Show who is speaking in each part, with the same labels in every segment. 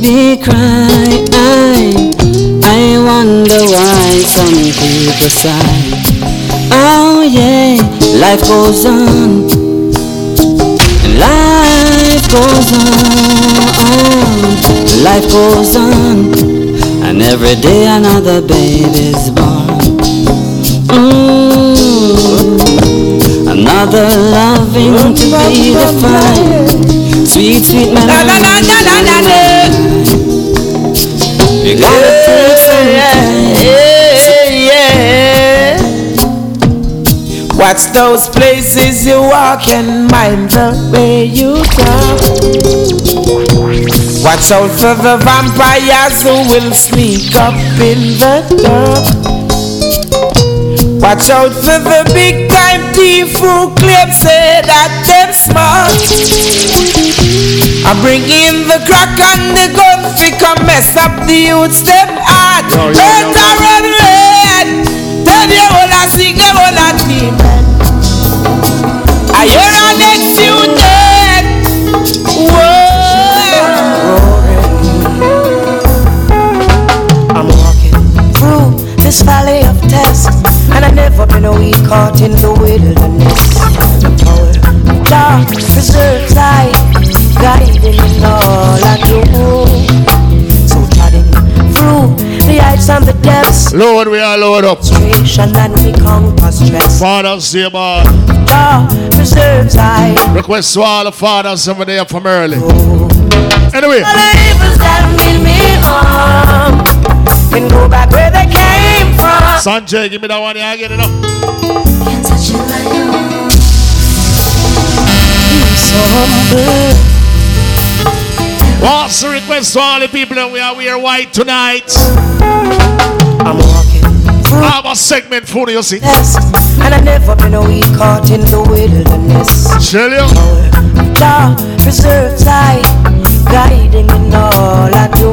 Speaker 1: baby cry. I, I wonder why some people sigh. Oh yeah, life goes on. Life goes on. Life goes on. And every day another baby's born. Mm, another loving to be defined. Sweet, sweet take some time.
Speaker 2: yeah. Watch those places you walk and mind the way you talk. Watch out for the vampires who will sneak up in the dark. Watch out for the big thief who claims say that them smart. I bring in the crack and the gun fi come mess up the youths them heart.
Speaker 3: Yo, yo, yo.
Speaker 2: Better run red. Tell you all I sing them all I team. I hear our next few dead. Whoa.
Speaker 4: And I've never been a week caught in the wilderness. The power of God preserves I, guiding in all I do. So trotting through the heights and the depths,
Speaker 3: Lord, we are load up.
Speaker 4: and we conquer stress.
Speaker 3: Father, say man.
Speaker 4: God preserves I.
Speaker 3: Request to all the fathers over there from early. Anyway,
Speaker 4: All the evils that mean me harm can go back where they came.
Speaker 3: Sanjay, give me that one here again, you know.
Speaker 4: So humble.
Speaker 3: What's the request to all the people that we are wear white tonight?
Speaker 4: I'm walking
Speaker 3: I have a segment for you, see.
Speaker 4: and I've never been a week caught in the wilderness.
Speaker 3: Tell you.
Speaker 4: Jah preserves I, guiding in all I do.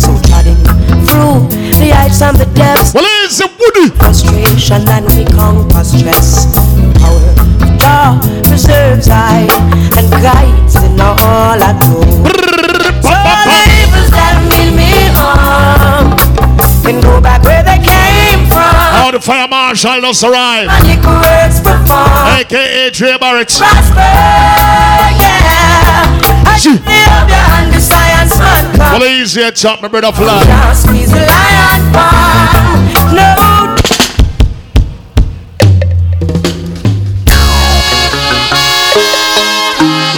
Speaker 4: So trotting through the heights and the depths,
Speaker 3: Well, it's a woody.
Speaker 4: frustration and we conquer stress. Power of Jah preserves I, and guides in all I do. So the evils that mean me harm can go back where they came from.
Speaker 3: How the fire marshal just arrived.
Speaker 4: Magic words perform.
Speaker 3: AKA Dre Barrett.
Speaker 4: prosper, yeah. I
Speaker 3: Gee.
Speaker 4: should be up your hand, the science man come.
Speaker 3: Well, easy, chop, my brother fly.
Speaker 4: Now squeeze the lion palm. No.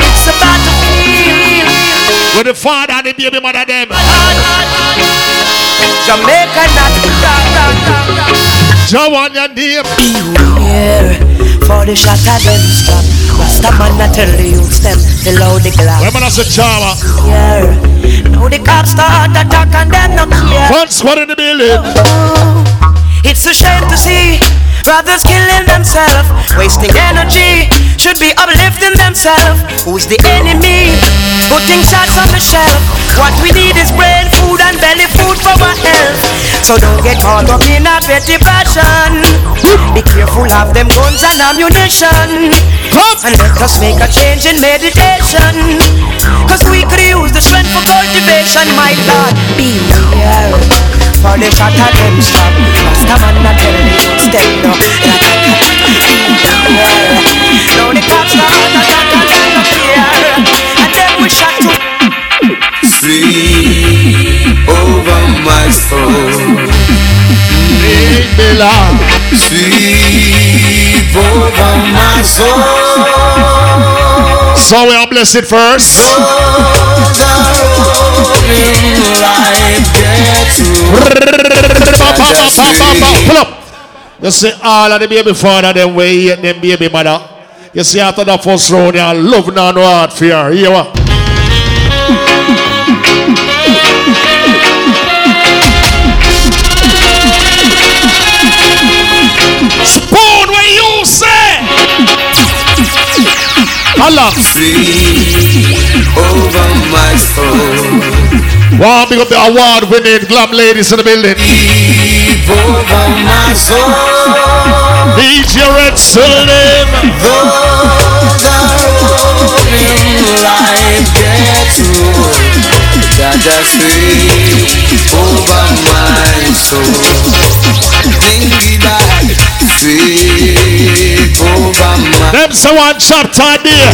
Speaker 4: It's about to feel
Speaker 3: With the father and the baby mother them.
Speaker 4: Jamaica not
Speaker 3: Joe on your name.
Speaker 4: Beware for the shot of them stop. Rasta man tell the youths them the loud the glass.
Speaker 3: Women as a chama.
Speaker 4: Uh, yeah. Now the cops start attack and them not care.
Speaker 3: One squad in the building.
Speaker 4: It's a shame to see brothers killing themselves, wasting energy. Should be uplifting themselves. Who's the enemy? Putting shots on the shelf. What we need is brain food and belly food for our health. So don't get caught up in a petty passion. Be careful of them guns and ammunition. And let us make a change in meditation. Cause we could use the strength for cultivation, my God. Beware. For the shot of them stop Rasta man tell me step no Beware. Now the cops start attack and them no fear And then we shot to
Speaker 5: over my soul.
Speaker 3: Big Bella.
Speaker 5: Sweep over my soul.
Speaker 3: So we are blessed first. Pull up. You see all of the baby father them way them baby mother. You see after the first round you love none no hard fear. Here what? Spoon Allah.
Speaker 5: Over my soul.
Speaker 3: Big up the award winning glam ladies in the building.
Speaker 5: Over my soul.
Speaker 3: DJ Red Slim.
Speaker 5: Those are rolling like get to Father sweep over my soul. Thingy back, sweep over my
Speaker 3: Them someone chapter there.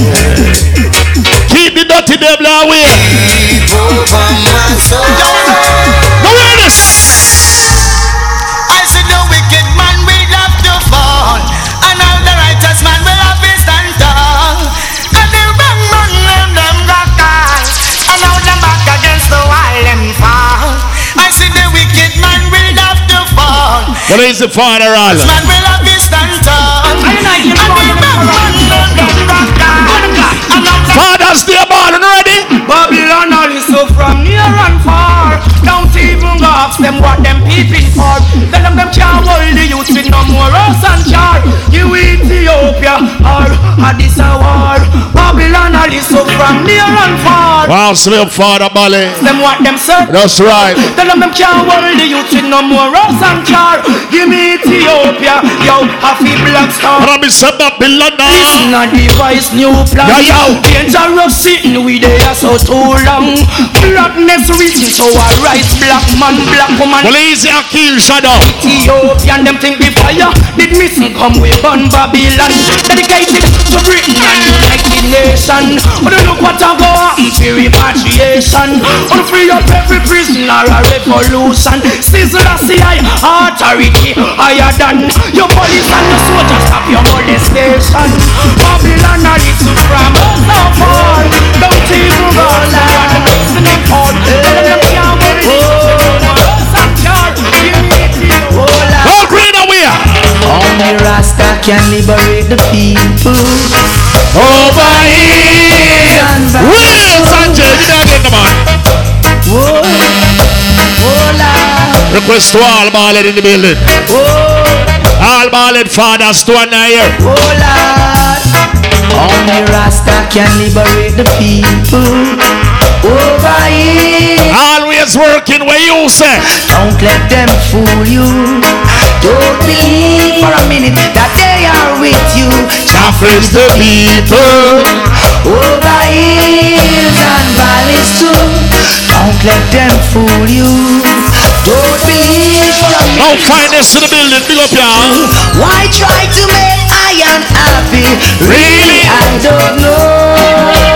Speaker 3: Keep the dirty devil away.
Speaker 5: sweep over my soul.
Speaker 3: Go with this. What is the father all?
Speaker 6: man will have to stand tall. And the wrong man them them got cast, and
Speaker 3: Father's there, balling ready.
Speaker 4: Babylon all is so from ask them what them peeping for. Tell them them can't hold the youth with no more rose and char. You Ethiopia or Addis war. Babylon is so from near and far.
Speaker 3: Wow, slave father, Bali.
Speaker 4: Them what them say.
Speaker 3: That's right.
Speaker 4: Tell them them can't hold the youth with no more rose and char. Give me Ethiopia, yo, happy black star.
Speaker 3: I'm in Babylon.
Speaker 4: Listen a device new plan
Speaker 3: Yeah, yo.
Speaker 4: Dangerous sitting with we there so too long Blackness written so I rise Black man, black woman.
Speaker 3: Well, easy and kill shadow.
Speaker 4: Ethiopian them think the fire. Did missing come we burn Babylon. Dedicated to Britain and United Nation But look what I go happen for repatriation On free up every prisoner a revolution. Sizzle a CI authority higher than Your police and the soldiers stop your molestation. Babylon a little from so far Don't even go down Listening all only Rasta can liberate the people.
Speaker 3: Over here. Real Sanchez. You know again, come on.
Speaker 4: Whoa, Lord.
Speaker 3: Request to all ballad in the building.
Speaker 4: Whoa,
Speaker 3: All ballad fathers to here.
Speaker 4: whoa, Lord. Only Rasta can liberate the people. Over here,
Speaker 3: Always working where you say.
Speaker 4: don't let them fool you. Don't believe for a minute that they are with you.
Speaker 3: Chaffers the people.
Speaker 4: Over hills and valleys too. Don't let them fool you. Don't believe for a
Speaker 3: Now
Speaker 4: minute.
Speaker 3: find this in the building. Big up, y'all.
Speaker 4: Why try to make I am happy?
Speaker 3: Really?
Speaker 4: I don't know.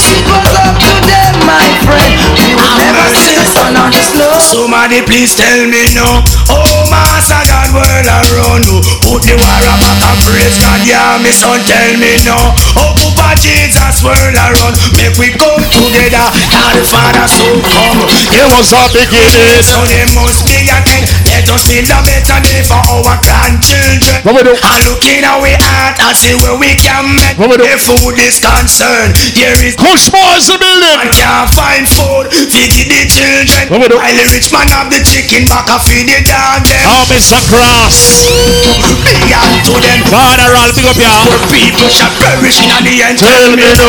Speaker 4: If it was up to them, my friend, we would ah, never see the sun on the slope.
Speaker 6: Somebody please tell me no. Oh, Master God, world around you. Put the war back and praise God, yeah, me son, tell me no. Oh, Papa Jesus, world around. Make we come together. Now the Father so come.
Speaker 3: It was a beginning.
Speaker 6: So they must be again. Let us build a better day for our grandchildren.
Speaker 3: What we do?
Speaker 6: And look in our heart and see where we can make.
Speaker 3: What we do?
Speaker 6: If food is concerned, there is
Speaker 3: Kush boys the building.
Speaker 6: man can't find food, feed the children.
Speaker 3: What we do?
Speaker 6: While the rich man have the chicken back and feed the dog them.
Speaker 3: Oh, Mr. Cross.
Speaker 6: Be unto them.
Speaker 3: Father, all big up, y'all.
Speaker 6: Poor people shall perish in the end.
Speaker 3: Tell me no.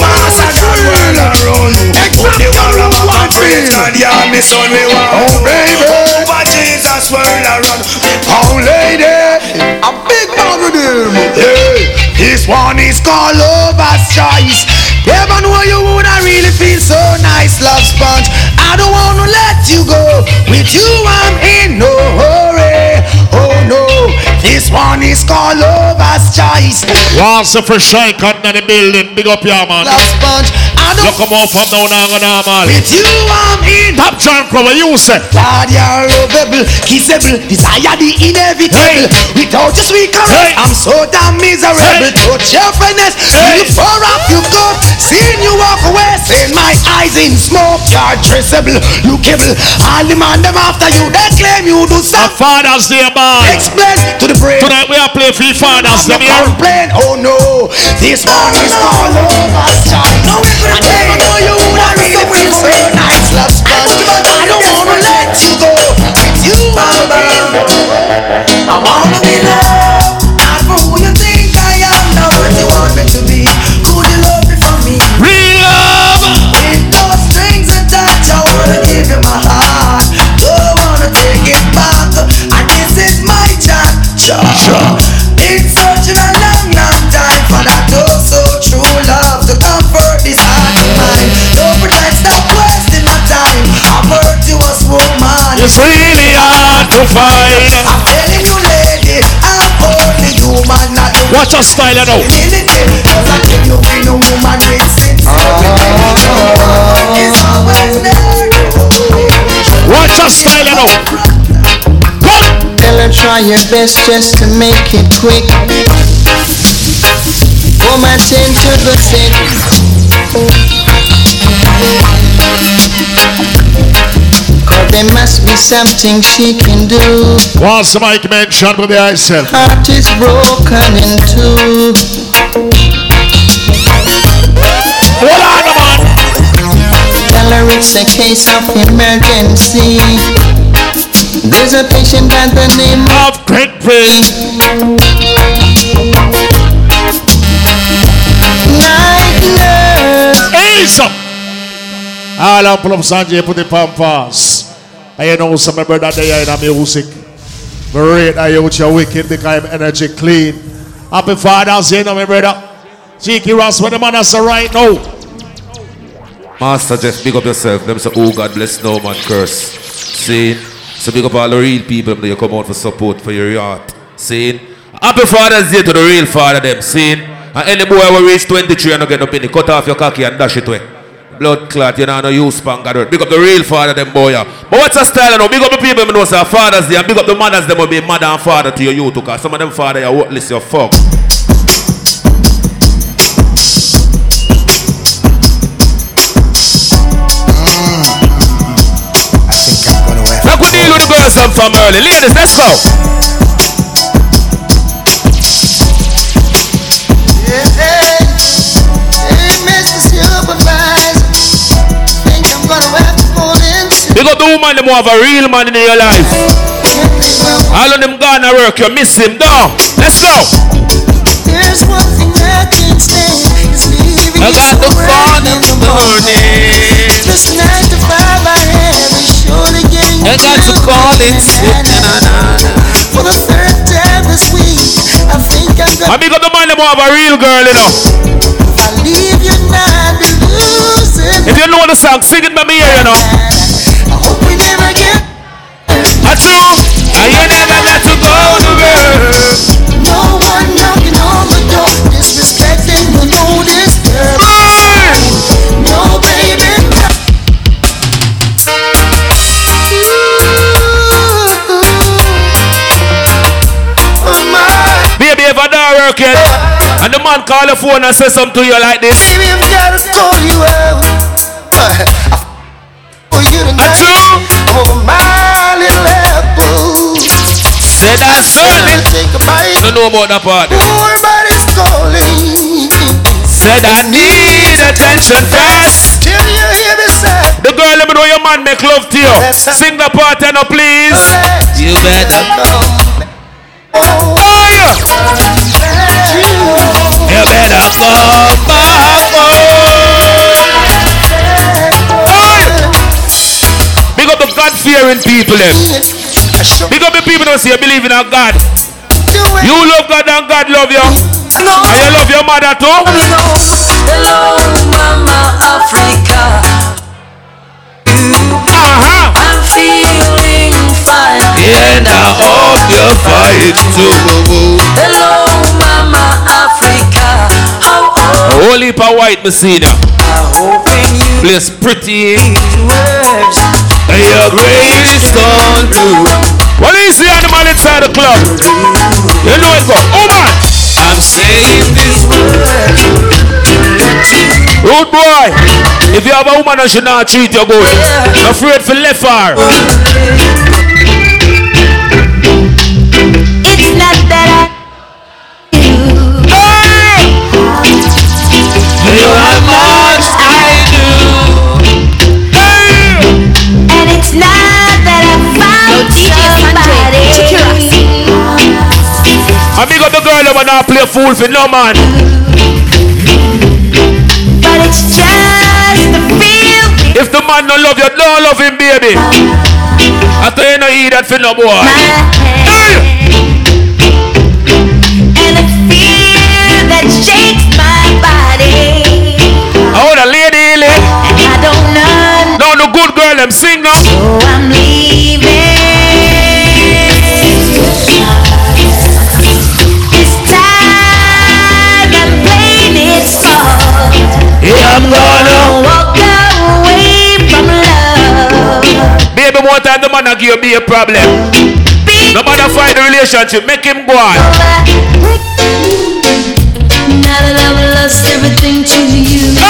Speaker 6: Master world around. Put the war up and praise God, yeah, me son we want.
Speaker 3: Oh, baby.
Speaker 6: Jesus world around.
Speaker 3: Oh, lady.
Speaker 6: A big man with him. Hey, this one is called Lover's Choice. Man, know you woulda really feel so nice, love sponge. I don't wanna let you go. With you, I'm in no, this one is called Lover's Choice.
Speaker 3: Once for shy cutting in the building. Big up, y'all, man.
Speaker 6: Love sponge. I
Speaker 3: You come out from down go normal.
Speaker 6: With you, I'm in.
Speaker 3: Top John Crow, what you say?
Speaker 6: God, you're lovable, kissable, desire the inevitable. Without your sweet caress,
Speaker 3: Hey.
Speaker 6: I'm so damn miserable.
Speaker 3: Hey.
Speaker 6: Touch your finesse,
Speaker 3: Hey.
Speaker 6: you far off you go. Seeing you walk away, seeing my eyes in smoke. You're traceable, lookable. All the man them after you, they claim you do
Speaker 3: The
Speaker 6: something.
Speaker 3: Father's Day, man.
Speaker 6: Explain to the brain.
Speaker 3: Tonight we are playing for the Father's Day,
Speaker 6: I'm
Speaker 3: here.
Speaker 6: complain, oh no, this one is all over child. I never know you would have really feel so nice, love sponge. I don't wanna let you go. With you, I'm I wanna be loved, a long, long time for that oh so true love to comfort this heart of mine. Don't pretend, stop wasting my time. A virtuous woman.
Speaker 3: It's really hard to find.
Speaker 6: I'm telling you, lady, I'm only human, not.
Speaker 3: Watch your style,
Speaker 6: I know.
Speaker 3: Watch your style, I know. Come.
Speaker 7: Tell her try your best just to make it quick. Woman tend to the sick. Cause there must be something she can do.
Speaker 3: Once the mic mention with the myself.
Speaker 7: Heart is broken in two.
Speaker 3: Hold on, man.
Speaker 7: Tell her it's a case of emergency. There's a patient by the name of
Speaker 3: Of great praise.
Speaker 7: Night Nurse.
Speaker 3: Ease up. All I'm pull up Sanjay put the pampas. I you know some of my brother there in the music. Me rate I out your wicked because I'm energy clean. Happy Father's Day, you know, my brother. Chicky Ras, what the man has a right now.
Speaker 8: Master, just big up yourself. Them say, oh God bless no man curse. See? So big up all the real people that you come out for support for your yacht. See? Happy Father's Day to the real father them. See? And any boy will reach 23 and not get no penny, cut off your cocky and dash it away. Blood clot, you know, no use span God. Big up the real father them boy. But what's a style now? Big up the people who know say Father's Day and big up the mothers them will be mother and father to your youth because some of them father you worthless your fuck. Girls them from early. Ladies, let's go. Big the woman them have a real man in your life. All of them gonna work, you miss him. Go. Let's go.
Speaker 7: There's one thing I can't stand.
Speaker 8: I got the
Speaker 7: early
Speaker 8: in the morning.
Speaker 7: Just nine to five I have
Speaker 8: I got to call it.
Speaker 7: For the third time this week, I think I'm gonna
Speaker 8: big up the man them who have a real girl, you know.
Speaker 7: If I leave you now to lose it.
Speaker 8: If you know the song, sing it by me here, you know.
Speaker 7: I hope we never get
Speaker 8: That's true. And you never got to go to work.
Speaker 7: no
Speaker 8: if I don't work yet, and the man call the phone and say something to you like this.
Speaker 7: Baby, I've gotta call you out. For you tonight. Oh, my little apple.
Speaker 8: Say that certainly.
Speaker 7: Take a bite.
Speaker 8: Don't know about that part.
Speaker 7: More body's calling.
Speaker 8: Said I need attention fast.
Speaker 7: Till you hear me say,
Speaker 8: The girl, let me know your man make love to you. Sing the part, you know, please. You better
Speaker 7: come. Oh,
Speaker 8: yeah. Big up the God-fearing people, them. Big up the people who say you believe in a God. You love God and God love you. And you love your mother too.
Speaker 4: Hello, Mama Africa.
Speaker 8: Uh-huh.
Speaker 4: I'm feeling fine.
Speaker 8: And I hope you fight too.
Speaker 4: Hello, Mama Africa. How
Speaker 8: A whole heap of white
Speaker 4: hoping
Speaker 8: Place pretty.
Speaker 4: words.
Speaker 8: And your grace gone through. What is the animal inside the club? You know it go. Oh man. I'm saying this word. Rude boy. If you have a woman that should not treat you good. Afraid for left her. Much I do.
Speaker 9: and it's not that I found somebody.
Speaker 8: I big up the girl that wanna play fool for no man.
Speaker 9: But it's just the feel
Speaker 8: If the man don't love you, don't love him, baby. I tell you no eat that for no boy. Hey!
Speaker 9: and a fear that shakes my body.
Speaker 8: Hold the lady, lady.
Speaker 9: I don't know.
Speaker 8: No, the good girl, I'm single. Um.
Speaker 9: So I'm leaving. This time I'm playing it soft.
Speaker 8: Yeah, I'm gonna
Speaker 9: walk away from love.
Speaker 8: Baby, more time the man'll give me a problem. No matter find the relationship, make him go on.
Speaker 9: Now that I've lost everything to you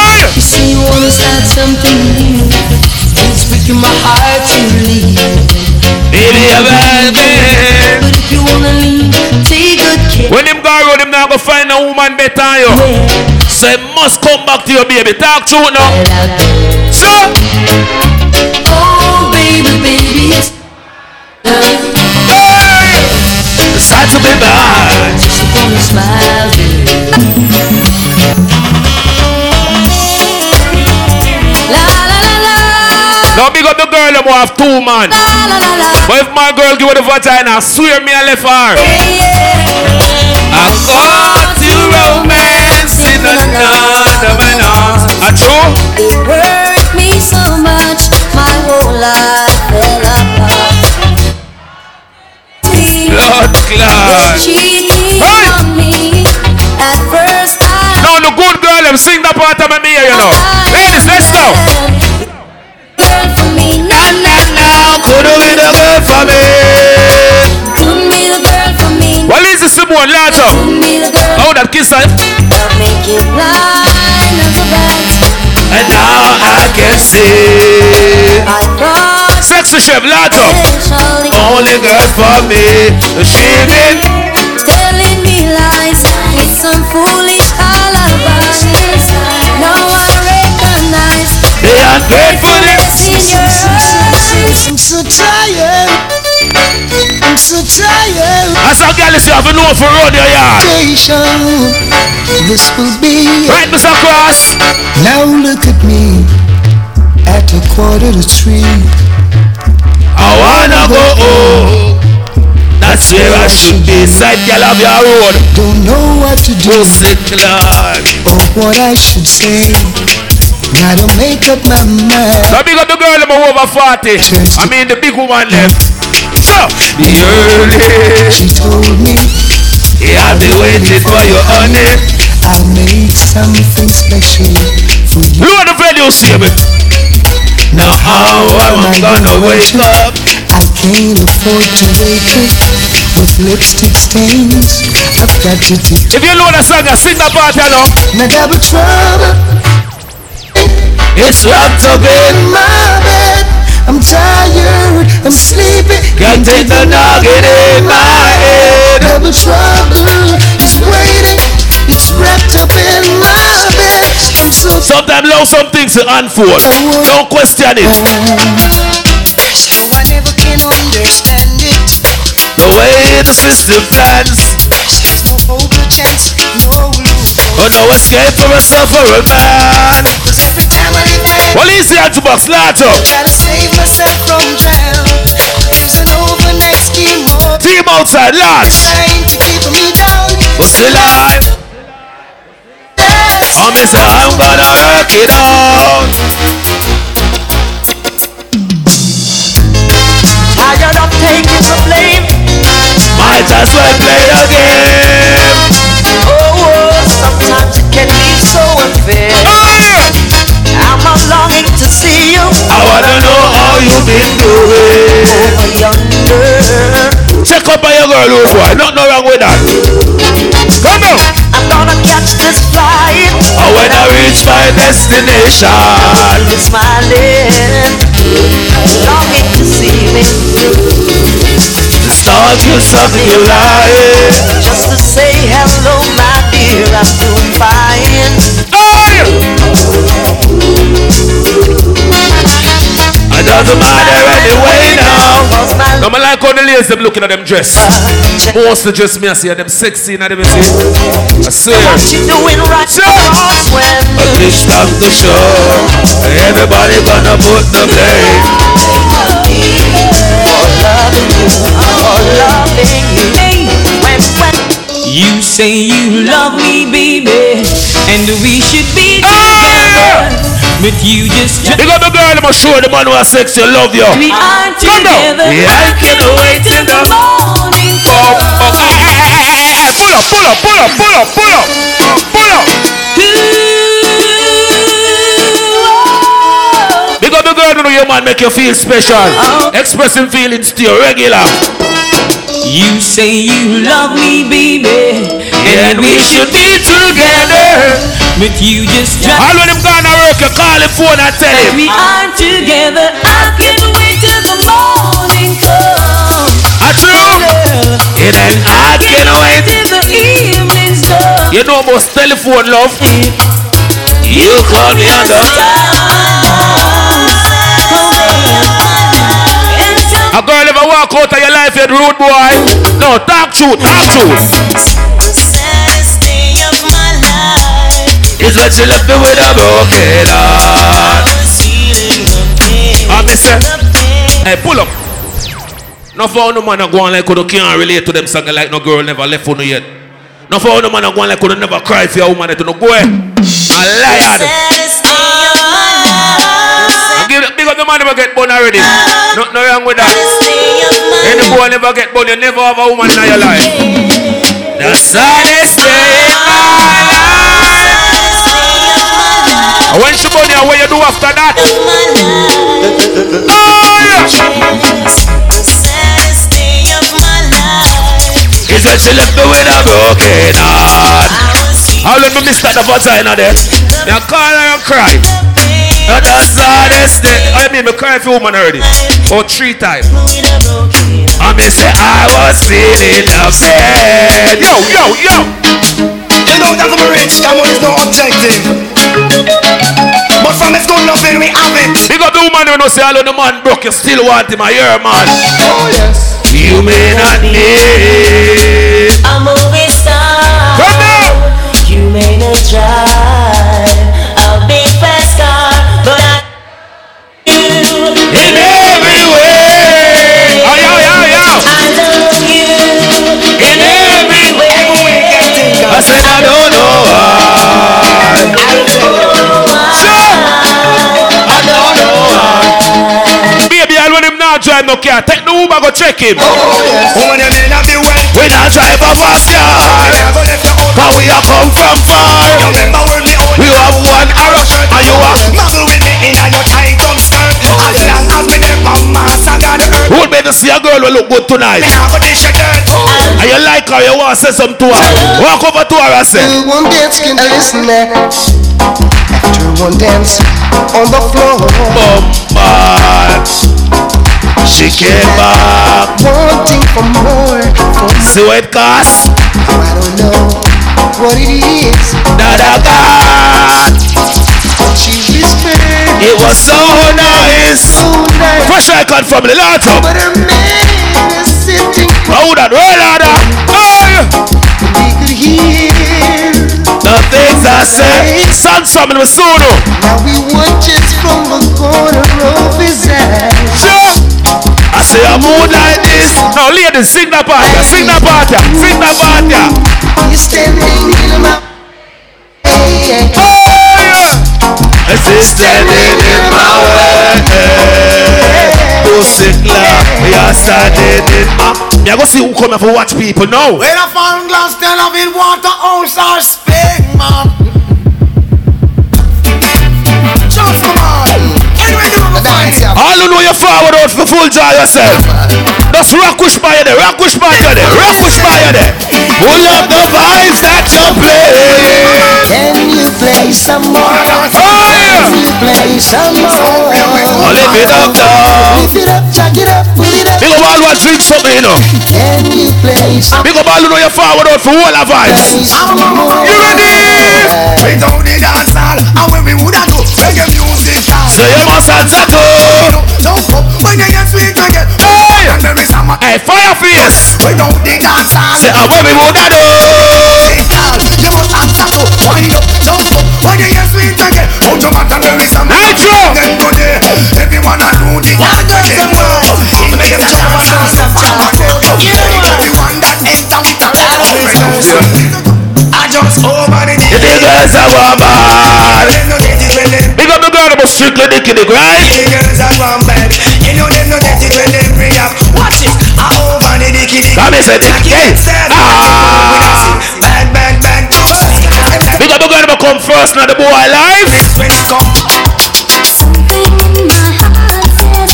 Speaker 9: start something new. It's breaking my heart to leave.
Speaker 8: Baby, I'm.
Speaker 9: But if you wanna leave, take good care.
Speaker 8: When him go around, him now go find a woman better than you. So he must come back to your baby. Talk to now. So,
Speaker 9: Oh, baby, baby, it's
Speaker 8: hey! It's time to be bad.
Speaker 9: just upon a smile,
Speaker 8: big up the girl, who have two man.
Speaker 9: la la la.
Speaker 8: But if my girl give her the vagina, I swear me I left her.
Speaker 9: Yeah.
Speaker 8: I got you romance in another man arms. A true?
Speaker 9: It hurt me so much, my whole life fell apart.
Speaker 8: Blood clot.
Speaker 9: Cheating
Speaker 8: Hey!
Speaker 9: on me. At first I
Speaker 8: Now the good girl, them sing that part of me here, you know.
Speaker 9: Me.
Speaker 8: Well, is the Simone Lato?
Speaker 9: Couldn't be the girl.
Speaker 8: Oh, that kiss I.
Speaker 9: I'll make you blind as a bat.
Speaker 8: And now I can see. Sexy chef Lato. Only girl for me. She been.
Speaker 9: telling me lies with some foolish alibis. Now I recognize
Speaker 8: The ungratefulness.
Speaker 9: in your eyes.
Speaker 7: I'm so tired. I'm so tired.
Speaker 8: As a girl, you have know for road your yard.
Speaker 7: This will be.
Speaker 8: Right, Mr. Cross.
Speaker 7: Now look at me. At a quarter to three.
Speaker 8: I wanna go home. That's where I should be. Side girl of your road.
Speaker 7: Don't know what to do
Speaker 8: Clark.
Speaker 7: or what I should say. Gotta make up my mind.
Speaker 8: So big up the girl them over 40. I mean the big woman left. The early.
Speaker 7: She told me
Speaker 8: Yeah, I've been waiting for you, honey.
Speaker 7: I'll make something special for you.
Speaker 8: Lower the value, see me. Now how am I gonna wake up?
Speaker 7: I can't afford to wake up with lipstick stains. I've got to take
Speaker 8: If you know the song, I sing that part, you know.
Speaker 7: my double trouble
Speaker 8: It's wrapped up in
Speaker 7: my bed. I'm tired, I'm sleepy.
Speaker 8: Can't take the noggin in my head.
Speaker 7: Double trouble is waiting. It's wrapped up in my bed. I'm so
Speaker 8: Sometimes allow some things to unfold. Don't question it.
Speaker 7: So I never can understand it.
Speaker 8: The way the system plans.
Speaker 7: No hope, no chance, no loophole.
Speaker 8: Oh no escape for a suffering man.
Speaker 7: Cause every time I leave my head,
Speaker 8: Well, easy to box, Lato.
Speaker 7: try to save myself from drown. There's an overnight scheme or
Speaker 8: Team outside, lads.
Speaker 7: trying to keep me down.
Speaker 8: But still alive.
Speaker 7: Yes.
Speaker 8: Oh, me say I'm gonna work it out.
Speaker 4: Tired of taking the blame.
Speaker 8: Might as well play the game.
Speaker 4: Oh, oh, sometimes it can be so unfair. Longing to see you
Speaker 8: I wanna know how you've been doing.
Speaker 4: over yonder.
Speaker 8: Check up on your girl, old boy. Nothing wrong with that. Come on.
Speaker 4: I'm gonna catch this flight.
Speaker 8: Oh, and when I reach my destination,
Speaker 4: You're smiling, longing to see me.
Speaker 8: start you something you like.
Speaker 4: Just to say hello, my dear. I'm doing fine.
Speaker 8: Hey! It doesn't matter anyway now.
Speaker 4: Cause my
Speaker 8: No, I like how the ladies them looking at them dress. Most of the dress me I see them sexy and them I see. I swear.
Speaker 4: what you doing right
Speaker 8: Sure.
Speaker 4: across when
Speaker 8: A big stop the show. Everybody gonna put the blame.
Speaker 4: for loving you, for loving you. When, when
Speaker 10: You say you love me, baby, and we should be
Speaker 8: Hey!
Speaker 10: together. But you just
Speaker 8: Big up the girl, I'ma show the man who has sex you love you.
Speaker 10: we are together.
Speaker 8: Yeah, I can wait in the
Speaker 10: morning.
Speaker 8: Oh, oh, hey, hey, hey, hey, pull up, pull up, pull up, pull up, pull up, pull up. Big up the girl, you know your man make you feel special. Oh. Expressing feelings to your regular.
Speaker 11: You say you love me, baby,
Speaker 8: And we should be together.
Speaker 11: but you just
Speaker 8: All
Speaker 11: drive.
Speaker 8: when him gonna work, you call him phone and tell him.
Speaker 11: We are together. I can't wait till the morning comes.
Speaker 8: I true. It ain't I can't wait.
Speaker 11: Till the evening's done.
Speaker 8: You know most telephone love. You call me on the. A girl ever walk out of your life, you rude boy. No, talk truth, talk truth. It's what you left me with a broken heart. I miss it. Hey, pull up. No for no man a go on like you can't relate to them song like no girl never left for no yet. No for no man a go on like you never cry for your woman that you no go. A liar. I give it, big up the man never get born already. No, no wrong with that. Any boy never get born, you never have a woman in your life. The saddest when she born here, what you do after that? Oh, yeah. It's when she left me with a broken heart. How let me miss that the vagina there? Me call her and cry. And the saddest day. I mean, me cry for woman already. Oh, three times. I me say I was feeling upset. Yo, yo, yo.
Speaker 6: You know that I'm rich, that money's no objective. But from his good loving, we have it.
Speaker 8: Big up the woman who know say all of the man broke, you still want him a year, man.
Speaker 6: Oh, yes.
Speaker 8: You may not need.
Speaker 12: A movie star.
Speaker 8: Come now.
Speaker 12: You may not drive a big fast car, but I you
Speaker 8: In every way. Oh, yo, yo, yo.
Speaker 12: I love you
Speaker 8: In every way. I said I don't know why. I want him now drive no car. Take the Uber, go check him.
Speaker 6: Oh. Woman, you may not be well.
Speaker 8: We not drive a fast car.
Speaker 6: Never left your own.
Speaker 8: Cause we are come from far.
Speaker 6: You remember where me own.
Speaker 8: We have one arrow and you are.
Speaker 6: Muggle with me in your tight skirt. As long as me mama, I got the earth.
Speaker 8: Who would make to see a girl will look good tonight?
Speaker 6: Me have a dish of dirt.
Speaker 8: And you like her, you want to say something to her. Walk over to her and say,
Speaker 7: After one dance, can listen next. After one dance on the floor.
Speaker 8: Bombard. She came back.
Speaker 7: Wanting for more. For
Speaker 8: See what it costs?
Speaker 7: I don't know what it is.
Speaker 8: That I got.
Speaker 7: She whispered.
Speaker 8: It was so nice.
Speaker 7: So nice.
Speaker 8: Fresh icon from the lot.
Speaker 7: But her man is sitting.
Speaker 8: Hold on, roll that. Oh,
Speaker 7: We could hear.
Speaker 8: the things I say. Son from the.
Speaker 7: Now we watches from the corner of his eye.
Speaker 8: I say a mood like this. Now, ladies, sing that part. Sing that part. Sing that part. yeah.
Speaker 7: He's standing in my way.
Speaker 8: Oh, yeah. It's just standing in my way. Pussy clap. We are standing in my. Me, I go see who come here for watch people now.
Speaker 6: When I found glass, then I will water house or spring, man.
Speaker 8: All who know you forward out for full joy yourself. Just rock push by you there, rock push by you there, rock push by you there. Pull up the vibes that you play.
Speaker 7: Can you play some more?
Speaker 8: Oh
Speaker 7: Can you play some more?
Speaker 8: Oh, lift it up now.
Speaker 7: Lift it up, chuck it up, pull it up.
Speaker 8: Big up all what drink something, you know.
Speaker 7: Can you play some
Speaker 8: Big up all who know you forward out for all the vibes. You ready?
Speaker 6: Without the dance hall, and when we woulda do reggae music.
Speaker 8: So you must answer to.
Speaker 6: Don't come when you get sweet again.
Speaker 8: Hey.
Speaker 6: And there is a man
Speaker 8: Hey, fire face.
Speaker 6: without the dance hall.
Speaker 8: Say, where we would that do?
Speaker 6: Music. You must answer to wind up, jump up when you get sweet again. Out your matter there is a man.
Speaker 8: Nitro.
Speaker 6: Then go. Everyone a do the dance again. It makes a chance and step forward. Everyone that enter with a I just over the
Speaker 8: You think girls are warm up the strictly dick in the.
Speaker 6: Girls bad You know them no get it when them react Watch it I over the dicky dicky
Speaker 8: Come here, say. Hey. Ah.
Speaker 6: Bad, bad, bad
Speaker 8: Big up girl about come first now the boy
Speaker 6: I come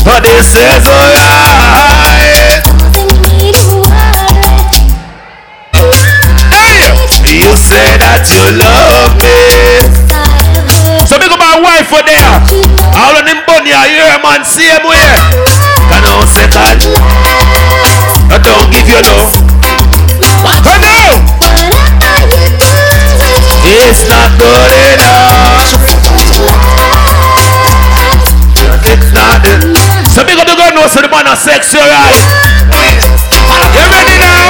Speaker 13: my heart
Speaker 8: says alright. Hey, you say that you love me. Wife for there. All of them bunny are here, man, same way. Can on second. I don't give you no. Come on. It's not good enough. It's not it. So big up the girl knows so the man are sexy, right? You ready now?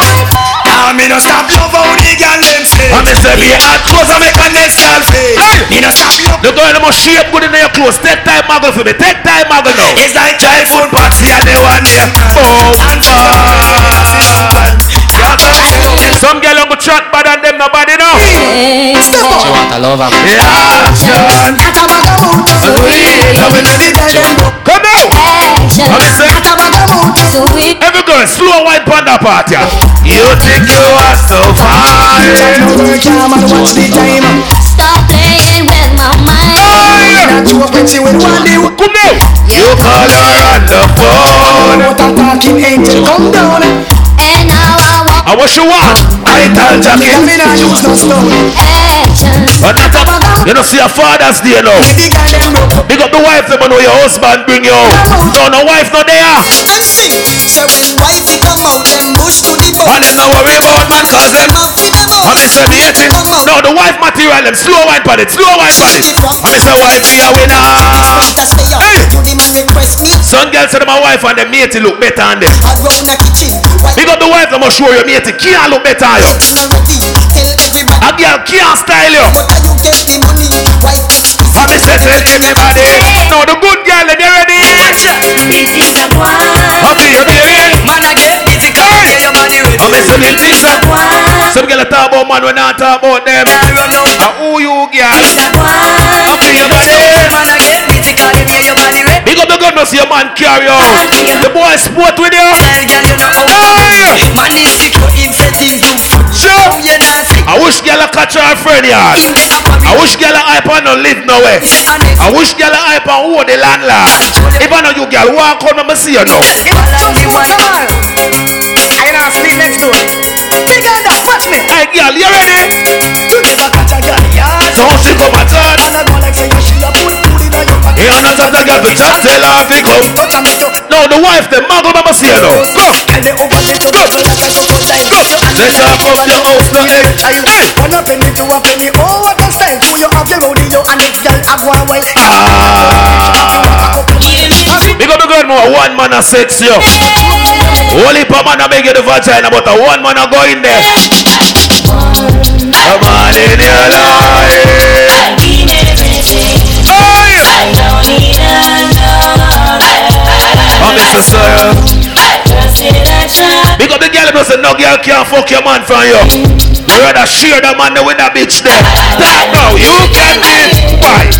Speaker 6: Now me no stop love how the girl them say.
Speaker 8: I'm Mr. B.
Speaker 6: Hot clothes I make a next girl say. Me no stop love.
Speaker 8: The girl must shape good in your clothes. Take time, muggle for me. Take time, muggle now.
Speaker 6: It's like childhood party oh. and they want them.
Speaker 8: Oh, Some girl on go chat bad than them, nobody know.
Speaker 7: She want a lover.
Speaker 8: Yeah, John. Come now. What? Every girl, slow wine panda party. You think you are so fine?
Speaker 13: Stop playing with my mind.
Speaker 8: Come now. You call her on the phone.
Speaker 13: And now I want
Speaker 8: I wish you want. I tell Jackie.
Speaker 13: action.
Speaker 8: But not a, you know, see a father's day now. Big up the wife, them know your husband bring you out. No, no wife not there. And sing. So when wifey come out, them no worry about man, cause them. I mean, say me hating. No, the wife material, them slow wine pan it, slow wine pan it. I mean, say wife a winner. Hey! Some girls them my wife and them matey look better than them. Big up the wife, them must show you matey can't look better you. A girl can't style you. I mean, say tell everybody. No, the good girl, they ready. Okay, you ready?
Speaker 4: Man, I get busy, cause yeah, your body ready.
Speaker 8: I mean, say me that. Some girl talk about man, we not talk about them. And who you girl? Okay, you ready?
Speaker 4: Man, I get busy, cause you your body ready.
Speaker 8: Big up the gun, no see a man carry out. The boy sport with you.
Speaker 4: Tell girl you know how. Man is secure, him set him to foot.
Speaker 8: Sure.
Speaker 4: You not.
Speaker 8: I wish girl a catch her friend yard. I wish girl a hype on no live nowhere. I wish girl a hype on who the landlord. If I know you girl, walk on, I'ma see you now.
Speaker 4: I know sleep next door. Big and that, watch me.
Speaker 8: Hey girl, you ready?
Speaker 4: You never catch a girl yard.
Speaker 8: How she come a turn?
Speaker 4: And I go like say you
Speaker 8: No, the wife, the see you now. Go.
Speaker 4: And they open it to go like a crocodile.
Speaker 8: Let's talk up your house now. Hey.
Speaker 4: One a penny to a penny. Oh, what a style. Who you have your rodeo and this girl a go away.
Speaker 8: Ah. Up the girl, more one man a sex you. Only per man a make you the vagina, but a one man a go in there. Come on in your life. Oh, Mr. Sawyer. Big up the girl say no girl can't fuck your man from you. You rather share that man with that bitch there. That now you can be why?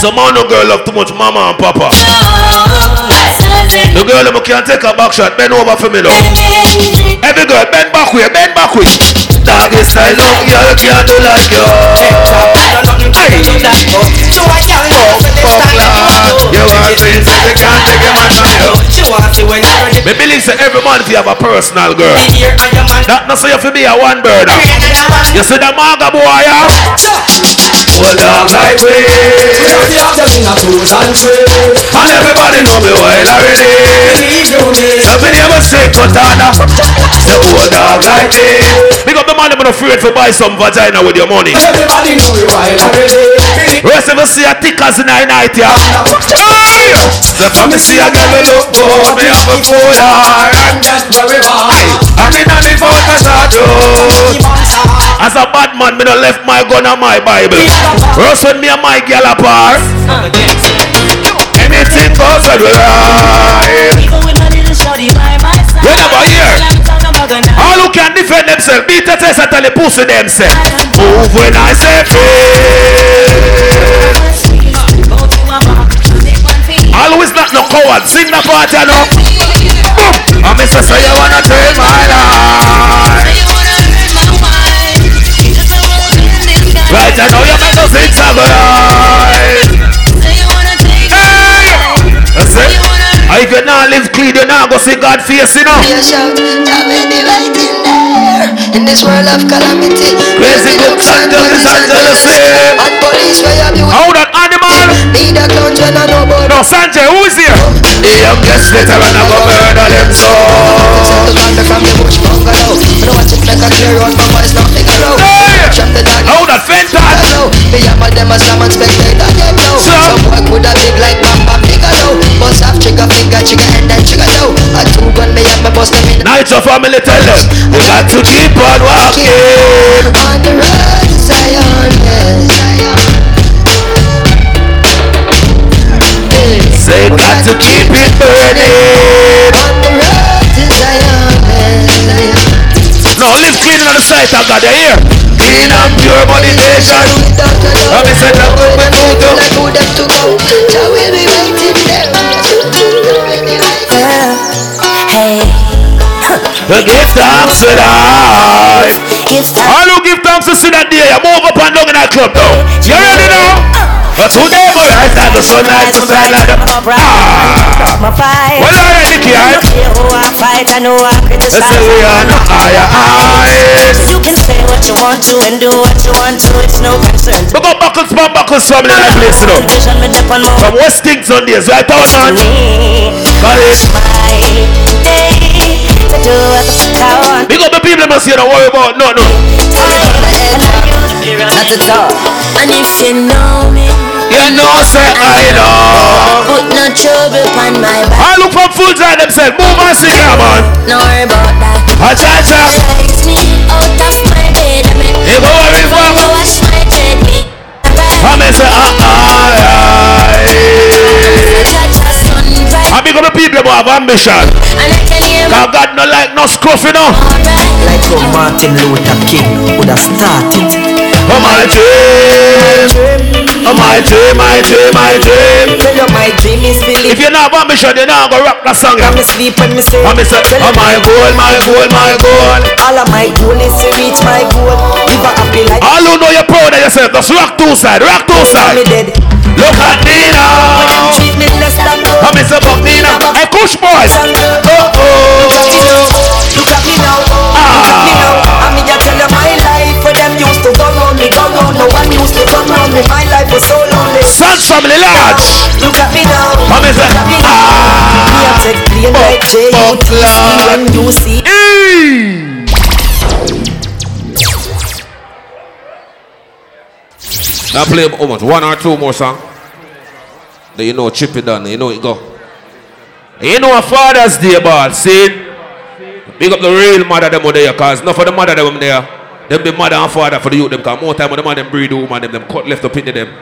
Speaker 8: Some man no girl love too much mama and papa. The girl who can't take a back shot, bend over for me now. Every girl bend back way, bend back way. Doggy style, no girl can't do like you.
Speaker 4: So I can't
Speaker 8: fuck lad. You are saying so you can't take your man from you.
Speaker 4: She want to when you're ready.
Speaker 8: Me believe say every man fi have a personal girl.
Speaker 4: Here I am man.
Speaker 8: That not say you fi be a one burner. You see the maga boy, yeah? Hold on like way. And everybody know me well already. Nobody ever say katana. Say hold dog like this. Big up the man them afraid to buy some vagina with your money.
Speaker 6: Everybody know me well already.
Speaker 8: Rest of us see a tickers in the night, yeah. Hey! So for me see a girl look good, me have a full heart.
Speaker 6: And that's where we are.
Speaker 8: I'm in the focus I do. As a bad man, me no left my gun and my Bible. Rust when me and my girl apart. Anything goes with right. You never hear. All who can defend themselves, beat the test and tell the pussy themselves. Move when I say free. Always not no coward. Sing the part, you know. I miss say you wanna take my life. Right now your man does
Speaker 7: it right. Hey! I could not live clean, you're now go see God face, you know. In this world of calamity,
Speaker 8: Crazy good and jealous and jealousy.
Speaker 7: And police where you beauty.
Speaker 8: How that animal?
Speaker 7: Be the clowns when I know about.
Speaker 8: No, Sanjay, who's here? The youngest veteran of a murder them so.
Speaker 7: The man from the bush bungalow. I don't want to make a clear road, my boys not figure out. Trap the dog.
Speaker 8: How that fenta?
Speaker 7: Hello, me and my them a slam and spectator them know. Some boy coulda big like Bam Bam Bigelow. Off trigger finger, trigger and then trigger toe. A two gun me and me bust them in.
Speaker 8: Night your family tell them we got to keep on walking.
Speaker 7: On the road to Zion, yes.
Speaker 8: Say got to keep it burning.
Speaker 7: On the road to Zion, yes.
Speaker 8: No, live clean on the side of God, you hear? Clean and pure money nation. I'm a set up with my tutu. Give thanks to life. All who give thanks to see that day, you move up and down in that club now. You ready now? But today, boy, I stand the sunlight to shine like the... Ah!
Speaker 9: My fight.
Speaker 8: Well, Nicky, all right?
Speaker 9: Care who I fight, I know I
Speaker 8: Let's say we are not higher eyes.
Speaker 9: You can say what you want to and do what you want to, it's no concern.
Speaker 8: We got buckles, man, buckles, family that place, you know.
Speaker 9: Vision me dip on more
Speaker 8: From West Kingston days, right out,
Speaker 9: me.
Speaker 8: College.
Speaker 9: My day to do what the I want.
Speaker 8: Big up the people, must you don't worry about no, no.
Speaker 9: Not at all. And if you know me,
Speaker 8: You know, say I know.
Speaker 9: put no trouble on my back.
Speaker 8: I look from full time themselves. Move and sing, yeah, man.
Speaker 9: No worry about that.
Speaker 8: Ah, cha, cha.
Speaker 9: Raise me out of my bed. I mean,
Speaker 8: Hey, go worry for
Speaker 9: go wash my dread. Me.
Speaker 8: I may say, ah, ah,
Speaker 9: Cha-cha sunrise.
Speaker 8: I big up the people who have ambition.
Speaker 9: And I can hear my
Speaker 8: Cause God no like no scruff, you know.
Speaker 4: Like how Martin Luther King would have started.
Speaker 8: Oh, my dream. Oh, my dream, my dream, my dream.
Speaker 4: You my dream is believe.
Speaker 8: If you're not ambition, you not go rock that song.
Speaker 4: I'm
Speaker 8: Yeah.
Speaker 4: sleep when me say.
Speaker 8: I may say, oh, my goal, my goal, my goal.
Speaker 4: All of my goal is to reach my goal. Live a happy life.
Speaker 8: All who know you're proud of yourself, just rock two side, rock two
Speaker 4: Me
Speaker 8: side.
Speaker 4: dead.
Speaker 8: Look at me now.
Speaker 4: Treat me less than
Speaker 8: I may say, fuck me now. Hey, Kush boys. Oh, oh.
Speaker 4: No one used to come round me. My life was so lonely.
Speaker 8: Sans family large.
Speaker 4: Look at me now.
Speaker 8: I may say,
Speaker 4: Look at me a
Speaker 8: ah.
Speaker 4: take plane like J.U.T.C. when you see.
Speaker 8: Now play how much? One or two more song. Then you know chip it done. You know it go. You know a Father's Day ball. See? Big up the real mother them there, cause not for the mother them there. Them be mother and father for the youth them, cause more time when the man them breed the woman them, them cut left up into them.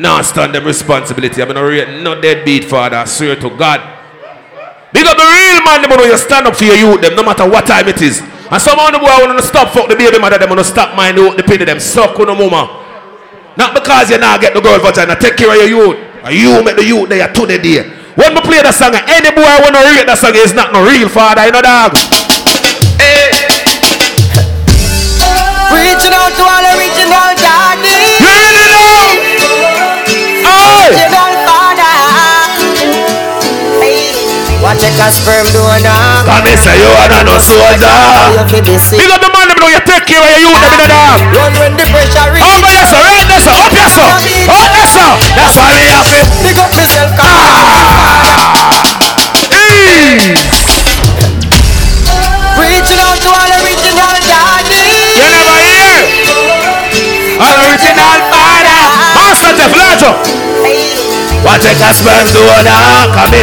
Speaker 8: Not stand them responsibility. I mean, rate not deadbeat father. I swear to God. Big up the real man, them when you stand up for your youth, them no matter what time it is. And some of the boy want to stop fuck the baby mother, them want to stop mind the, pity them, suck on the mama. Not because you not get the girl vagina, take care of your youth. And you make the youth there to the day. When we play that song, any boy want to read that song is not no real father, you know dog.
Speaker 4: Out to all original daddy.
Speaker 8: You ready now? Hey!
Speaker 4: Original father. Hey. Watch check a sperm donor.
Speaker 8: Come and say you are not no soldier. Big up the man, them know you take care of your youth, them in the ah, dog.
Speaker 4: Run when the pressure.
Speaker 8: Over there, oh, sir, right there, sir, up here, sir. Up there, sir. That's why we have it.
Speaker 4: Pick up yourself,
Speaker 8: ah! Hey!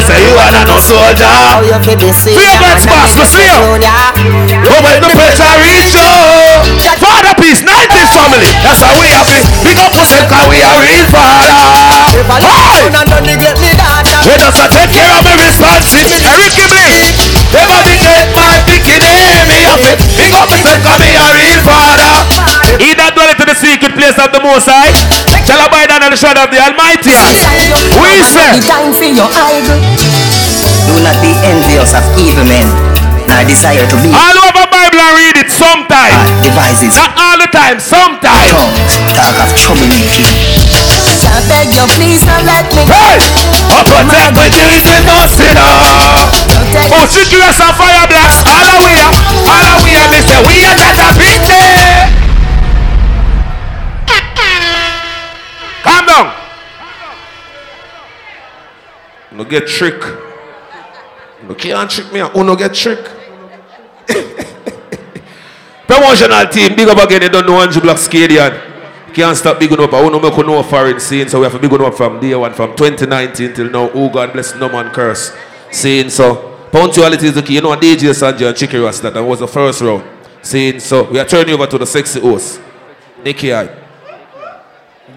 Speaker 8: Say you are not no soldier.
Speaker 4: How you feel this?
Speaker 8: Feel that boss, to see you. Go when the pressure reach oh. you. Father peace, 90s family. That's how we have it. Big up yourself, cause we are real father. Hey! We just a take care of my responsibility. Eric Gibney. Everybody get my picking name. Me have it. Big up yourself, cause me a real father. He that dwelleth in the secret place of the Most High shall abide under the shadow of the Almighty. We say.
Speaker 4: time for.
Speaker 14: Do not be envious of evil men, nor desire to be
Speaker 8: All over Bible and read it sometime.
Speaker 14: Ah, devices.
Speaker 8: Not all the time, sometime.
Speaker 14: Tongues, talk of troublemaking.
Speaker 4: I beg you, please don't let me go.
Speaker 8: Hey! Oh, protect my Jesus, no sinner.
Speaker 4: Don't take
Speaker 8: Oh, you, Securus and Fire Blast. All the way, up, all the way, me say, we are just a beat Calm down. No get trick. No can't trick me. Who no get trick? Promotional team, big up again. You don't know Andrew Black Stadium. Can't stop big up. I want to make know foreign scene, so we have to big up from day one, from 2019 till now. Oh God bless, no man curse. Saying so. Punctuality is the key. You know, what DJ Sanjay and Chicky Ras, that was the first round. Saying so. We are turning over to the sexy host, Nikki I.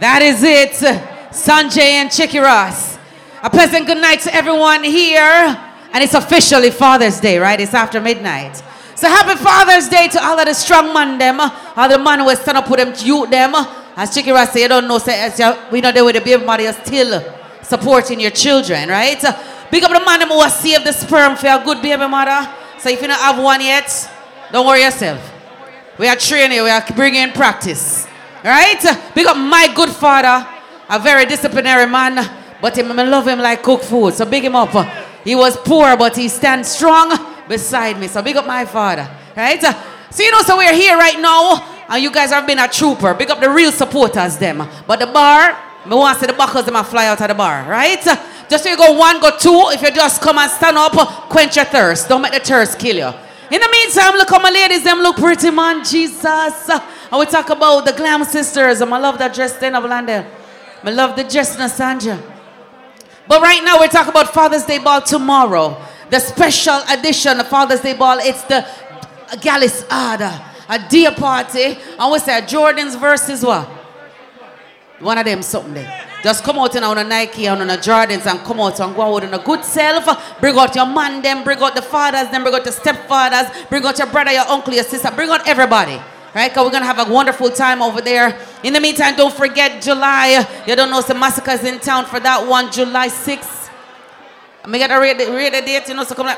Speaker 15: That is it. Sanjay and Chicky Ras. A pleasant good night to everyone here. And it's officially Father's Day, right? It's after midnight. So happy Father's Day to all of the strong man them, all the man who stand up with them youth them. As Chicky Ras say, you don't know, say, as you, we know with the baby mother, still supporting your children, right? Big up the man who has saved the sperm for a good baby mother. So if you don't have one yet, don't worry yourself. We are training, we are bringing practice. Right? Big up my good father, a very disciplinary man, but I love him like cook food. So big him up. He was poor, but he stands strong beside me. So big up my father. Right? So you know, so we're here right now, and you guys have been a trooper. Big up the real supporters, them. But the bar, me want to see the buckles them fly out of the bar, right? Just so you go one, go two. If you just come and stand up, quench your thirst. Don't make the thirst kill you. In the meantime, look how my ladies, them look pretty, man. Jesus. I will talk about the glam sisters. And I love that dress of Landell. I love the dress in Sanja. But right now, we're talking about Father's Day Ball tomorrow. The special edition of Father's Day Ball. It's the Gallus Ada. A dear party. And we say Jordan's versus what? One of them something there. Just come out in on a Nike and on a Jordans and come out and go out in a good self. Bring out your man them, bring out the fathers then bring out the stepfathers, bring out your brother, your uncle, your sister, bring out everybody. Right? Because we're going to have a wonderful time over there. In the meantime, don't forget July. You don't know some massacres in town for that one, July 6th. I'm going to read the, read the date, you know, so come on.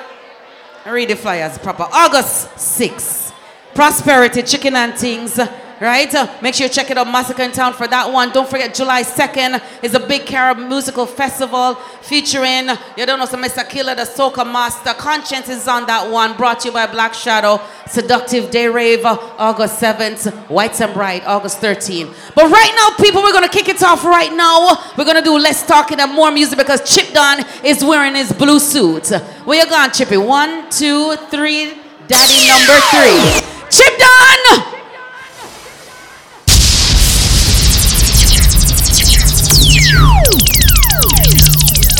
Speaker 15: Read the flyers proper. August 6th. Prosperity, chicken and things right? Uh, make sure you check it out, Massacre in Town for that one. Don't forget, July 2nd is a big Carib musical festival featuring, you don't know, some Mr. Killer, the Soca Master. Conscience is on that one, brought to you by Black Shadow. Seductive Day Rave, August 7th. White and Bright, August 13th. But right now, people, we're going to kick it off right now. We're going to do less talking and more music because Chip Don is wearing his blue suit. Where you going, Chippy? One, two, three. Daddy number three. Chip Don!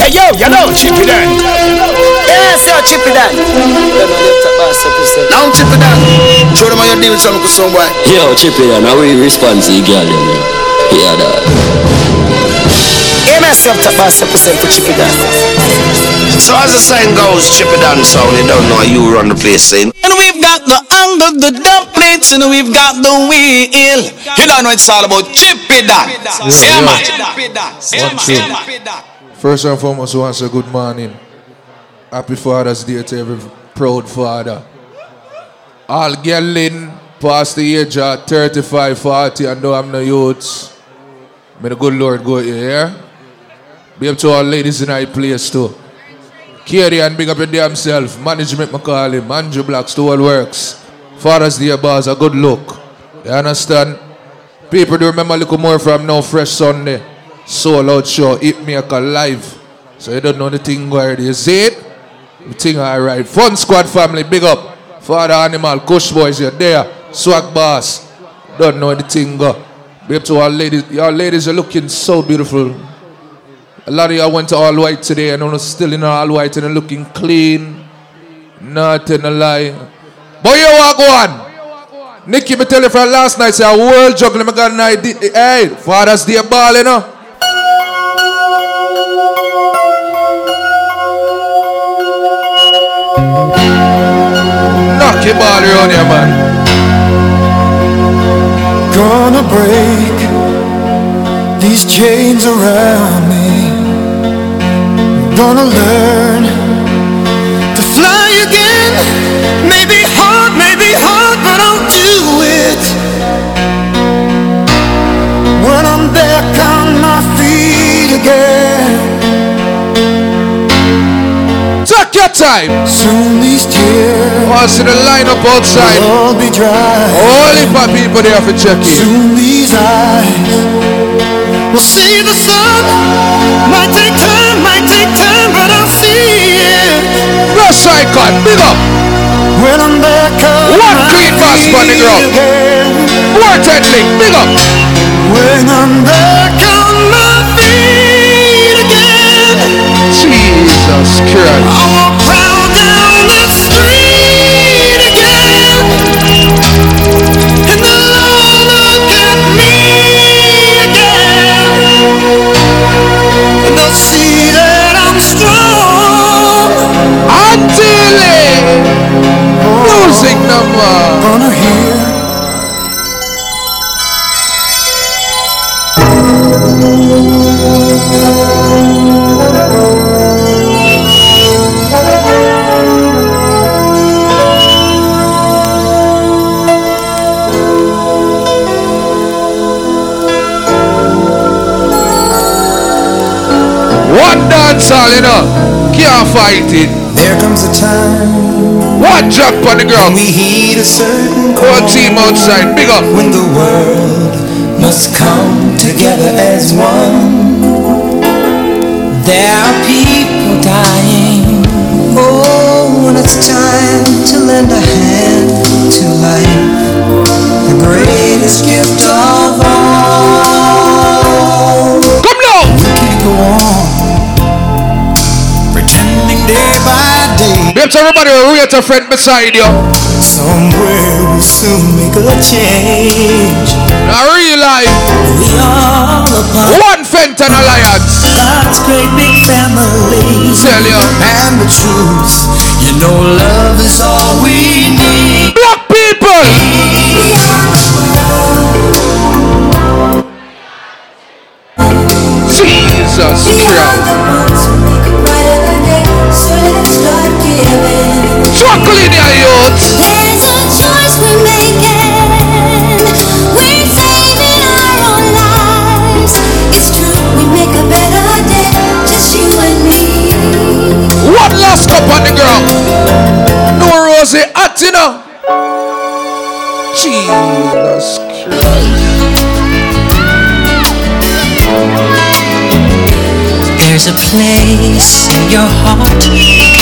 Speaker 6: Hey yo, you know Chippy Don.
Speaker 16: Yes, yo, Chippy Don.
Speaker 6: Now Chippy Don. Show them how you deal with some some boy.
Speaker 17: Yo, Chippy Don, how we respond to the girl, you know? Yeah, that.
Speaker 16: Yeah, myself to pass percent for Chippy Don.
Speaker 6: So as the saying goes, Chippy Don sound, you don't know how you run the place, saying.
Speaker 18: And we've got the under the dumplings and we've got the wheel. You don't know it's all about Chippy Don. Yeah, man.
Speaker 19: One two. First and foremost, we want to say good morning. Happy Father's Day to every proud father. All girling past the age of 35, 40 and don't have no youths. May the good Lord go here, yeah? Be up to all ladies in our place too. Carry and big up your damn self. Management McCall him. Andrew Black, Stowell Works. Father's Day boss, a good look. You understand? People do remember a little more from now, Fresh Sunday. Soul Out Show, Hit Me a live. So you don't know the thing where you see it? The thing alright. Fun Squad family, big up. Father Animal, Kush Boys, you're there. Swag Boss. Don't know the thing go. Big up to our ladies. Your ladies are looking so beautiful. A lot of y'all went to all white today and are still in all white and looking clean. Nothing a lie. Boy, you walk on. Nicky, me tell you from last night, say a world juggling, I got an idea. Hey, Father's Day ball, you know. Knock your ball around your man.
Speaker 20: Gonna break these chains around me. Gonna learn to fly again. Maybe hard, maybe hard, but I'll do it. When I'm back on my feet again.
Speaker 19: Take time.
Speaker 5: Soon these tears
Speaker 19: Oh, I see the lineup outside.
Speaker 5: will all be dry.
Speaker 19: Holy for people there for check in.
Speaker 5: Soon these eyes will see the sun. Might take time, might take time, but I'll see it.
Speaker 19: Rush icon, big up.
Speaker 5: When I'm back on
Speaker 19: One clean pass for the
Speaker 5: feet
Speaker 19: girl.
Speaker 5: again.
Speaker 19: Quartetly, big up.
Speaker 5: When I'm back on my feet
Speaker 19: Until it. Music number. Dance all, you know. Can't fight it.
Speaker 5: There comes a time
Speaker 19: One drop on the ground.
Speaker 5: we heed a certain
Speaker 19: Whole team outside, big up.
Speaker 5: when the world must come together as one. There are people dying. Oh, when it's time to lend a hand to life, the greatest gift
Speaker 19: Babes, everybody will rate a friend beside you.
Speaker 5: Somewhere we soon make a change.
Speaker 19: Now real life.
Speaker 5: We all a
Speaker 19: One Fenton Alliance.
Speaker 5: God's great big family.
Speaker 19: Tell you.
Speaker 5: And the truth, you know, love is all we need.
Speaker 19: Black people. Jesus Christ.
Speaker 9: There's a place in your heart,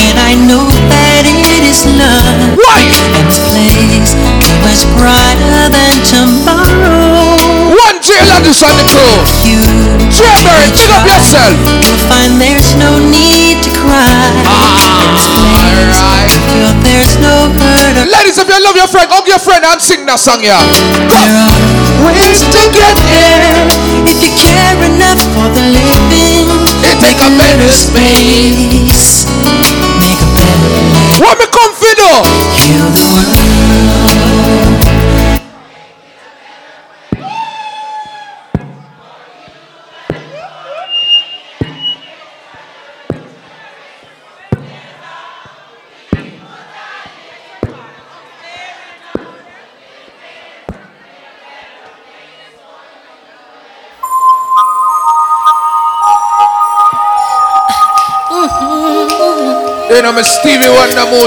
Speaker 9: and I know that it is love.
Speaker 19: Why?
Speaker 9: And this place is much brighter than tomorrow.
Speaker 19: One jail on the crew.
Speaker 9: You,
Speaker 19: Trevor, pick up yourself. Ladies, if you love your friend, hug your friend and sing that song, yeah.
Speaker 9: there are ways to get there if you care enough for the living.
Speaker 19: It take a better
Speaker 9: space. Make a better life.
Speaker 19: What me come for?
Speaker 9: Heal the.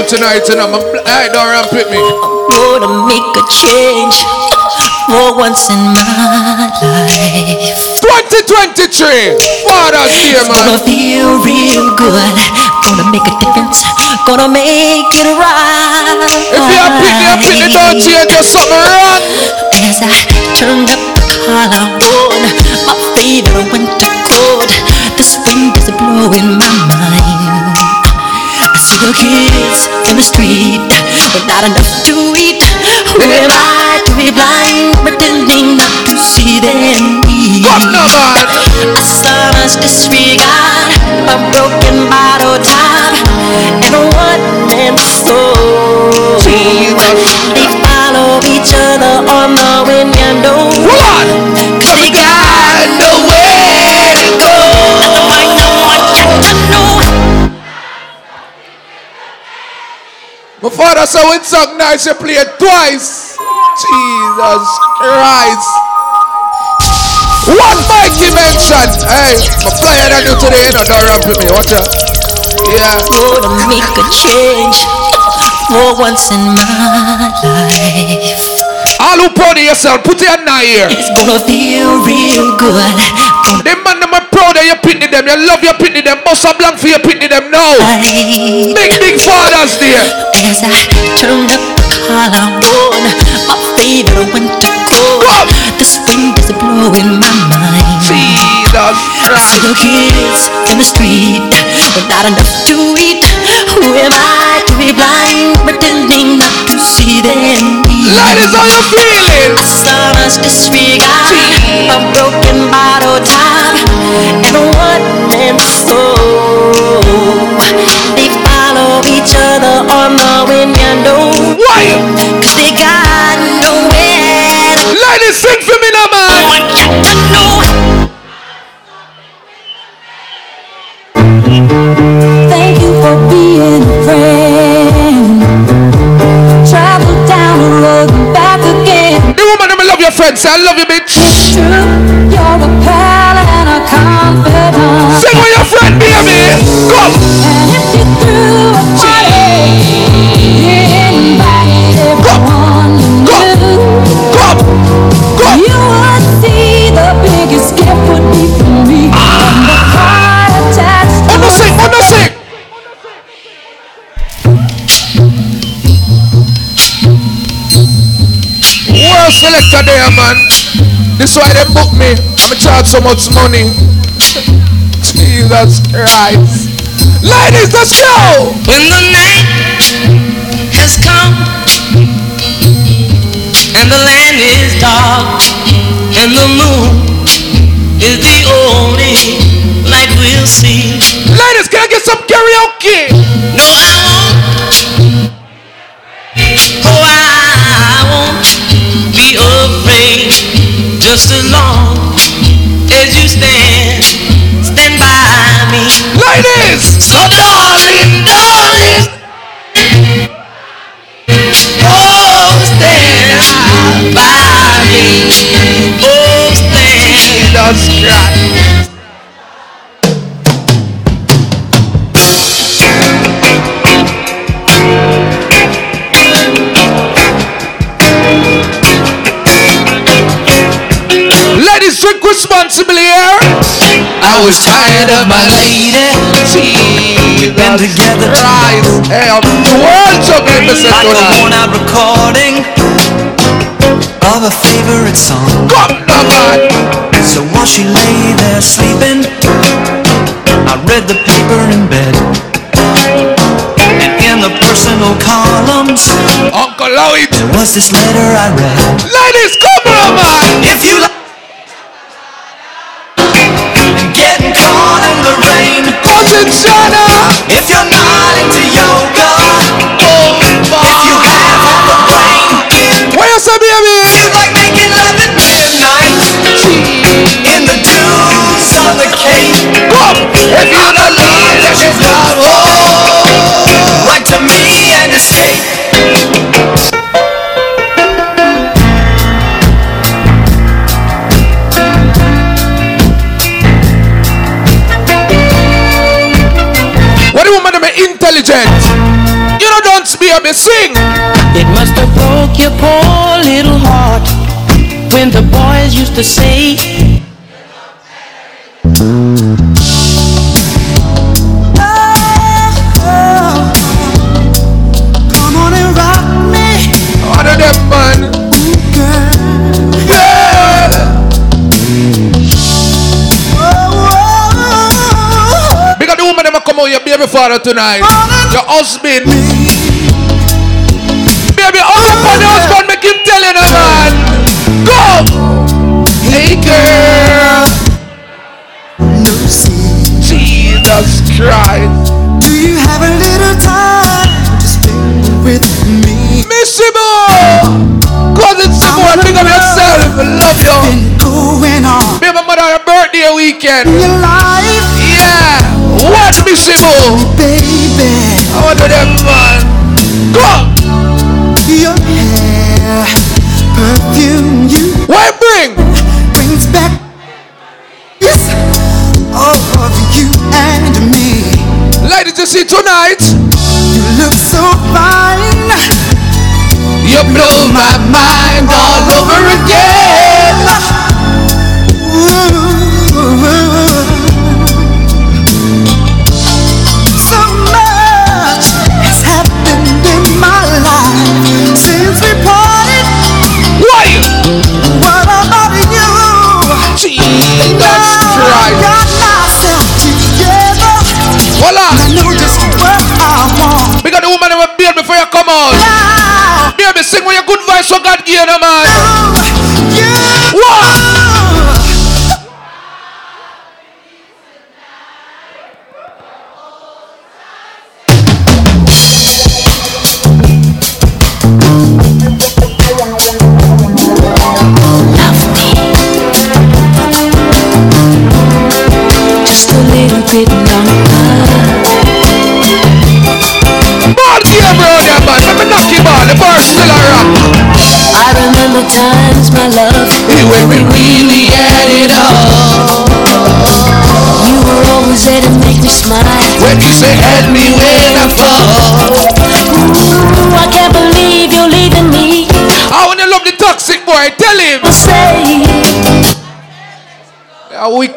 Speaker 19: Tonight, know. My, I don't run pick me.
Speaker 9: Gonna make a change for once in my life.
Speaker 19: 2023, Father's Day,
Speaker 9: Gonna feel real good. Gonna make a difference. Gonna make it right.
Speaker 19: If you are pick me, I pick me, don't change your something wrong.
Speaker 9: As I turned up the collar the street with not enough to eat. Who am I to be blind, pretending not to see their needs?
Speaker 19: Oh, come now, man.
Speaker 9: I saw much disregard, a broken bottle top, and a one-man soul. They follow
Speaker 19: My father said when song nice, you play it twice. Jesus Christ. One Mikey mentioned. Hey, my flyer than you today, you know, don't run with me. Watch out. Yeah.
Speaker 9: Gonna make a change for once in my life.
Speaker 19: All who proud yourself, put your hand here.
Speaker 9: It's gonna feel real good.
Speaker 19: Them man them are of you pitney them. You love your pitney them. Bust a blank for your pitney them now. Big big fathers there.
Speaker 9: As I turn up the collarbone, my favorite winter coat. The wind is blowing my mind.
Speaker 19: Jesus
Speaker 9: I see the kids in the street, but not enough to eat. Who am I to be blind, pretending not to see them?
Speaker 19: Ladies, how you feeling?
Speaker 9: Much disregard, a broken bottle top, and a one-man show. They follow each other on the window.
Speaker 19: Why?
Speaker 9: Cause they got nowhere.
Speaker 19: Ladies, sing for your friends. I love you, bitch.
Speaker 21: True, you're a pal and a confidant.
Speaker 19: Sing with your friend, baby.
Speaker 21: And if you threw a party,
Speaker 19: Selector there, man. This why they book me. I'm charge so much money. Jesus Christ. Ladies, let's go.
Speaker 7: When the night has come and the land is dark and the moon is the only light we'll see.
Speaker 19: Ladies, can I get some karaoke?
Speaker 7: No, I won't. Oh, I won't be afraid just as long as you stand, stand by me.
Speaker 19: Ladies!
Speaker 7: So darling, darling, oh, stand by me. Oh, stand.
Speaker 19: Jesus Christ. Responsibly here.
Speaker 7: I was tired of my lady. We've been together
Speaker 19: Christ. Hey, I'm the world juggling the set
Speaker 7: like a
Speaker 19: tonight.
Speaker 7: worn out recording of a favorite song.
Speaker 19: Come on, man.
Speaker 7: So while she lay there sleeping, I read the paper in bed. And in the personal columns,
Speaker 19: Uncle Lloyd,
Speaker 7: there was this letter I read.
Speaker 19: Ladies, come on, man.
Speaker 7: If you like caught in the rain,
Speaker 19: Cousin Shana.
Speaker 7: if you're not
Speaker 19: out your baby father tonight. Your husband. Baby, all up on the husband, make him tell you, now, What, Missy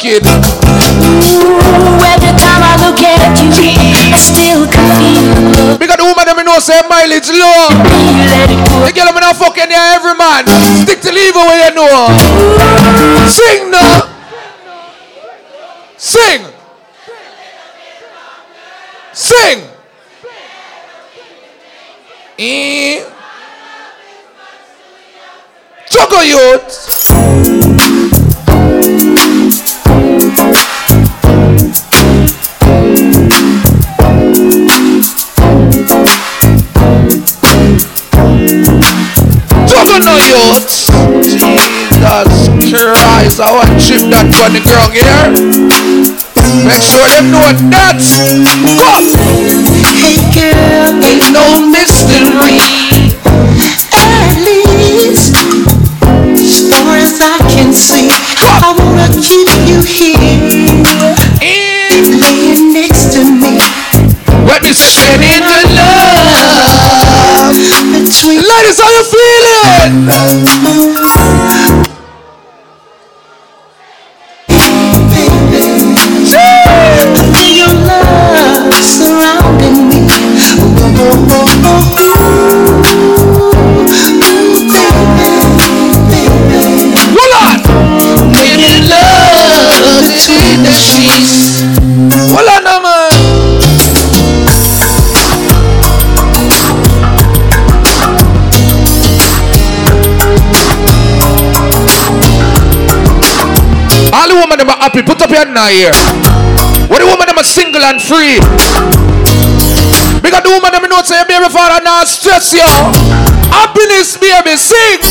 Speaker 19: naked.
Speaker 9: Ooh, every time I look at you, I still can feel.
Speaker 19: Because the woman that me know say mileage low. The girl me not fucking there every man. Stick to leave her where you know. Sing now. now here. What the woman them a single and free. Because the woman them know say baby father now stress you. Happiness baby sing.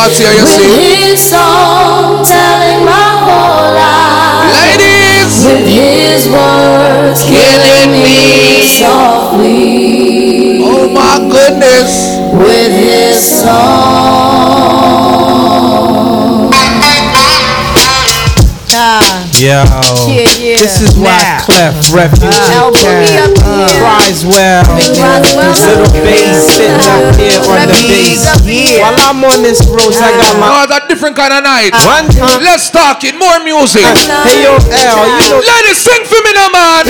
Speaker 19: heart here, you see.
Speaker 9: His song telling my whole life.
Speaker 19: Ladies!
Speaker 9: With his words
Speaker 19: killing me
Speaker 9: softly.
Speaker 19: Oh my goodness.
Speaker 9: With his song.
Speaker 22: Yo,
Speaker 23: Yeah, yeah.
Speaker 22: this is why
Speaker 23: Now.
Speaker 22: Clef Refugee uh,
Speaker 23: Elbow me
Speaker 22: Camp
Speaker 23: up here.
Speaker 22: cries well. This little bass sitting up here on the bass. While I'm on this road, I got my
Speaker 19: Oh, that different kind of night.
Speaker 22: Uh, one time.
Speaker 19: Let's talk it. More music.
Speaker 22: Uh, hey yo, L, you know.
Speaker 19: Ladies, sing for me now, man.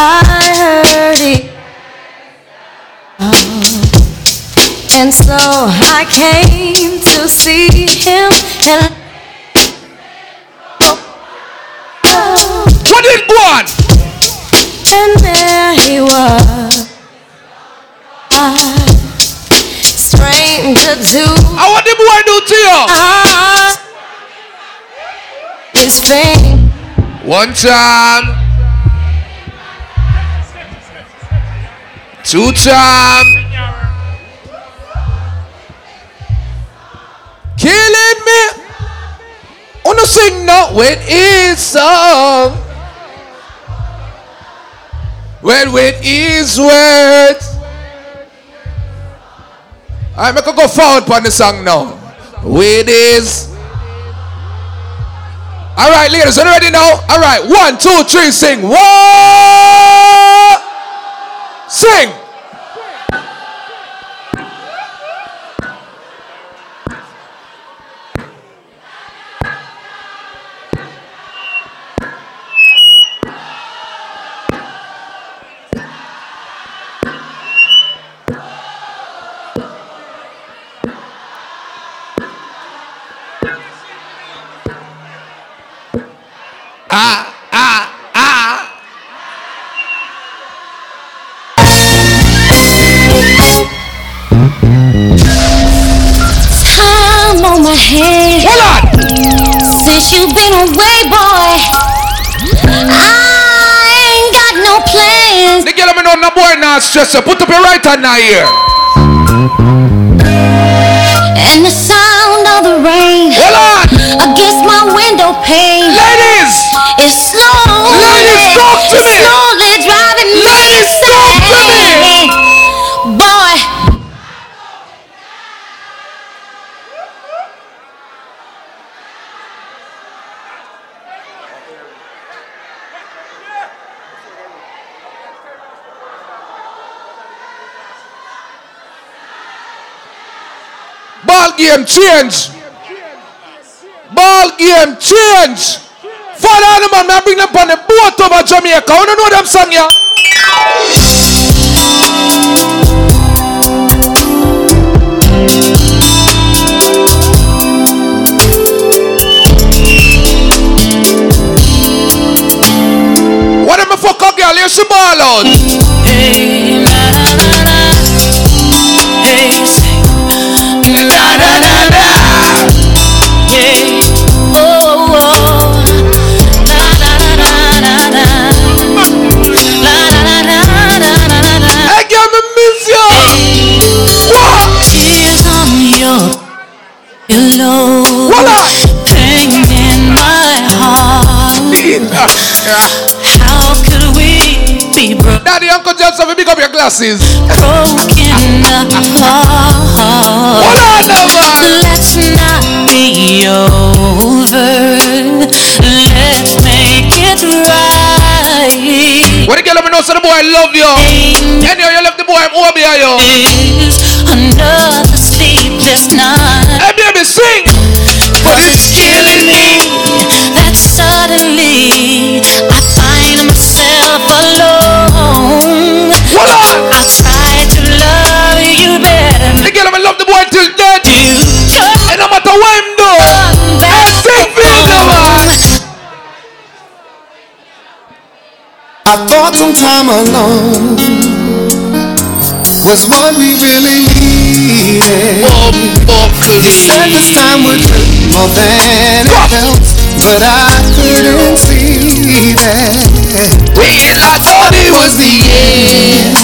Speaker 24: I And so I came to see him and
Speaker 19: What did go on?
Speaker 24: and there he was. Stranger to
Speaker 19: I what the boy do to you?
Speaker 24: Ah, his fame.
Speaker 19: One time. Two time. Killing me. Wanna sing now with his song. Well, with his words. I make a go forward on the song now. With his. All right, ladies, are you ready now? All right, one, two, three, sing. What? Sing. Not stress you. Put up your right hand now here. Game change. Ball game change. Father the man, I bring them on the boat over Jamaica. I don't know them song. What am I fuck up, girl? Here's the ball out.
Speaker 9: Hey, na na na na. Hey, pillow.
Speaker 19: Voila.
Speaker 9: Pain in my heart. How could we be broken
Speaker 19: Daddy, Uncle Joseph, pick up your glasses.
Speaker 9: apart?
Speaker 19: Hold on man.
Speaker 9: Let's not be over. Let's make it right.
Speaker 19: What let me know so the boy I love you. Anyhow, you left the boy, I'm over here, yo.
Speaker 9: Another sleepless night. I
Speaker 5: some time alone was what we really needed. Said this time would hurt more than it felt, but I couldn't see that.
Speaker 19: I thought it was the
Speaker 5: end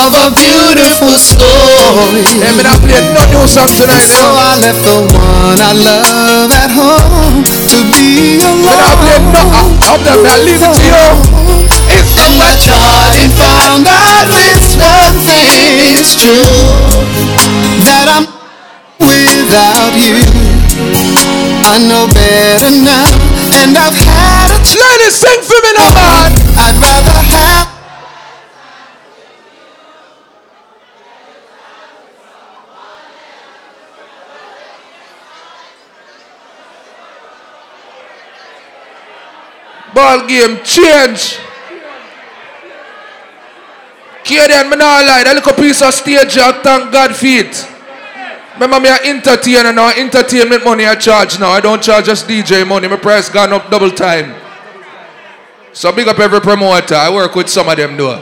Speaker 5: of a beautiful story.
Speaker 19: Hey, me not play no new song tonight, eh?
Speaker 5: So
Speaker 19: yo.
Speaker 5: I left the one I love at home to be alone.
Speaker 19: Me not play no. I- I'm not gonna leave it to you.
Speaker 5: I tried and found out this one thing it's true that I'm without you. I know better now, and I've had a
Speaker 19: Ladies, sing for me now, man.
Speaker 5: I'd rather have.
Speaker 19: Ball game change. Kadian, me not lie. That little piece of stage, I thank God for it. Remember me a entertainer now. Entertainment money I charge now. I don't charge just DJ money. My price gone up double time. So big up every promoter. I work with some of them though.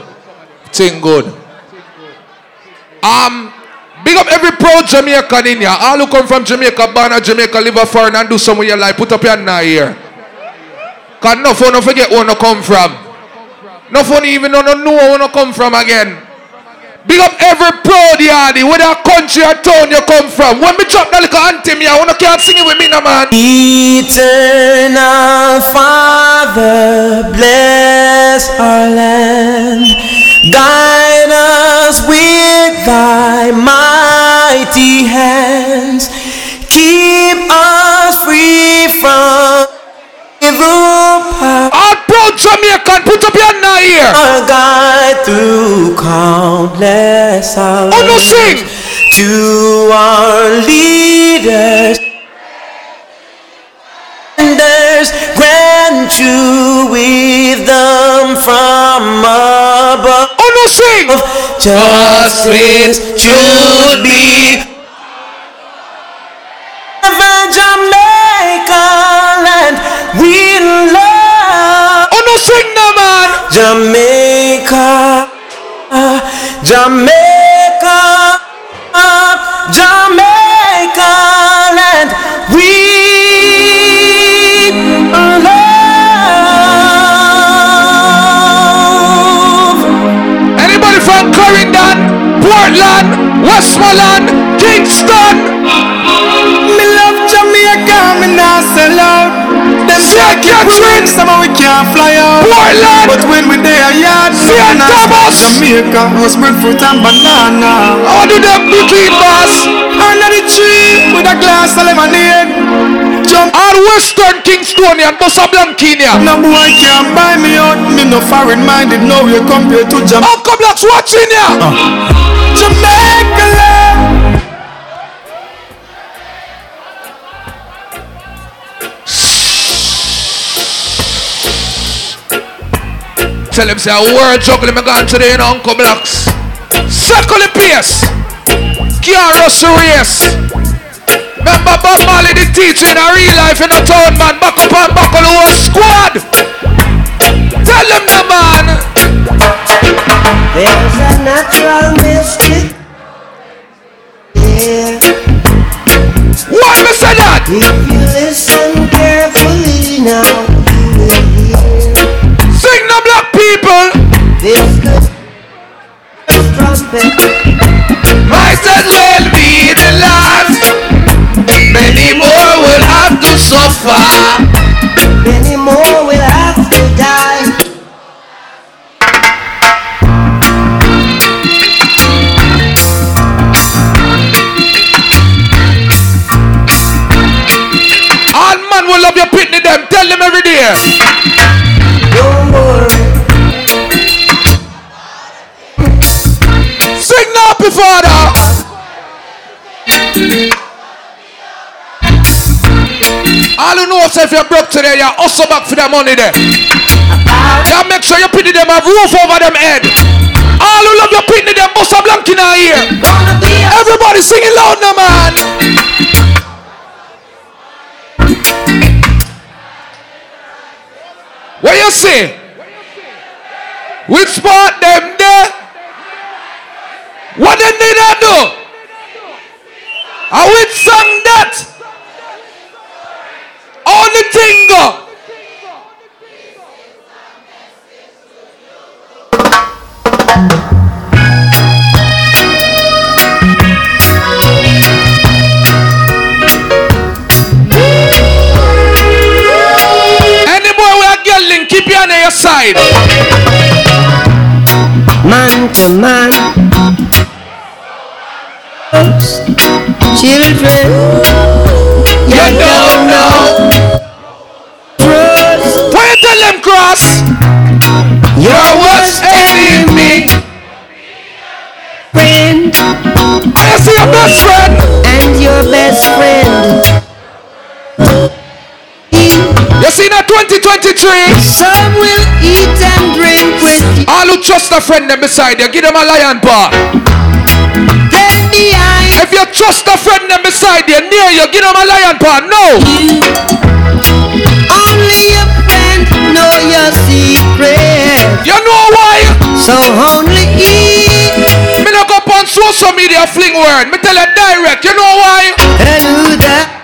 Speaker 19: Thing good. Um, big up every pro Jamaican in here. All who come from Jamaica, born Jamaica, live a foreign and do some with your life. Put up your hand here. Cause no fun, don't forget where you come from. No fun even don't know where you come from again. Big up every proud yardie, whether country or town you come from. When me drop that little anthem here, you can't sing it with me no man.
Speaker 20: Eternal Father, bless our land. Guide us with thy mighty hands. Keep us free from
Speaker 19: All proud Jamaican, put up your hand here.
Speaker 20: Our guide through countless hours.
Speaker 19: Oh, no, sing.
Speaker 20: To our leaders. Leaders, grant you wisdom from above.
Speaker 19: Oh no, sing.
Speaker 20: Justice should be. Ever Jamaica,
Speaker 19: ah,
Speaker 20: Jamaica, ah, Jamaica land we love.
Speaker 19: Anybody from Clarendon, Portland, Westmoreland, Kingston?
Speaker 2: Them
Speaker 19: St. Catherine,
Speaker 2: somehow we can't fly out.
Speaker 19: Portland,
Speaker 2: But when we there, yard,
Speaker 19: St. Thomas.
Speaker 2: Jamaica, was breadfruit and banana.
Speaker 19: How do them do keep us?
Speaker 2: Under the tree with a glass of lemonade. Jump
Speaker 19: All Western Kingstonian, Blanquinia.
Speaker 2: No boy can buy me out. Me no foreign minded. No you compare to Jam
Speaker 19: Uncle Black's watching ya.
Speaker 2: Ah. Jamaica.
Speaker 19: Tell him say a word juggling me gone today in Uncle Blacks. Circle the rush the race. Remember Bob Marley the teacher in a real life in a town man. Back up and back on the whole squad. Tell them the man.
Speaker 20: There's a natural mystic here.
Speaker 19: What me say that?
Speaker 20: If you listen carefully now, this good trumpet.
Speaker 19: Might as well be the last. Many more will have to suffer.
Speaker 20: Many more will have to die.
Speaker 19: All man will love your pitney them. Tell them every day. Happy father. All who know if you're broke today, you also back for the money there. Yeah, make sure you pitney them have roof over them head. All who love your pitney them, Bossa Blanc in our ear. Everybody singing loud now, man. What you say? Which them there? What did to do? And which song a
Speaker 6: friend
Speaker 19: them beside you, give them a lion paw. If you trust a friend them beside you, near you, give them a lion paw. No.
Speaker 6: Only a friend know your secret.
Speaker 19: You know why?
Speaker 6: So only he
Speaker 19: Me not go on social media fling word. Me tell you direct. You know why?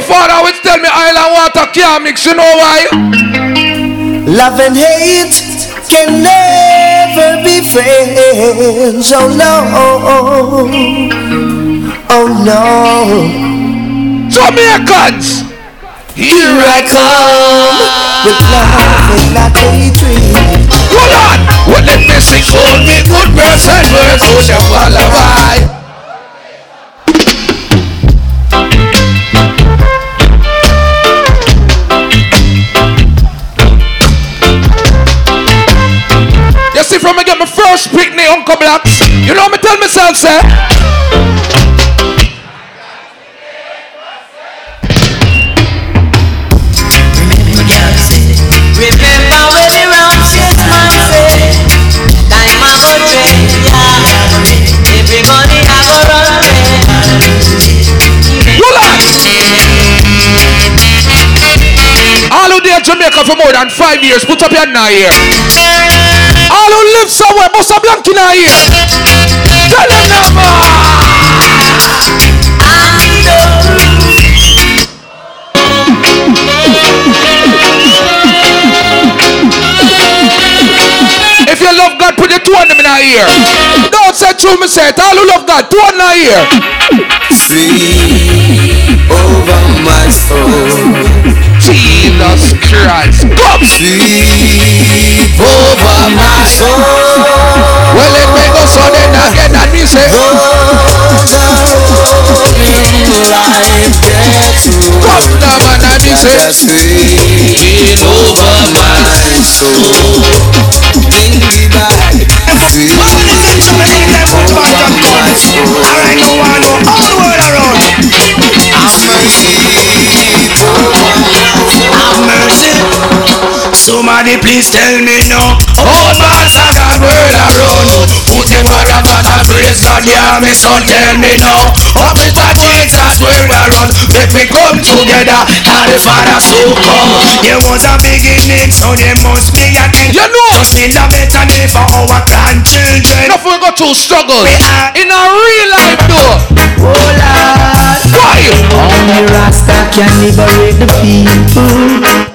Speaker 19: My father always tell me oil and water can't mix. You know why?
Speaker 5: Love and hate can never be friends. Oh no. Oh no.
Speaker 19: Jamaicans.
Speaker 5: Here I come with love and not hatred.
Speaker 19: Hold on. Well, let me sing. Hold me good mercy, mercy, shall follow by. See, from me get my first picnic, Uncle Blacks. You know me tell myself, say.
Speaker 6: Remember when the ramshackle man said, time I go trade, yeah. Everybody I
Speaker 19: Who there Jamaica for more than five years, put up your hand here. All who live somewhere, bust a blank in here. Tell them now, If you love God, put your two on them in our ear. Don't say true, me say it. All who love God, two on our ear.
Speaker 5: Sleep over my soul.
Speaker 19: Jesus Christ. Come.
Speaker 5: Sleep over my soul.
Speaker 19: Well, let me go so then again oh, and me say. Come down and me say.
Speaker 5: Sleep over my soul. In the night. Sleep over my soul.
Speaker 6: Somebody please tell me now. Oh, Master God, world around. Put your mother, mother, praise God, yeah, me son, tell me now. Oh, Mr. Jesus, world around. Let me come together. And the Father so come. There was a beginning, so there must be an end.
Speaker 19: You know.
Speaker 6: Just in a better day for our grandchildren.
Speaker 19: Enough we go through struggle.
Speaker 6: We are
Speaker 19: In a real life though.
Speaker 6: Oh Lord,
Speaker 19: Why?
Speaker 6: only Rasta can liberate the people.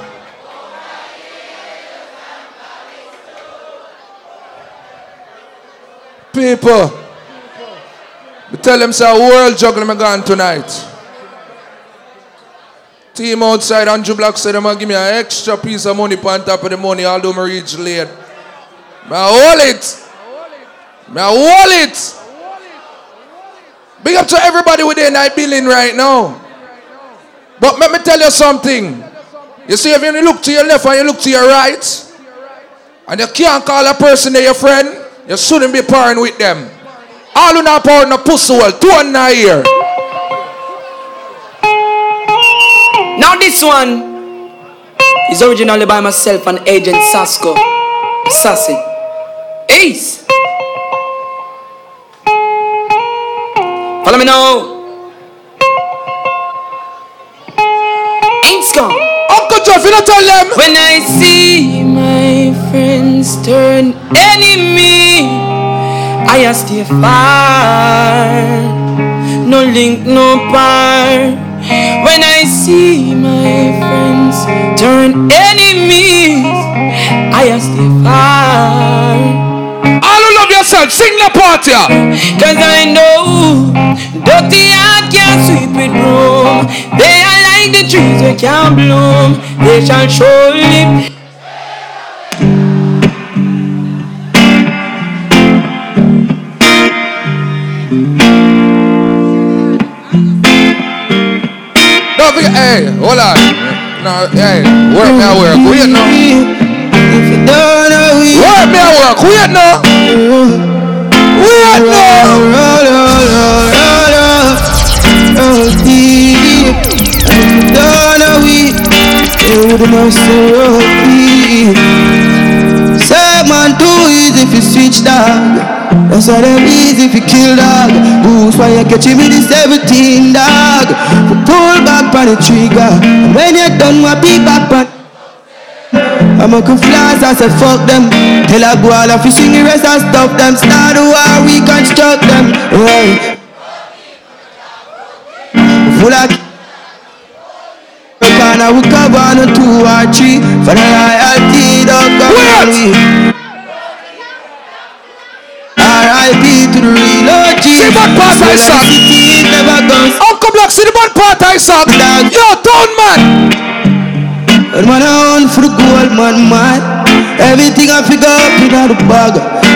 Speaker 19: People. Me tell them say a world juggling me gone tonight. Team outside Andrew Black said gonna give me an extra piece of money on top of the money although me reach late. A hold it. Me a hold it. Big up to everybody within that building right now. But let me tell you something. You see, if you look to your left and you look to your right, and you can't call a person there your friend, you shouldn't be parring with them. All who not a pussy well, two and nine here.
Speaker 10: Now this one is originally by myself and Agent Sasco. Sassy. Ace. Follow me now. Ain't gone.
Speaker 19: Uncle Jeff, you don't tell them.
Speaker 10: When I see my friends turn enemy, I stay far. No link, no par. When I see my friends turn enemies, I stay far
Speaker 19: love yourself. Sing the party.
Speaker 10: Cause I know dirty heart can sweep it broom. They are like the trees that can't bloom. They shall surely.
Speaker 19: Don't forget, hey, hold on. No, hey, work now, work. We know. If you know, work now, work.
Speaker 7: We know the we the most Say man too easy if you switch dog That's why them easy if you kill dog Goose why you catching me this 17 dog Pull back on the trigger And when you're done my beat back I'm a flash, I said fuck them Tell a all of you swing the rest and stop them Start the war, we construct them Right Full of Corner we cover on a two or three For the royalty, don't come on we R.I.P. to the real OG
Speaker 19: See what part I suck. Uncle Black, see the bad part I suck. Yo, town man.
Speaker 7: And man I on for the gold man man. Everything I figure up in the bag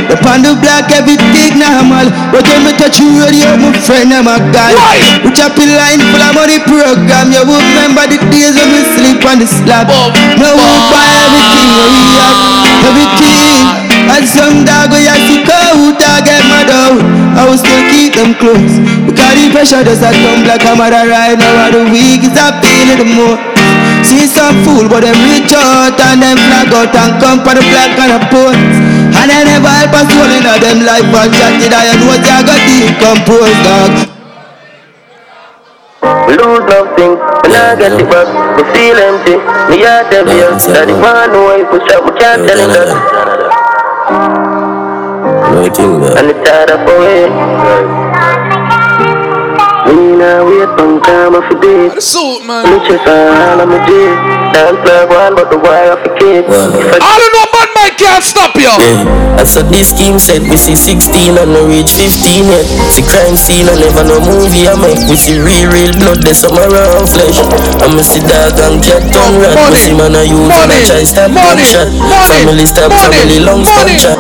Speaker 7: The pan the black everything normal. But when me touch you radio my friend I'm a guy. We chop a line full of money program. You will remember the days when we sleep on the slab. No we buy everything we have. Everything. And some dog we have to go out get mad out. I will still keep them close. Because the pressure does not come like a ride. Now the week is I feel it the more See some fool, but them reach out and them flag out and come for the black and the post. And they never help us soul in them life and chat it. I know what you got decompose, dog.
Speaker 25: We lose nothing, when I get it back, we feel empty. Me heart heavy, daddy man know I push up, we can't tell him that. And it's tired of away. We now wait from time of a day.
Speaker 19: Suit, man.
Speaker 25: Me chest all of my day. Dance like one, but the wire of a kid.
Speaker 19: All you know bad man can't stop you.
Speaker 25: Yeah, I saw this scheme set, we see 16 and no reach 15 yet. See crime scene, I never no movie I make. We see real, real blood, there's some around flesh. I'ma see dog and cat on rat. We see man I use and I try stop gunshot. Family stab, family long gunshot.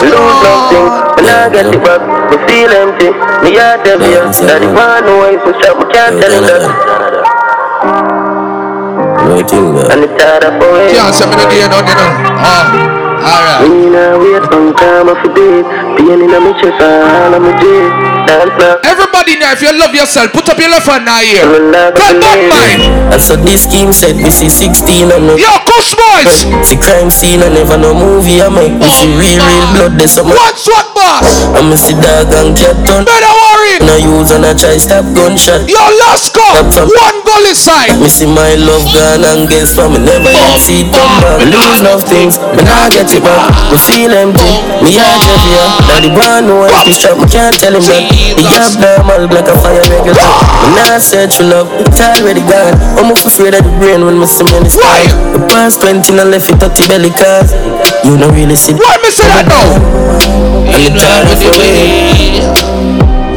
Speaker 25: We lose nothing, when I get it back, we feel empty. Me heart heavy, daddy man know I push up, we can't tell him that. And it's tired of away.
Speaker 19: Can't say me no day, no, you know. Ah, alright.
Speaker 25: We now wait time of day. Pain in my chest all of my day.
Speaker 19: Everybody now, if you love yourself, put up your left hand now here. Cut back mine.
Speaker 25: I saw this scheme set, we see 16 and no
Speaker 19: Yo, Kush boys.
Speaker 25: See crime scene, I never no movie I make. We see real, real blood, there's some
Speaker 19: What's what, boss?
Speaker 25: I'ma see dog and cat on
Speaker 19: Better worry.
Speaker 25: No use and I try to stop gunshot
Speaker 19: Your last call. One goal inside.
Speaker 25: Me see my love gone and guess from me never yet see it come back. Me lose enough things, me nah get it back. Me feel empty, me heart heavy. Daddy boy know if he strap, me can't tell him that. He have normal like a fire regular. Me nah search for love, it's already gone. I'm off afraid of the brain when me see me in the sky. The past 20 and left it the belly cause you don't really see.
Speaker 19: Why me say that now?
Speaker 25: And the time of the way.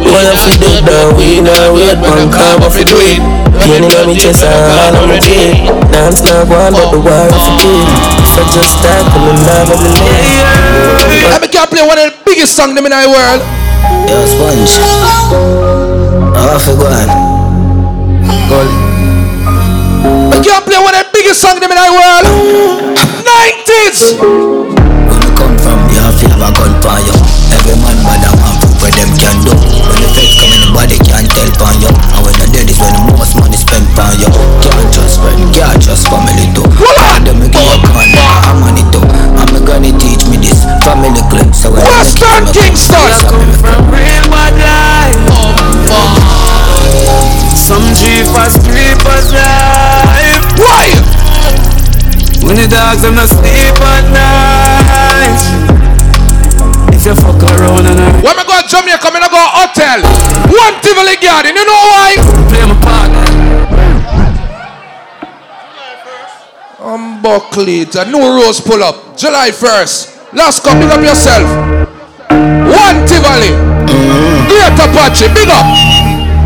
Speaker 25: What if we did that? We know wait, man, come off it, do it. Pain in my chest, all on my day. Dance now, one, but the wire of it. So just start coming love every day.
Speaker 19: Let me can play one of the biggest songs in the world.
Speaker 25: Yo, Sponge. Off it, go on.
Speaker 19: I can play one of the biggest songs in the world. 90s.
Speaker 25: When you come from, you have to have a gun for you. Every man bad and man prove where them can do. When the feds come in, nobody can tell on you. And when the dead is when the most money spent on you. Can't just friend, can't just family too. And them me give you gun, I'm on it too. And me gonna teach me this family clip. So when
Speaker 19: Western Kingston.
Speaker 7: From real bad life. Some jeepers, creepers life. When the dogs them not sleep at night. If you fuck around and I
Speaker 19: When me go to Jamaica, me no go hotel. One Tivoli Garden, you know why?
Speaker 7: play my part.
Speaker 19: Um, Buckley, a new rose pull up. July 1st. Last come, big up yourself. One Tivoli. Great Apache, big up.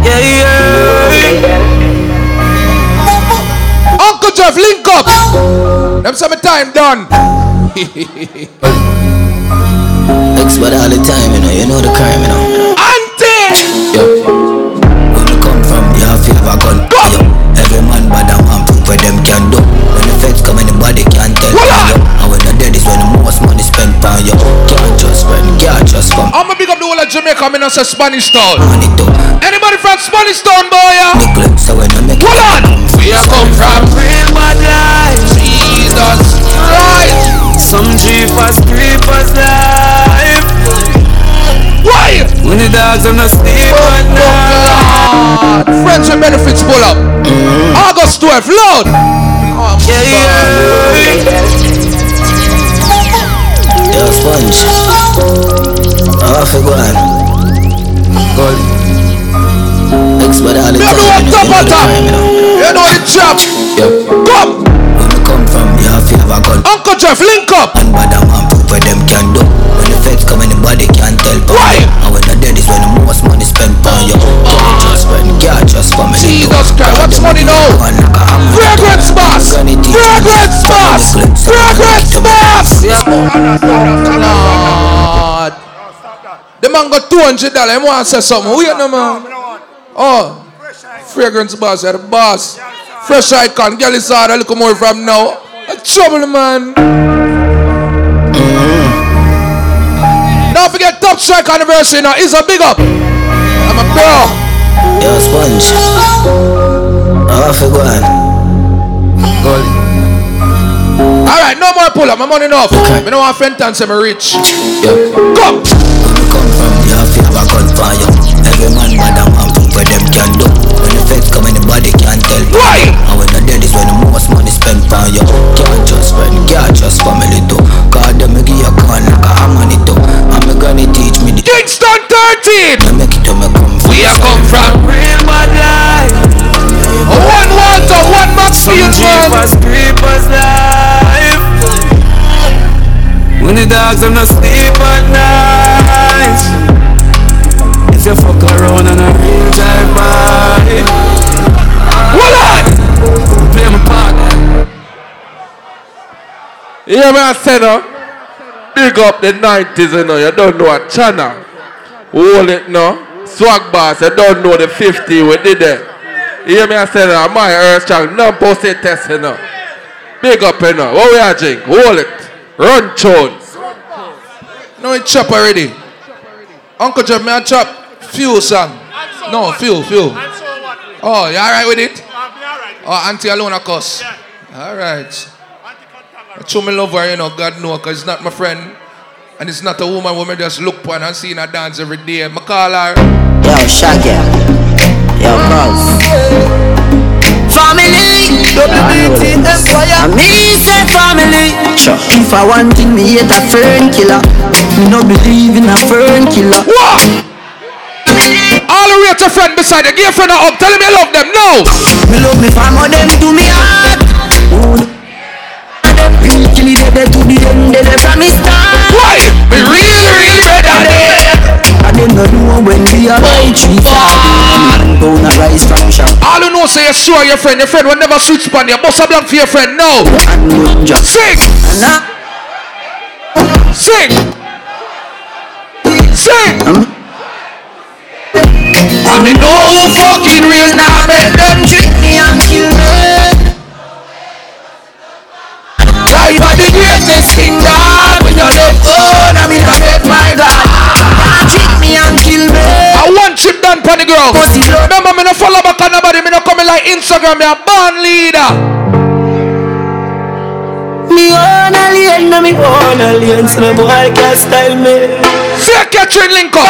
Speaker 7: Yeah, yeah.
Speaker 19: Uncle Jeff, link up. Them summertime done.
Speaker 25: Looks bad all the time, you know. You know the crime, you know.
Speaker 19: Auntie.
Speaker 25: Yo. Where you come from? You have feel a gun. Go. Yo.
Speaker 19: Every man bad and
Speaker 14: man prove where them can do. When the facts come, anybody can tell. Voila. And when the dead is when the most money spent on you. Can't trust when, can't trust from.
Speaker 19: I'ma pick up the whole of Jamaica. I'm in Spanish town. Anybody from Spanish town, boy? Yeah? Hold on. Where you come from? Real bad life. Jesus Christ.
Speaker 10: Some jeepers, creepers life.
Speaker 19: Why?
Speaker 10: When the dogs on the sleep at oh, night.
Speaker 19: Friends with benefits pull up. Mm. August 12th, Lord.
Speaker 10: Yeah, yeah.
Speaker 14: Yo, sponge. How I feel going? Gold. Explain all the
Speaker 19: Me
Speaker 14: time.
Speaker 19: know what
Speaker 14: you
Speaker 19: top
Speaker 14: know
Speaker 19: on top.
Speaker 14: you know.
Speaker 19: You know the chop.
Speaker 14: Yep.
Speaker 19: Come.
Speaker 14: Where me come from, you have to have a gun.
Speaker 19: Uncle Jeff, link up.
Speaker 14: And bad and man, prove what them can do. When the feds come, anybody can tell.
Speaker 19: Why?
Speaker 14: And when the dead is when the most money spent on you. Oh, Don't oh, just when God just come and
Speaker 19: Jesus Christ, what's money now? Fragrance boss. Fragrance boss. Fragrance boss. Lord. The man got two hundred dollars. He want to say something. Wait no man. Oh, fragrance boss, you're the boss. Fresh icon, girl is hard. A little more from now. A trouble, man. Mm-hmm. Don't forget Top Strike anniversary now. It's a big up. I'm a bro.
Speaker 14: Yo, sponge. How I feel going? Gold.
Speaker 19: Alright, no more pull up. My money enough. Okay. Me don't want Fenton say me rich.
Speaker 14: Yep.
Speaker 19: Come.
Speaker 14: From, you have to have a gun for you. Every man, and man, prove them can do. When the feds come, anybody can tell.
Speaker 19: Why?
Speaker 14: And when the dead is when the most money spent on you. Can't just friend, can't just family too. Cause them me give you a con like a money too. And me gonna teach me the
Speaker 19: Kingston 13.
Speaker 14: Me make it to me come from.
Speaker 19: We are come from
Speaker 10: real bad life.
Speaker 19: One water, one Maxfield, man.
Speaker 10: Jeepers, creepers life. When the dogs on the sleep at night. If you fuck around and a Play my part.
Speaker 26: Yeah, me I say no. Big up the 90s, you know. You don't know a channel. Hold it no. Swag boss, you don't know the 50 we did it. Hear me I say no. My earth child, no pussy test, you know. Big up, you know. What we are drink? Hold it. Run tune.
Speaker 19: No, it chop already. Uncle Jeff, me I chop few song. No, few, few. Oh, you alright with it? I be alright. Oh, Auntie alone, of course. Alright. I show me love her, you know, God know, because it's not my friend. And it's not a woman who me just look upon and see her dance every day. I call her.
Speaker 7: Yo, Shaggy. Yo, ah, Buzz. Family, WBT Empire. Me say family. Sure. If I want thing, me hate a fern killer. Me no believe in a fern killer.
Speaker 19: What? Way to friend beside you. Give your friend a hug. Tell him you love them. No.
Speaker 7: Me love me family, them do me hard. And them real kill it, they to the end, they from me start.
Speaker 19: Why? Me real, real better there.
Speaker 7: And no know when we are by three. Gonna rise from shop.
Speaker 19: All you know say you sure your friend. Your friend will never switch upon you. Bust a blank for your friend. No. Sing. Sing. Sing.
Speaker 7: I mean, no fucking real now, make them trick me and kill me. You are the greatest king, God? When you're left alone, I mean, I make my God. Trick me and kill me.
Speaker 19: I want chip done pon the ground. Remember, me no follow back on nobody. Me no coming like Instagram. Me a band leader.
Speaker 7: Me own alien, no me own alien, so no boy can style me.
Speaker 19: Say Catherine link up.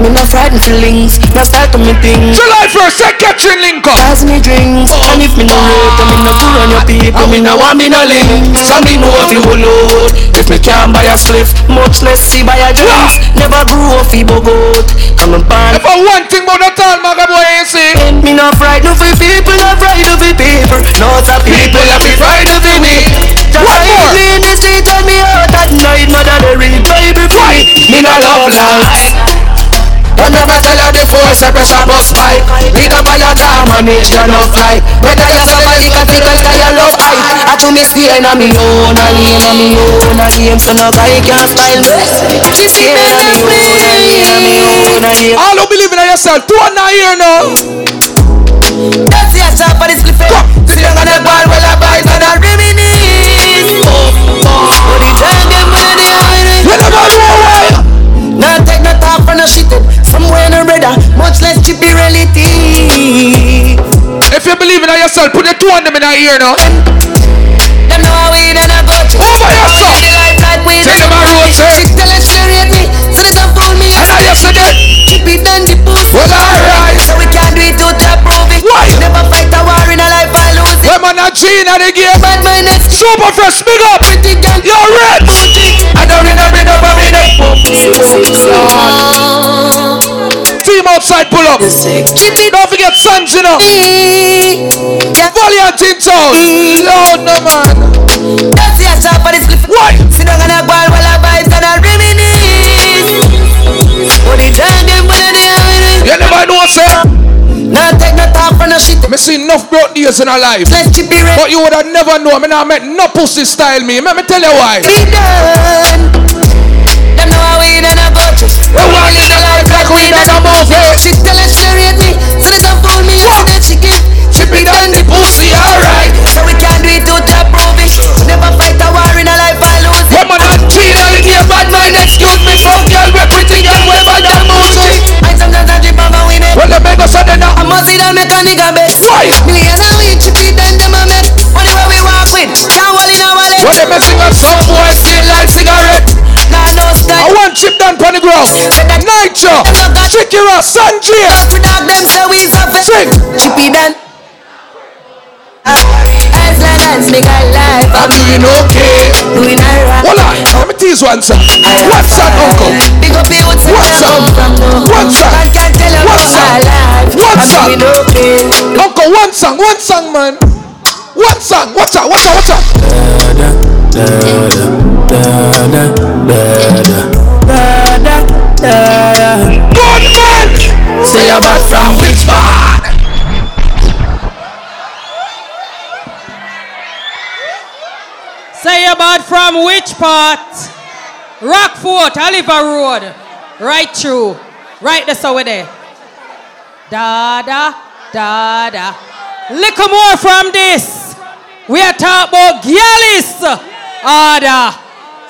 Speaker 7: Me no frightened feelings, no start to me things.
Speaker 19: July first, say Catherine link up.
Speaker 7: Pass me drinks, and if me no rate, me no pull on your people, me no want me no link. So me know if you will load. If me can't buy a spliff, much less see buy a drinks. Never grew up feeble goat. Come and pan.
Speaker 19: If I one thing about the tall maga boy, you see.
Speaker 7: Me no frightened for people, no frightened for people. Lots of people have been frightened for me. Just
Speaker 19: One more.
Speaker 7: in the street and me out at night, mother they read baby for me. Me no love lies. Don't never tell her the force, a pressure bust pipe Big up all your your love life Whether you somebody can take a guy you love hype I to me stay in a me own, a lane a me own A game so no guy can me. She see me a me own, a lane a me own, a lane.
Speaker 19: All who believe in yourself, two and not here now.
Speaker 7: That's the shop for this cliff Sit down on the ball while I buy and I reminisce. Oh, oh, oh, the time them
Speaker 27: never know. why.
Speaker 7: Not take no talk for no shit. Somewhere no brother, much less chippy reality.
Speaker 19: If you believe in yourself, put the two on them in our ear now.
Speaker 7: Them know how we done a go to.
Speaker 19: Over yourself.
Speaker 7: The life like we
Speaker 19: Take them a road, sir.
Speaker 7: She tell us she rate me, so they don't fool me.
Speaker 19: And I said.
Speaker 7: Keep it done the pussy.
Speaker 19: Well, alright.
Speaker 7: So we can't do it to prove it.
Speaker 19: Why?
Speaker 7: Never fight a war in a life I lose it.
Speaker 19: When man a Gina the game.
Speaker 7: Bad mind that's
Speaker 19: Super fresh, big up.
Speaker 7: pretty gang.
Speaker 19: You're rich.
Speaker 7: I don't need a bit of a
Speaker 19: Team outside pull up. Don't forget Sons, you know. Valiant in town. Lord, no man.
Speaker 7: That's the answer for this cliff.
Speaker 19: Why?
Speaker 7: Sit down and a ball while I vibes and I reminisce. What the time them when they
Speaker 19: You never know, sir.
Speaker 7: Not take no talk for no shit.
Speaker 19: Me see enough broke days in our life.
Speaker 7: Let's keep it real.
Speaker 19: But you would have never know. Me not met no pussy style me. Let me tell you why.
Speaker 7: Be done. Them know how we done a go to.
Speaker 19: We want live the life like we done a movie.
Speaker 7: She tell us she rate me, so they don't fool me. And then she give.
Speaker 19: She be done the pussy, alright.
Speaker 7: So we can't do it to to prove it. Never fight a war in a life I lose it.
Speaker 19: When man a Gina the game, bad mind, excuse me. Fuck girl, we pretty girl, we bad and moody.
Speaker 7: And sometimes I drip on my winning.
Speaker 19: Well, the make us sudden now.
Speaker 7: I must see that make a nigga bet.
Speaker 19: Why?
Speaker 7: Million a week, she be done them a met. Money where we walk with, can't hold in a wallet.
Speaker 19: When they messing us
Speaker 7: style.
Speaker 19: want chip down on the ground. Nitro, Shakira, Sanjay.
Speaker 7: We dog them say we suffer.
Speaker 19: Sing.
Speaker 7: Chippy Don. As long as me got life,
Speaker 19: I'm doing okay.
Speaker 7: doing alright.
Speaker 19: Hold on, let me tease one song. What's that, uncle?
Speaker 7: Big up your what's
Speaker 19: What's up?
Speaker 7: from no.
Speaker 19: What's up?
Speaker 7: I can't tell you
Speaker 19: What's
Speaker 7: about my
Speaker 19: up? What's
Speaker 7: I'm
Speaker 19: up?
Speaker 7: doing okay.
Speaker 19: Uncle, one song, one song, man. One song, what's up, what's up, what's up? Good man!
Speaker 27: Say you're bad from which part?
Speaker 28: Say about from which part? Rockfort, Oliver Road. Right through. Right this over there. Da da da da. Little more from this. We are talking about Gialis. Ada.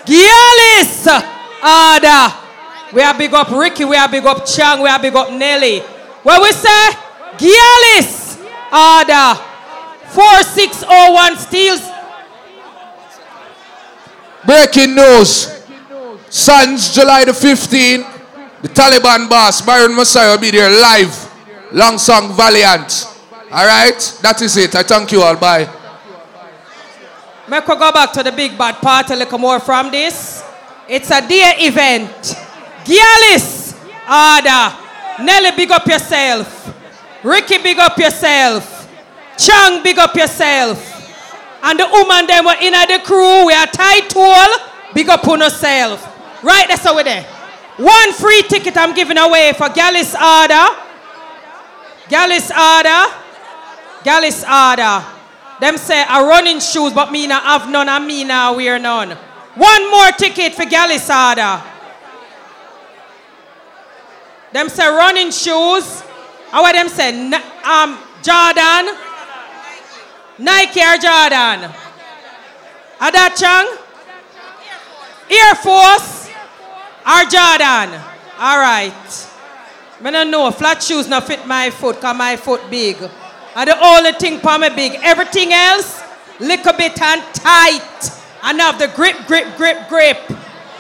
Speaker 28: Gialis. Ada. We are big up Ricky. We are big up Chang. We are big up Nelly. What we say? Gialis. Ada. 4601 Steeles.
Speaker 19: Breaking news. Sons, July the 15th. The Taliban boss, Byron Messia, will be there live. Long song, Valiant. Alright? That is it. I thank you all. Bye.
Speaker 28: Make we go back to the big bad party a little more from this. It's a day event. Gialis, Ada, Nelly, big up yourself. Ricky, big up yourself. Chang, big up yourself. And the woman them were in the crew. We are tight tool. Big up on yourself. Right, that's over there. One free ticket I'm giving away for Galis Ada. Galis Ada. Galis Ada. Them say a running shoes, but me not have none and me not wear none. One more ticket for Galisada. Them say running shoes. How what them say? Um, Jordan. Nike or Jordan? Adachang? Air Force or Jordan? All right. I don't know. Flat shoes not fit my foot because my foot big. And the only thing for me big. Everything else, little bit and tight. And have the grip, grip, grip, grip.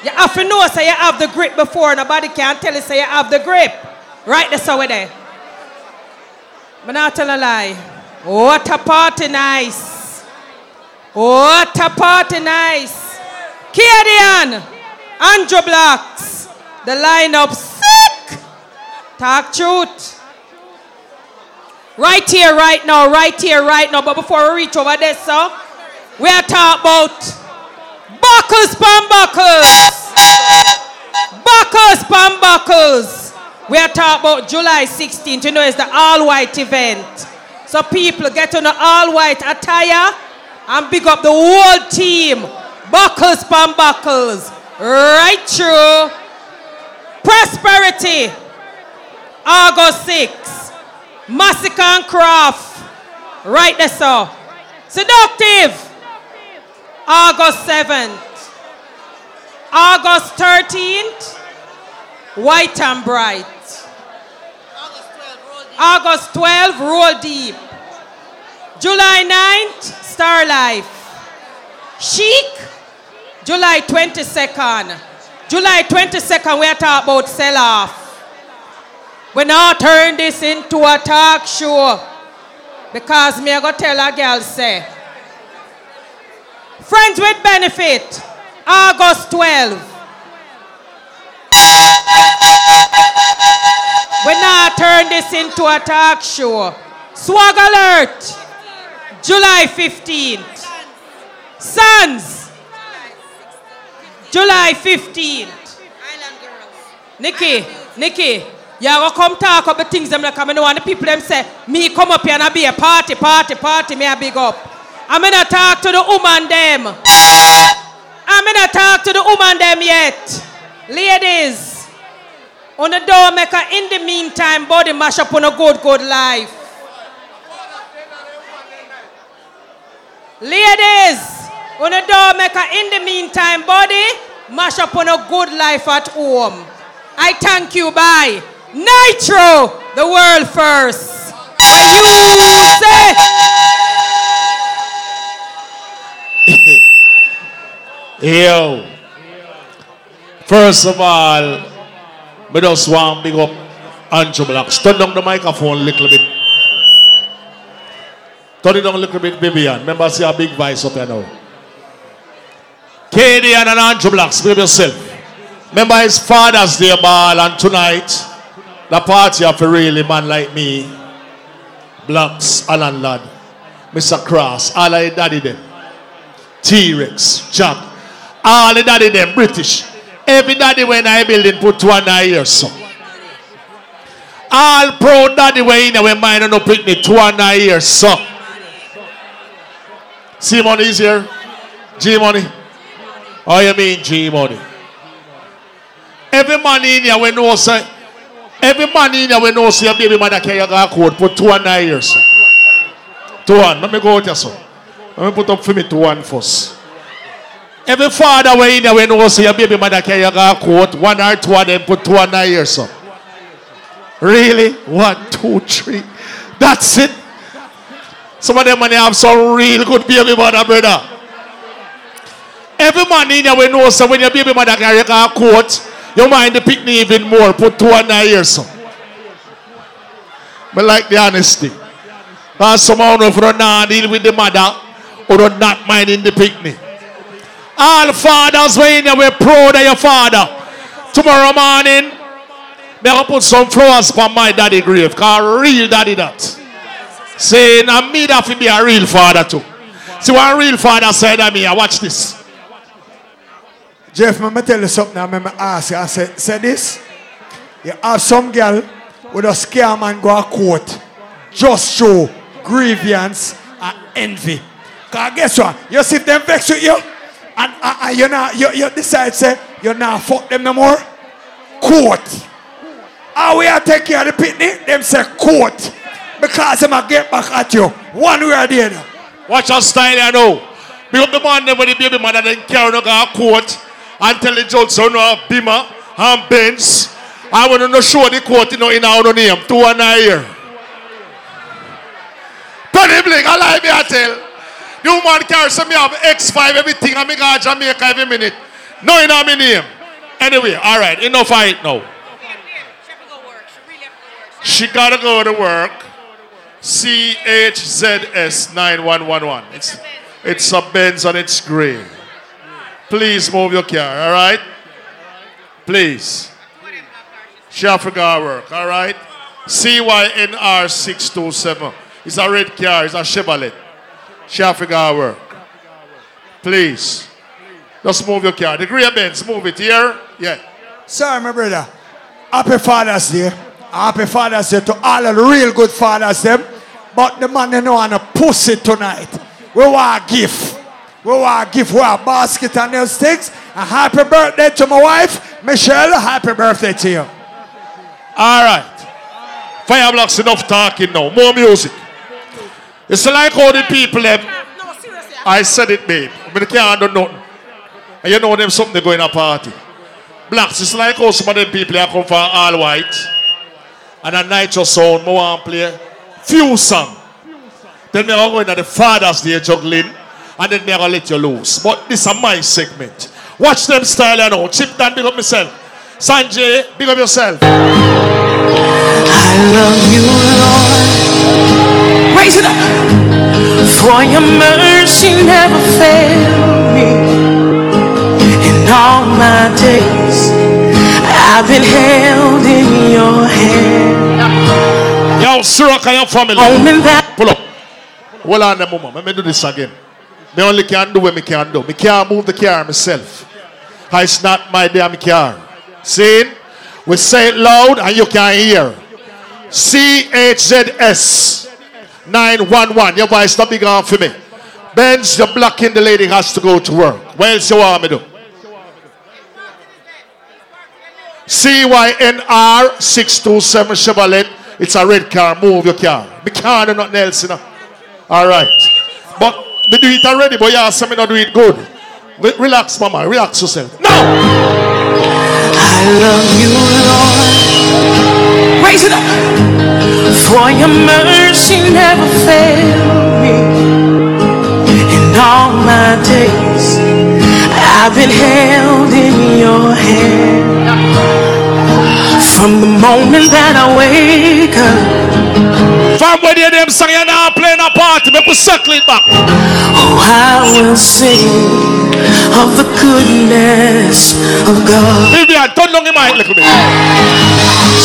Speaker 28: You have to know say you have the grip before. Nobody can tell you say you have the grip. Right, that's how it is. I'm not tell a lie. What a party nice. What a party nice. Kadian, Andrew Blacks. The lineup sick. Talk truth. Right here, right now, right here, right now. But before we reach over there, sir, we are talking about buckles, pan buckles. Buckles, pan buckles. We are talking about July 16th. You know, it's the all white event. So people get on the all white attire and pick up the whole team. Buckles, pan buckles. Right through. Prosperity. August 6. Massacre and Craft. Right there, so. Seductive. August 7th. August 13th, White and Bright. August 12th, Roll Deep. July 9th, Star Life. Chic, July 22nd. July 22nd, we are talking about sell off. We now turn this into a talk show. Because me I go tell a girl say. Friends with benefit, August 12. We now turn this into a talk show. Swag alert, July 15th. Sons, July 15th. Nikki, Nikki, you go come talk about the things them like I know and the people them say, me come up here and I be a party, party, party, me a big up. I'm gonna talk to the woman them. I'm gonna talk to the woman them yet. Ladies, on the door maker in the meantime, body mash up on a good, good life. Ladies, on the door maker in the meantime, body mash up on a good life at home. I thank you, bye. Nitro, the world first. You say,
Speaker 3: Yo. First of all, we just want big up Andrew Blacks. Turn down the microphone a little bit. Turn it down a little bit, Vivian. Remember, I see a big voice up here now. Katie and Andrew Blacks, big up yourself. Remember his father's day ball and tonight, the party of a really man like me, Blacks, Alan Ladd, Mr. Cross, all the daddy them, T-Rex, Jack, all the daddy them, British. Every daddy when I building put two and a year so. All proud daddy when in when mine no picnic two and a year so. C money is here. G money. Oh you mean G money? Every man in here we know say every man in here we know say baby mother carry a code put two and a year so. Two one. Let me go out here so. Let me put up for me two one first. Every father way in there when know say your baby mother carry a coat, one or two of them put two and a year so. Really? One, two, three. That's it. Some of them money have some real good baby mother, brother. Every man in there when know when your baby mother carry a coat, you mind the picnic even more, put two and a year so. But like the honesty. Somehow if you don't deal with the mother, or do not minding the picnic. All fathers when you we're proud of your father. Tomorrow morning, me gonna put some flowers on my daddy grave. Cause real daddy that. Saying I me that to be a real father too. See what a real father said to me, I watch this.
Speaker 29: Jeff, let me tell you something. I remember ask you. I said, say this. You have some girl with a scam and go a court. Just show grievance and envy. Cause guess what? You see them vex with you and, and, and you not you, you decide say you not fuck them no more. Court. How we are take care of the picnic? Them say court. Because them a get back at you. One way or the other.
Speaker 3: Watch your style, you know. Up the man with the baby mother then carry no go court and tell the judge so no Bima and Benz. I want to know show the court you know in our name. Two and a year. Tony Blink, I like me I tell. The woman some me have X5 everything and me go to Jamaica every minute. No in my name. Anyway, alright, enough fight now. She gotta go to work. CHZS 9111. It's it's a Benz and it's green. Please move your car, alright? Please. She have to go to work, alright? CYNR 627. It's a red car, it's a Chevrolet. She have to work. Please. Just move your car. The grey Benz, move it here. Yeah.
Speaker 29: Sorry, my brother. Happy Father's Day. Happy Father's Day to all of the real good fathers them. But the man they know want a pussy tonight. We want a gift. We want a gift. We want a basket and those things. And happy birthday to my wife, Michelle. Happy birthday to you.
Speaker 3: All right. Fire blocks enough talking now. More music. It's like all the people them. I said it, babe. I can't do nothing. And you know them something they go in a party. Blacks, it's like all some of them people here come from all white. And a nitro sound, I want to play few song. Then me are going to the Father's Day juggling. And then me are going to let you loose. But this is my segment. Watch them style and all. Chip down, big up myself. Sanjay, big up yourself.
Speaker 11: I love you, Lord. Raise it up. For your mercy never failed me. In all my days, I've been held in your hand.
Speaker 3: Yo, Suraka, your family. Pull up. Hold on a moment. Let me do this again. Me only can do what me can do. Me can't move the car myself. It's not my damn car. See? We say it loud and you can hear. CHZS 911. Your voice not big enough for me. Benz, you're blocking the lady has to go to work. What else you want me to do? CYNR 627 Chevrolet. It's a red car. Move your car. Me can't do nothing else, you know. All right. But we do it already, but yeah, some me not do it good. Re- Relax, mama. Relax yourself. No!
Speaker 11: I love you, Lord. Raise it up. For your mercy never failed me. In all my days, I've been held in your hand. From the moment that I wake up.
Speaker 3: You them song you now playing a party, make circle it back.
Speaker 11: Oh, I will sing of the goodness of God.
Speaker 3: Vivian, turn down your mic a little bit.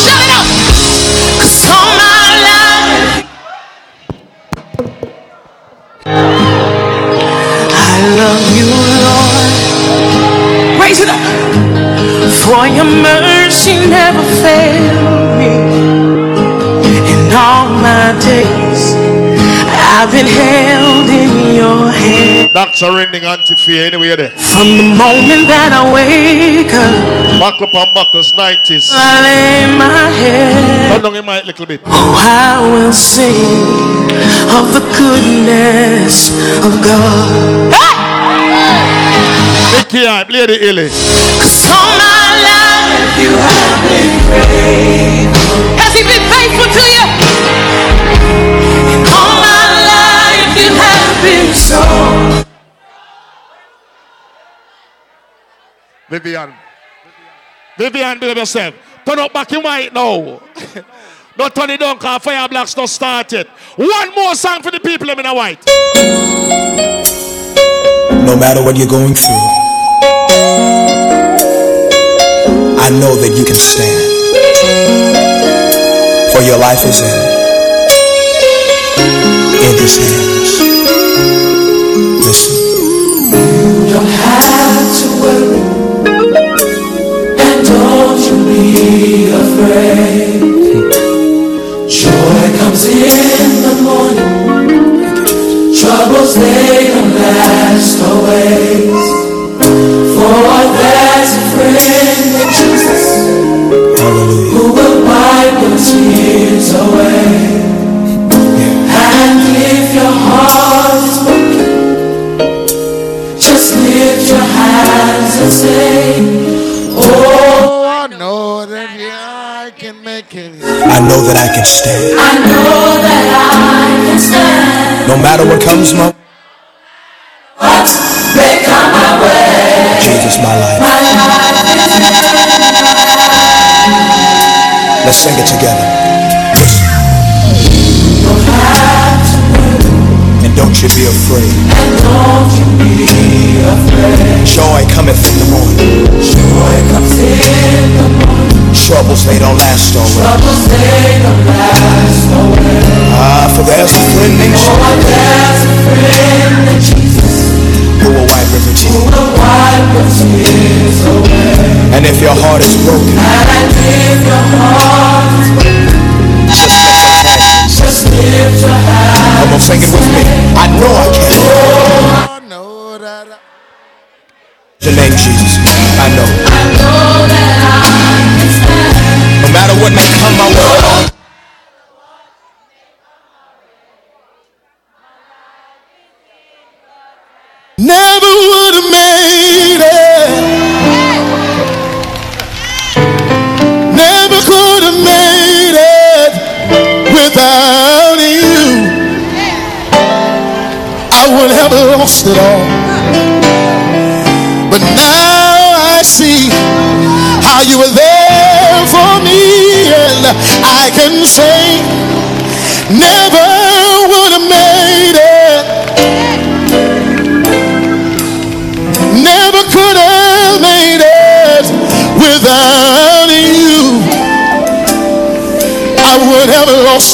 Speaker 11: Shut it up! For your mercy never failed me. All my days, I've been held in your hand.
Speaker 3: Doctor ending anti-fear anyway there.
Speaker 11: From the moment that I wake up,
Speaker 3: Back up and backers 90s.
Speaker 11: I lay my head.
Speaker 3: Turn down your mic a little bit.
Speaker 11: Oh, I will sing of the goodness of God.
Speaker 3: Vicky, I play the illy.
Speaker 11: Cause all my life you have been great. Has he been faithful to you? Been so.
Speaker 3: Vivian. Vivian, big up yourself. Turn up back your mic now. Don't turn it down because Fire Blacks not started. One more song for the people in the white.
Speaker 30: No matter what you're going through, I know that you can stand. For your life is in, in His hands.
Speaker 11: Don't have to worry. And don't you be afraid. Joy comes in the morning. Troubles they don't last always. For there's a friend in Jesus who will wipe your tears away. And say, Oh,
Speaker 31: I know that I can make it.
Speaker 30: I know that I can stand.
Speaker 11: I know that I can stand.
Speaker 30: No matter what
Speaker 11: comes
Speaker 30: my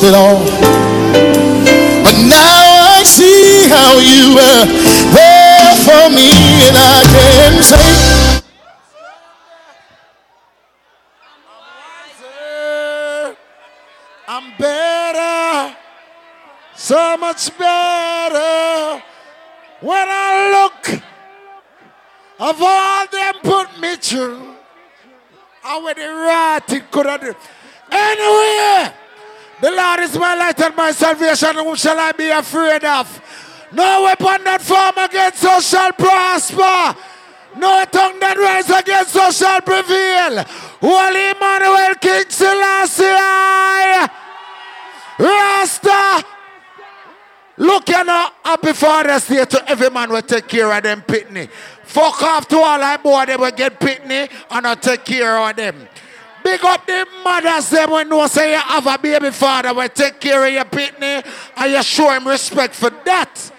Speaker 5: it all. But now I see how you were there for me, and I can say,
Speaker 31: I'm better, so much better. When I look of all them put me through, how would right it could have do. Anyway, the Lord is my light and my salvation. Whom shall I be afraid of? No weapon that form against us shall prosper. No tongue that rise against us shall prevail. Holy Emmanuel King Selassie. Rasta. Look, you know, happy Father's to every man will take care of them pitney. Fuck off to all I boy, they will get pitney and I take care of them. Big up the mothers them when no say you have a baby father will take care of your pitney and you show him respect for that.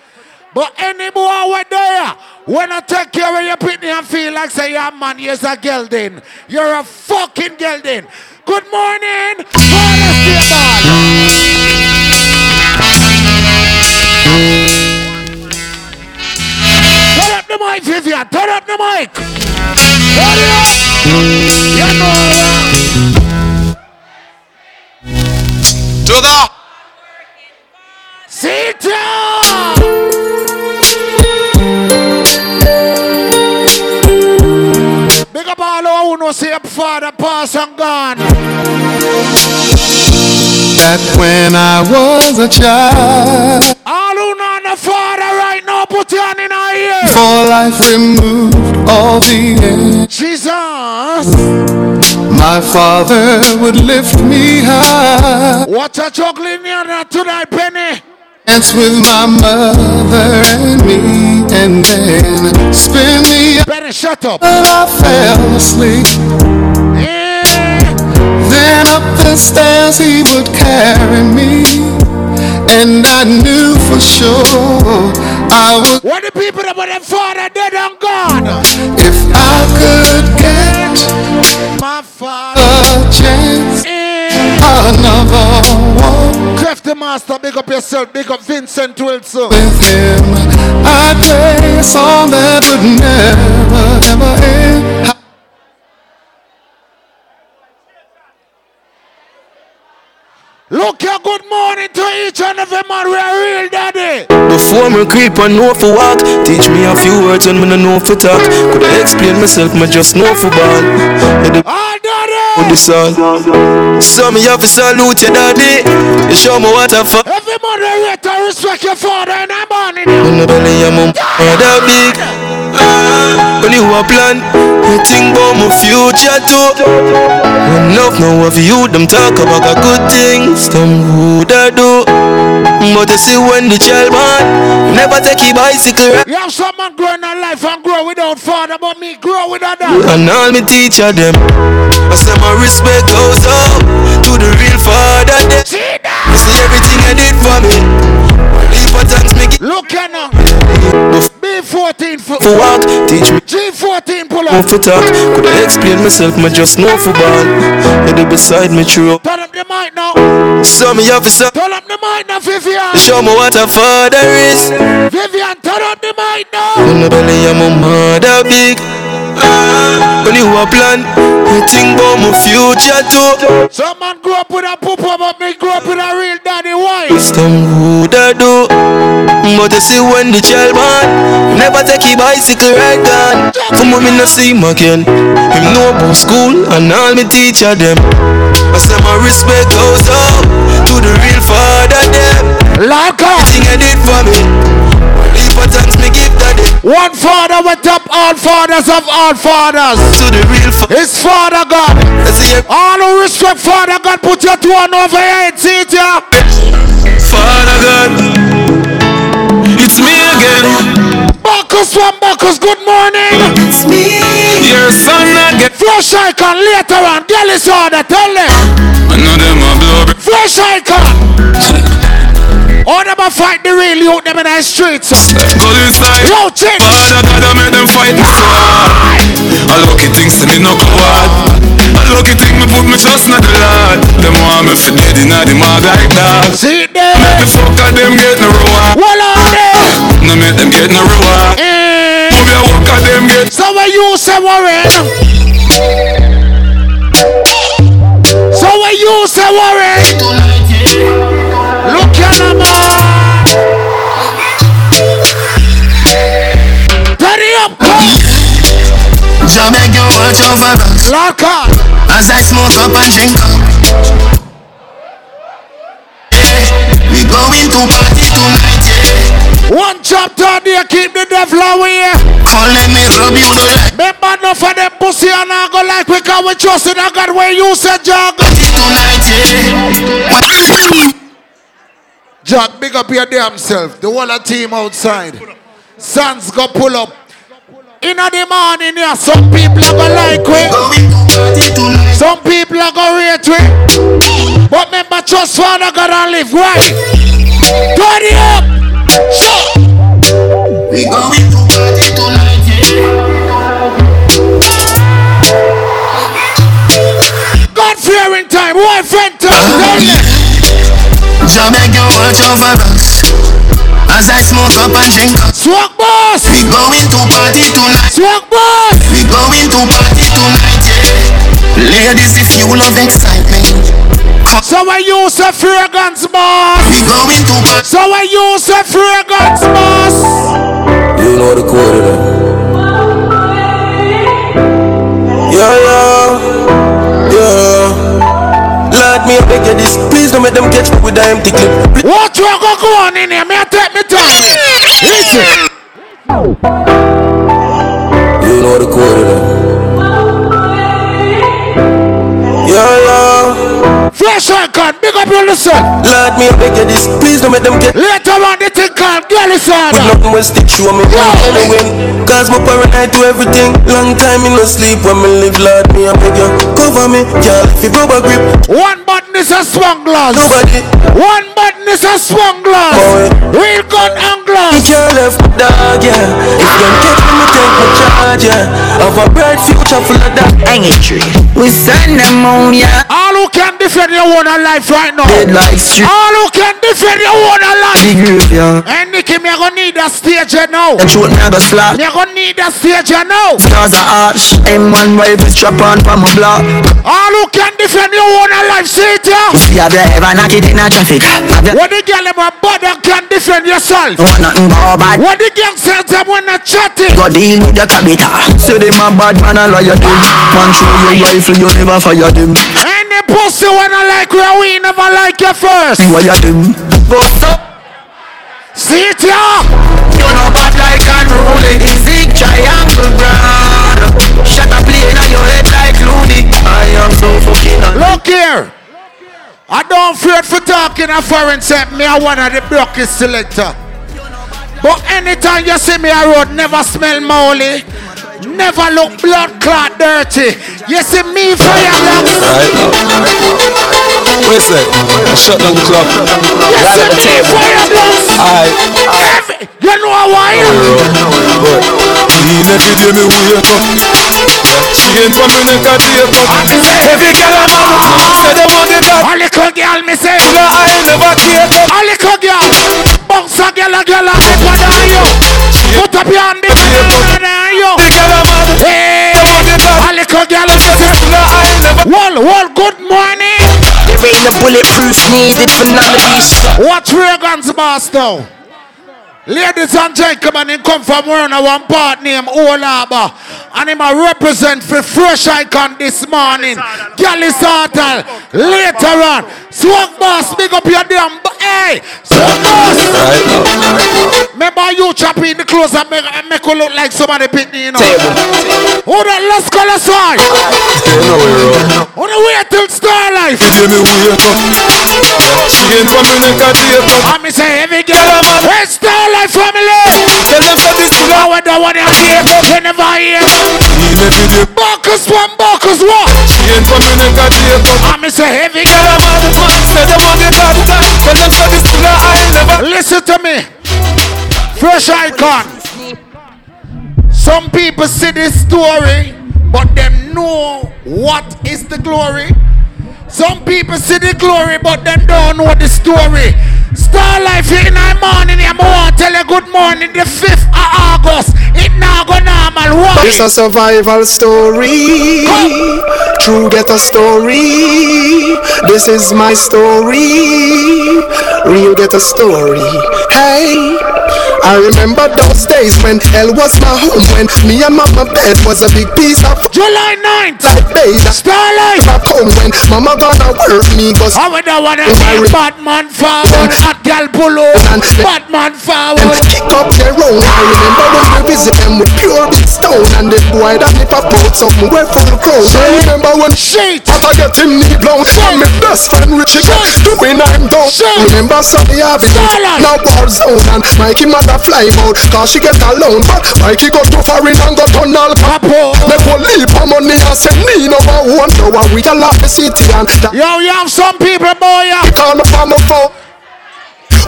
Speaker 31: But any boy over there, when I take care of your pitney and feel like say a man, you're a gelding. You're a fucking gelding. Good morning. Turn up the mic, Vivian. Turn up the mic. Turn it up. You know
Speaker 32: To the
Speaker 31: Sit. Big up all who know say up father pass and gone.
Speaker 5: that when I was a child,
Speaker 31: All who know the father right now, put your hand in our ear.
Speaker 5: for life removed all the end.
Speaker 31: Jesus.
Speaker 5: My father would lift me high.
Speaker 31: What a now tonight, Penny.
Speaker 5: Dance with my mother and me, and then spin me.
Speaker 31: Penny, shut up.
Speaker 5: I fell asleep. Then up the stairs he would carry me, and I knew for sure I was.
Speaker 31: What the people about their father dead and gone?
Speaker 5: If I could get
Speaker 31: my father
Speaker 5: a chance, in another one
Speaker 31: Craft the master, big up yourself, big up Vincent Wilson.
Speaker 5: with him, I'd play a song that would never, ever end.
Speaker 31: Look here, good morning to each and every man. We are real daddy.
Speaker 14: Before me creep and know for walk Teach me a few words when me no know for talk. Could I explain myself, me just know for ball Yeah, the
Speaker 31: oh,
Speaker 14: this all So me have to salute your daddy. You show me what I fuck
Speaker 31: Every man we rate and respect your father and I'm on in
Speaker 14: When the belly of my mother big When you a plan? You think about my future too. When love now of you Them talk about the good things Them would I do? But you see when the child born, Never take a bicycle
Speaker 31: You have someone growing in life and grow without father, but me grow without that.
Speaker 14: And all me teacher them I say my respect goes out To the real father them See You see everything I did for me. Leave for thanks me give
Speaker 31: Look here now. B14 for,
Speaker 14: For walk, teach me
Speaker 31: G14 pull up.
Speaker 14: for talk Could I explain myself Me just know for ball You do beside me true
Speaker 31: Turn up the mic now.
Speaker 14: So me say
Speaker 31: Turn up the mic now, Vivian.
Speaker 14: Show me what a father is
Speaker 31: Vivian, turn up the mic now.
Speaker 14: When the belly of my mother big When you a plan You think about my future too
Speaker 31: Some man grew up with a pooper, but me grew up with a real daddy. Why?
Speaker 14: Some would I do But you see when the child born, Never take a bicycle ride gone For me no see him again Him know about school and all me teacher them I say my respect goes out To the real father them
Speaker 31: Like her.
Speaker 14: Everything I did for me for thanks me give daddy
Speaker 31: One father with up all fathers of all fathers.
Speaker 14: To the real father
Speaker 31: His father God. All who respect father God, put your two on over your head, see it yeah.
Speaker 14: Father God It's me again
Speaker 31: Marcus, good morning.
Speaker 6: It's me.
Speaker 33: Your son not get
Speaker 31: Fresh icon later on. Girl is order. Tell them.
Speaker 33: I know them a blow.
Speaker 31: Fresh icon. All them a fight the real youth them in the streets. Uh.
Speaker 33: Go inside.
Speaker 31: Yo, chick.
Speaker 33: Father God, I make them fight me so hard. I lucky things to me no go hard. I lucky thing me put me trust in the Lord. Them want me for dead in the mag like that.
Speaker 31: See there.
Speaker 33: Make the fucker them get no reward.
Speaker 31: What on there?
Speaker 33: No make them get no reward.
Speaker 31: Eh, Eh.
Speaker 33: Move your worker them get.
Speaker 31: So when you say worry. So when you say worry. Look at them Turn it up, come.
Speaker 6: Jah beg you watch over us
Speaker 31: Lock on.
Speaker 6: as I smoke up and drink up. Yeah, we going to party tonight,
Speaker 31: One chapter there, keep the devil away.
Speaker 6: Let me rub you the light
Speaker 31: Remember enough of them pussy and I go like we can we trust in a God where you said jog.
Speaker 6: tonight, yeah.
Speaker 31: Jack, big up your damn self. The whole team outside. Sons go pull up. In the morning, yeah, some people are go like we. Some people are go rate we. But remember, trust Father God and live right. Turn it up. Shut.
Speaker 6: We going to party tonight,
Speaker 31: God fearing time. Why friend touch? Ah. Tell.
Speaker 6: Jah beg you watch over us as I smoke up and drink up.
Speaker 31: Swag boss.
Speaker 6: We going to party tonight.
Speaker 31: Swag boss.
Speaker 6: We going to party tonight, yeah. Ladies, if you love excitement,
Speaker 31: So when you say fragrance boss.
Speaker 6: we going to party.
Speaker 31: So when you say fragrance boss.
Speaker 34: You know the code of. Yeah, yeah, yeah. Lord, me I beg you this. Please don't make them catch me with the empty clip.
Speaker 31: What you go go on in here? Me I take me time. Listen.
Speaker 34: You know the code of them. Yeah, yeah.
Speaker 31: Fresh icon, big up your listen.
Speaker 34: Lord, me I beg you this. Please don't make them get.
Speaker 31: Later on, the thing called girl is
Speaker 34: With nothing will stick show me one any win Cause my paranoid do everything Long time in no sleep when me live Lord me I beg you Cover me Girl if you rubber grip
Speaker 31: One button is a swung glass.
Speaker 34: Nobody
Speaker 31: One button is a swung glass.
Speaker 34: Boy.
Speaker 31: Real gun and glass.
Speaker 34: You can't left my dog yeah If you catch me me take my charge yeah Have a bright future full of that
Speaker 6: Angry. We send them on, yeah.
Speaker 31: All who can defend your own life right now.
Speaker 6: Dead like street.
Speaker 31: All who can defend your own life.
Speaker 6: The graveyard.
Speaker 31: And Nicky, me gonna need a stage you now.
Speaker 6: And shoot me I go slap.
Speaker 31: Me gonna need a stage you now.
Speaker 6: Stars are arch. M1 rifle strap on from my block.
Speaker 31: All who can defend your own life, see it yeah.
Speaker 6: Yeah, they ever knock it in a traffic.
Speaker 31: When the girl them a bother can defend yourself.
Speaker 6: want nothing but bad?
Speaker 31: When the gangsters them when they chatting.
Speaker 6: Go deal with the cabita. Say them a bad man, I them. Man show your rifle, you never fire them.
Speaker 31: Any pussy when I like where we never like you first.
Speaker 6: Wire them. Go so.
Speaker 31: See it yeah.
Speaker 6: You know bad like unruly. Zig triangle ground. Shut up, plane on your head like loony. I am so fucking un-
Speaker 31: Look here. I don't fear for talking a foreign set. Me a one of the blockest selector. But anytime you see me a road, never smell molly. Never look blood clot dirty. You see me fire black.
Speaker 34: Right Wait a sec Shut down the club
Speaker 31: You see me fire black.
Speaker 34: Alright
Speaker 31: Every- You know why?
Speaker 34: Lean every day me wake up Chain from me neck a tape up Every girl I'm on Say them want it back
Speaker 31: A little girl me say.
Speaker 34: No I ain't never cape up
Speaker 31: A little girl. Bounce a girl a girl a one on you. Put up your hand big one on you.
Speaker 34: The girl I'm on
Speaker 31: Hey.
Speaker 34: Them want it back
Speaker 31: A little girl me say.
Speaker 34: No I ain't never
Speaker 31: Well, well, good morning.
Speaker 6: There ain't no bulletproof needed for none of these shots.
Speaker 31: Watch Reagan's boss now. Ladies and gentlemen, he come from one one part named Olaba. And him a represent for Fresh Icon this morning. Gally Sartal. Later on. Swag boss, big up your damn Hey! Swag boss!
Speaker 34: Right
Speaker 31: Remember you chopping the clothes and make, and make you look like somebody me, you know. Who that let's call us on?
Speaker 34: Know we
Speaker 31: Who the wait till Star Life?
Speaker 34: Every day me wake up Chain from me neck a tape up
Speaker 31: I me say every girl I'm on. Hey, Star Life family!
Speaker 34: Tell them say this is a
Speaker 31: How would I want to hear? You never hear. Buckles one, buckles what?
Speaker 33: Chain for me neck a tape up.
Speaker 31: I'm say heavy.
Speaker 33: Girl, I'm on say bad them this thing I never.
Speaker 31: Listen to me. Fresh icon. Some people see this story, but them know what is the glory. Some people see the glory, but them don't know the story. Star life here in the morning, I'm want to tell you good morning, the 5th of August. It now go normal. Why?
Speaker 5: It's a survival story. True get a story. This is my story. Real get a story. Hey. I remember those days when hell was my home When me and mama bed was a big piece of
Speaker 31: July 9th
Speaker 5: Like babe
Speaker 31: Starlight.
Speaker 5: Back home when mama gonna work me Cause
Speaker 31: I would not wanna see Batman forward Hot girl pull up Batman forward
Speaker 5: Kick up their own. I remember when we visit them with pure big stone And the boy that nip up out something where full crown I remember when
Speaker 31: shit.
Speaker 5: Papa get him knee blown And my best friend Richie doing I'm down Remember Sunday Avenue Now war zone And Mikey mother fly out Cause she get alone But Mikey go to foreign and go turn all capo Make one leap of money and send me number one Now we all love the city and that.
Speaker 31: Yo, you have some people, boy yeah.
Speaker 5: Call me from a phone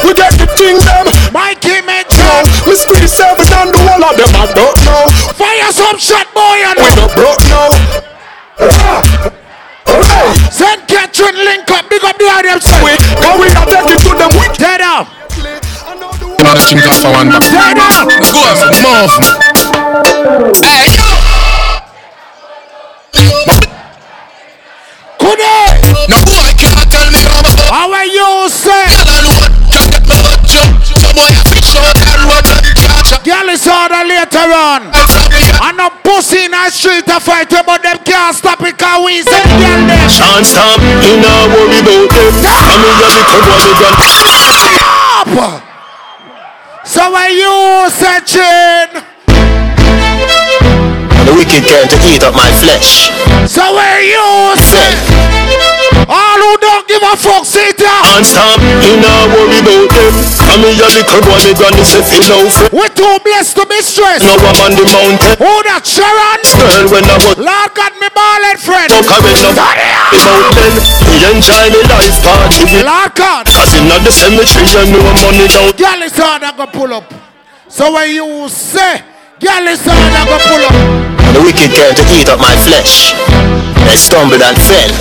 Speaker 5: we get the thing them.
Speaker 31: Mikey
Speaker 5: Metro We squeeze seven and the whole of them I don't know.
Speaker 31: Fire some shot boy and
Speaker 5: We don't broke now ah.
Speaker 31: Send Catherine link up. Big up the audience.
Speaker 5: Wait, Cause we take it to them.
Speaker 31: Dead up
Speaker 33: You know the king off for one
Speaker 31: Dead up
Speaker 33: Go. On, move. Hey, yo
Speaker 31: Good day
Speaker 33: No boy can't tell me how much
Speaker 31: How are you say Girl is order later on. And a pussy in the street a fight but them can't stop it cause we say girl them
Speaker 5: Can't stop, you know worry about them. I'm in the little boy me gun
Speaker 31: Stop So when you searching
Speaker 5: And the wicked came to eat up my flesh.
Speaker 31: So when you say All who don't give a fuck sit down
Speaker 5: Can't stop, you know worry about them. I'm in the little boy me gun is a feel out
Speaker 31: We too blessed to be stressed.
Speaker 5: Now I'm on the mountain.
Speaker 31: Who that Sharon?
Speaker 5: Girl when I was
Speaker 31: Lord God me ballin' friend.
Speaker 5: No current no The mountain. We enjoy the life party with
Speaker 31: Lord God.
Speaker 5: Cause in the cemetery you know money down
Speaker 31: Girl is hard I go pull up. So when you say Girl is hard I go pull up.
Speaker 5: And the wicked came to eat up my flesh They stumbled and fell.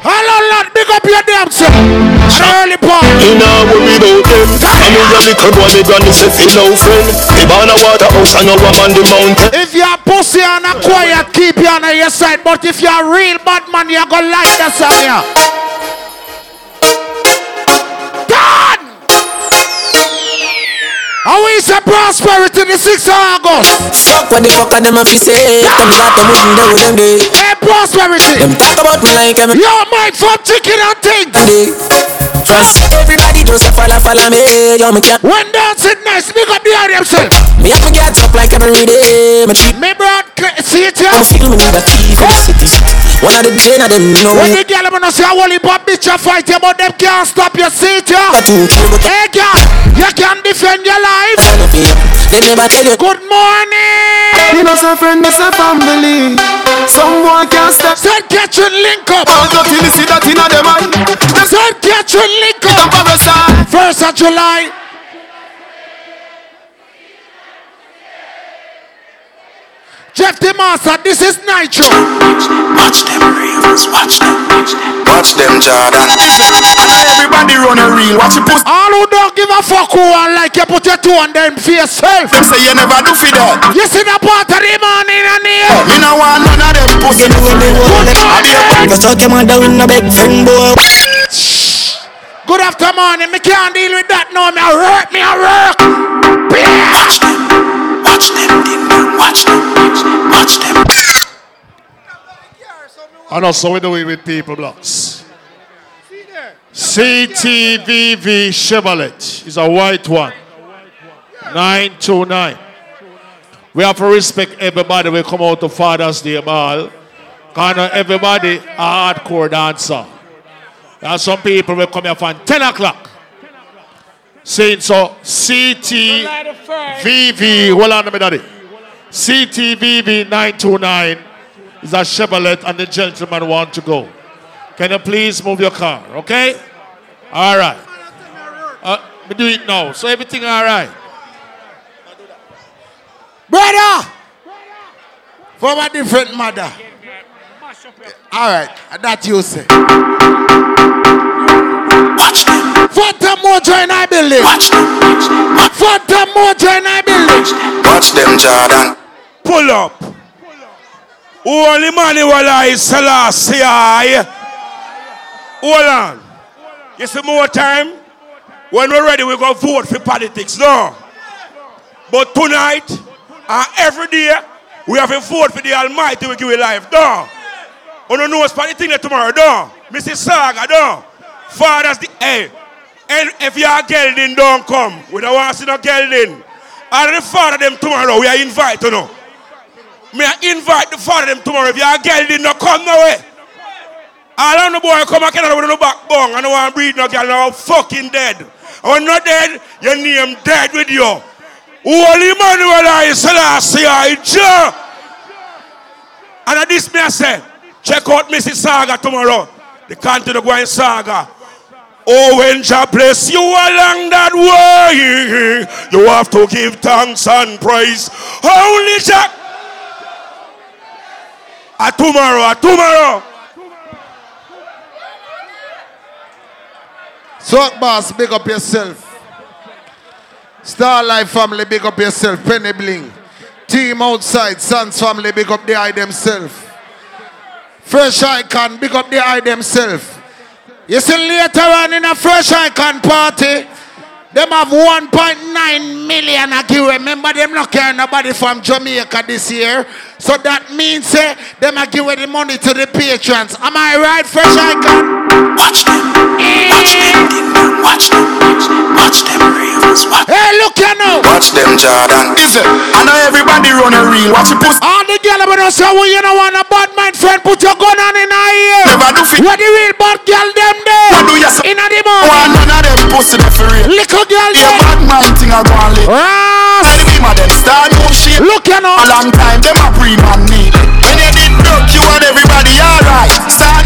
Speaker 31: Hello Lord big up your damn self. Early part
Speaker 5: You know worry about them I'm the little boy me is a feel no friend. Me born a water house and now I'm on the mountain.
Speaker 31: If you're a pussy and a quiet keep you on your side. But if you're a real bad man you're gonna like the sire Done How is the prosperity the 6th of August?
Speaker 6: Fuck what the fuck are them a fi say. Them got them wouldn't do them day
Speaker 31: Hey eh, prosperity.
Speaker 6: Them talk about me like I'm
Speaker 31: Yo Mike from chicken and things.
Speaker 6: Trust everybody just a follow follow me Yo me can't
Speaker 31: When dancing nice big up the audience self
Speaker 6: Me have to get up like every day eh, Me treat
Speaker 31: Me brought see it here
Speaker 6: I feel me need a key for the city. One of the chain of them know
Speaker 31: When
Speaker 6: me.
Speaker 31: the girl wanna say a whole heap of bitch a fight you But them can't stop your seat ya
Speaker 6: Got two true but
Speaker 31: Hey girl You can defend your life.
Speaker 6: They never tell you
Speaker 31: Good morning.
Speaker 5: You know some friend, me say family. Someone can step
Speaker 31: Said Catherine link up.
Speaker 5: All the till see that in a them eye.
Speaker 31: Said Catherine link up First of July. Jeff the Master, this is Nitro.
Speaker 5: Watch them reels, watch them, watch them. Watch them Jordan. Everybody run a reel, watch you pussy
Speaker 31: All who don't give a fuck who and like you put your two on them for yourself.
Speaker 5: Them say you never do for that
Speaker 31: You see the part of the morning and here.
Speaker 5: Me no want none of them pussy.
Speaker 6: You know me want it You suck your mother with no big friend boy
Speaker 31: Good after morning, me can't deal with that no, me a work, me a work.
Speaker 5: Watch them, watch them, ding dong, watch them, watch them
Speaker 31: And also we do it with people blocks. CTVV Chevrolet is a white one. 929. We have to respect everybody we come out to Father's Day ball. Kind of everybody a hardcore dancer. There some people will come here from 10 o'clock. Saying so CTVV. Hold on a minute.
Speaker 3: CTVV 929 is a Chevrolet and the gentleman want to go. Can you please move your car, okay? All right. Uh, we do it now. So everything all right.
Speaker 31: Brother! From a different mother. Alright, that you say. Watch them. Phantom Mojo in I building. Watch them. Phantom Mojo in I building.
Speaker 35: Watch them, Jordan.
Speaker 8: Pull up. Holy money while I Selassie. Hold on. You see more time? When we're ready, we go vote for politics. No. But tonight, and every day, we have a vote for the Almighty. We give it life. No. On the nose for the thing that tomorrow. No. Mississauga. No. Father's the. Hey. And if you are gelding, don't come. We don't want to see no gelding. And the father them tomorrow, we are invite you know. Me I invite the father them tomorrow. If you are gelding, no come no way. All of the boy come Canada with no backbone. I don't want to breed no girl now fucking dead. Oh, and when not dead, your name dead with you. Holy Emmanuel I Selassie I And this me I say, check out Mississauga tomorrow. The country continue going saga. Oh, when Jah bless you along that way, you have to give thanks and praise. Only Jah. A tomorrow, a tomorrow.
Speaker 31: Swag boss, big up yourself. Star Life family, big up yourself. Penny Bling. Team outside, Sons family, big up the eye themselves. Fresh Icon, big up the eye themselves. You see later on in a Fresh Icon party, them have 1.9 million a give. Remember them not care nobody from Jamaica this year. So that means eh, them a give the money to the patrons. Am I right, Fresh Icon? Watch them. Watch them. Watch them. Watch them Watch hey, look here now.
Speaker 35: Watch them, Jordan.
Speaker 31: Is it? I know everybody run a reel. Watch your pussy. All the girl about us say, well, you know want a bad mind friend. Put your gun on in ear.
Speaker 35: Never do fit.
Speaker 31: Where the real bad girl them there?
Speaker 35: What do you say?
Speaker 31: In a the morning.
Speaker 35: Oh, One none of them pussy there for real.
Speaker 31: Little girl
Speaker 35: Yeah,
Speaker 31: there.
Speaker 35: bad man thing I go and live.
Speaker 31: Ras.
Speaker 35: Any beam of them start no shit.
Speaker 31: Look here now.
Speaker 35: A long time them a pre-man need. When you did broke, you and everybody alright. Start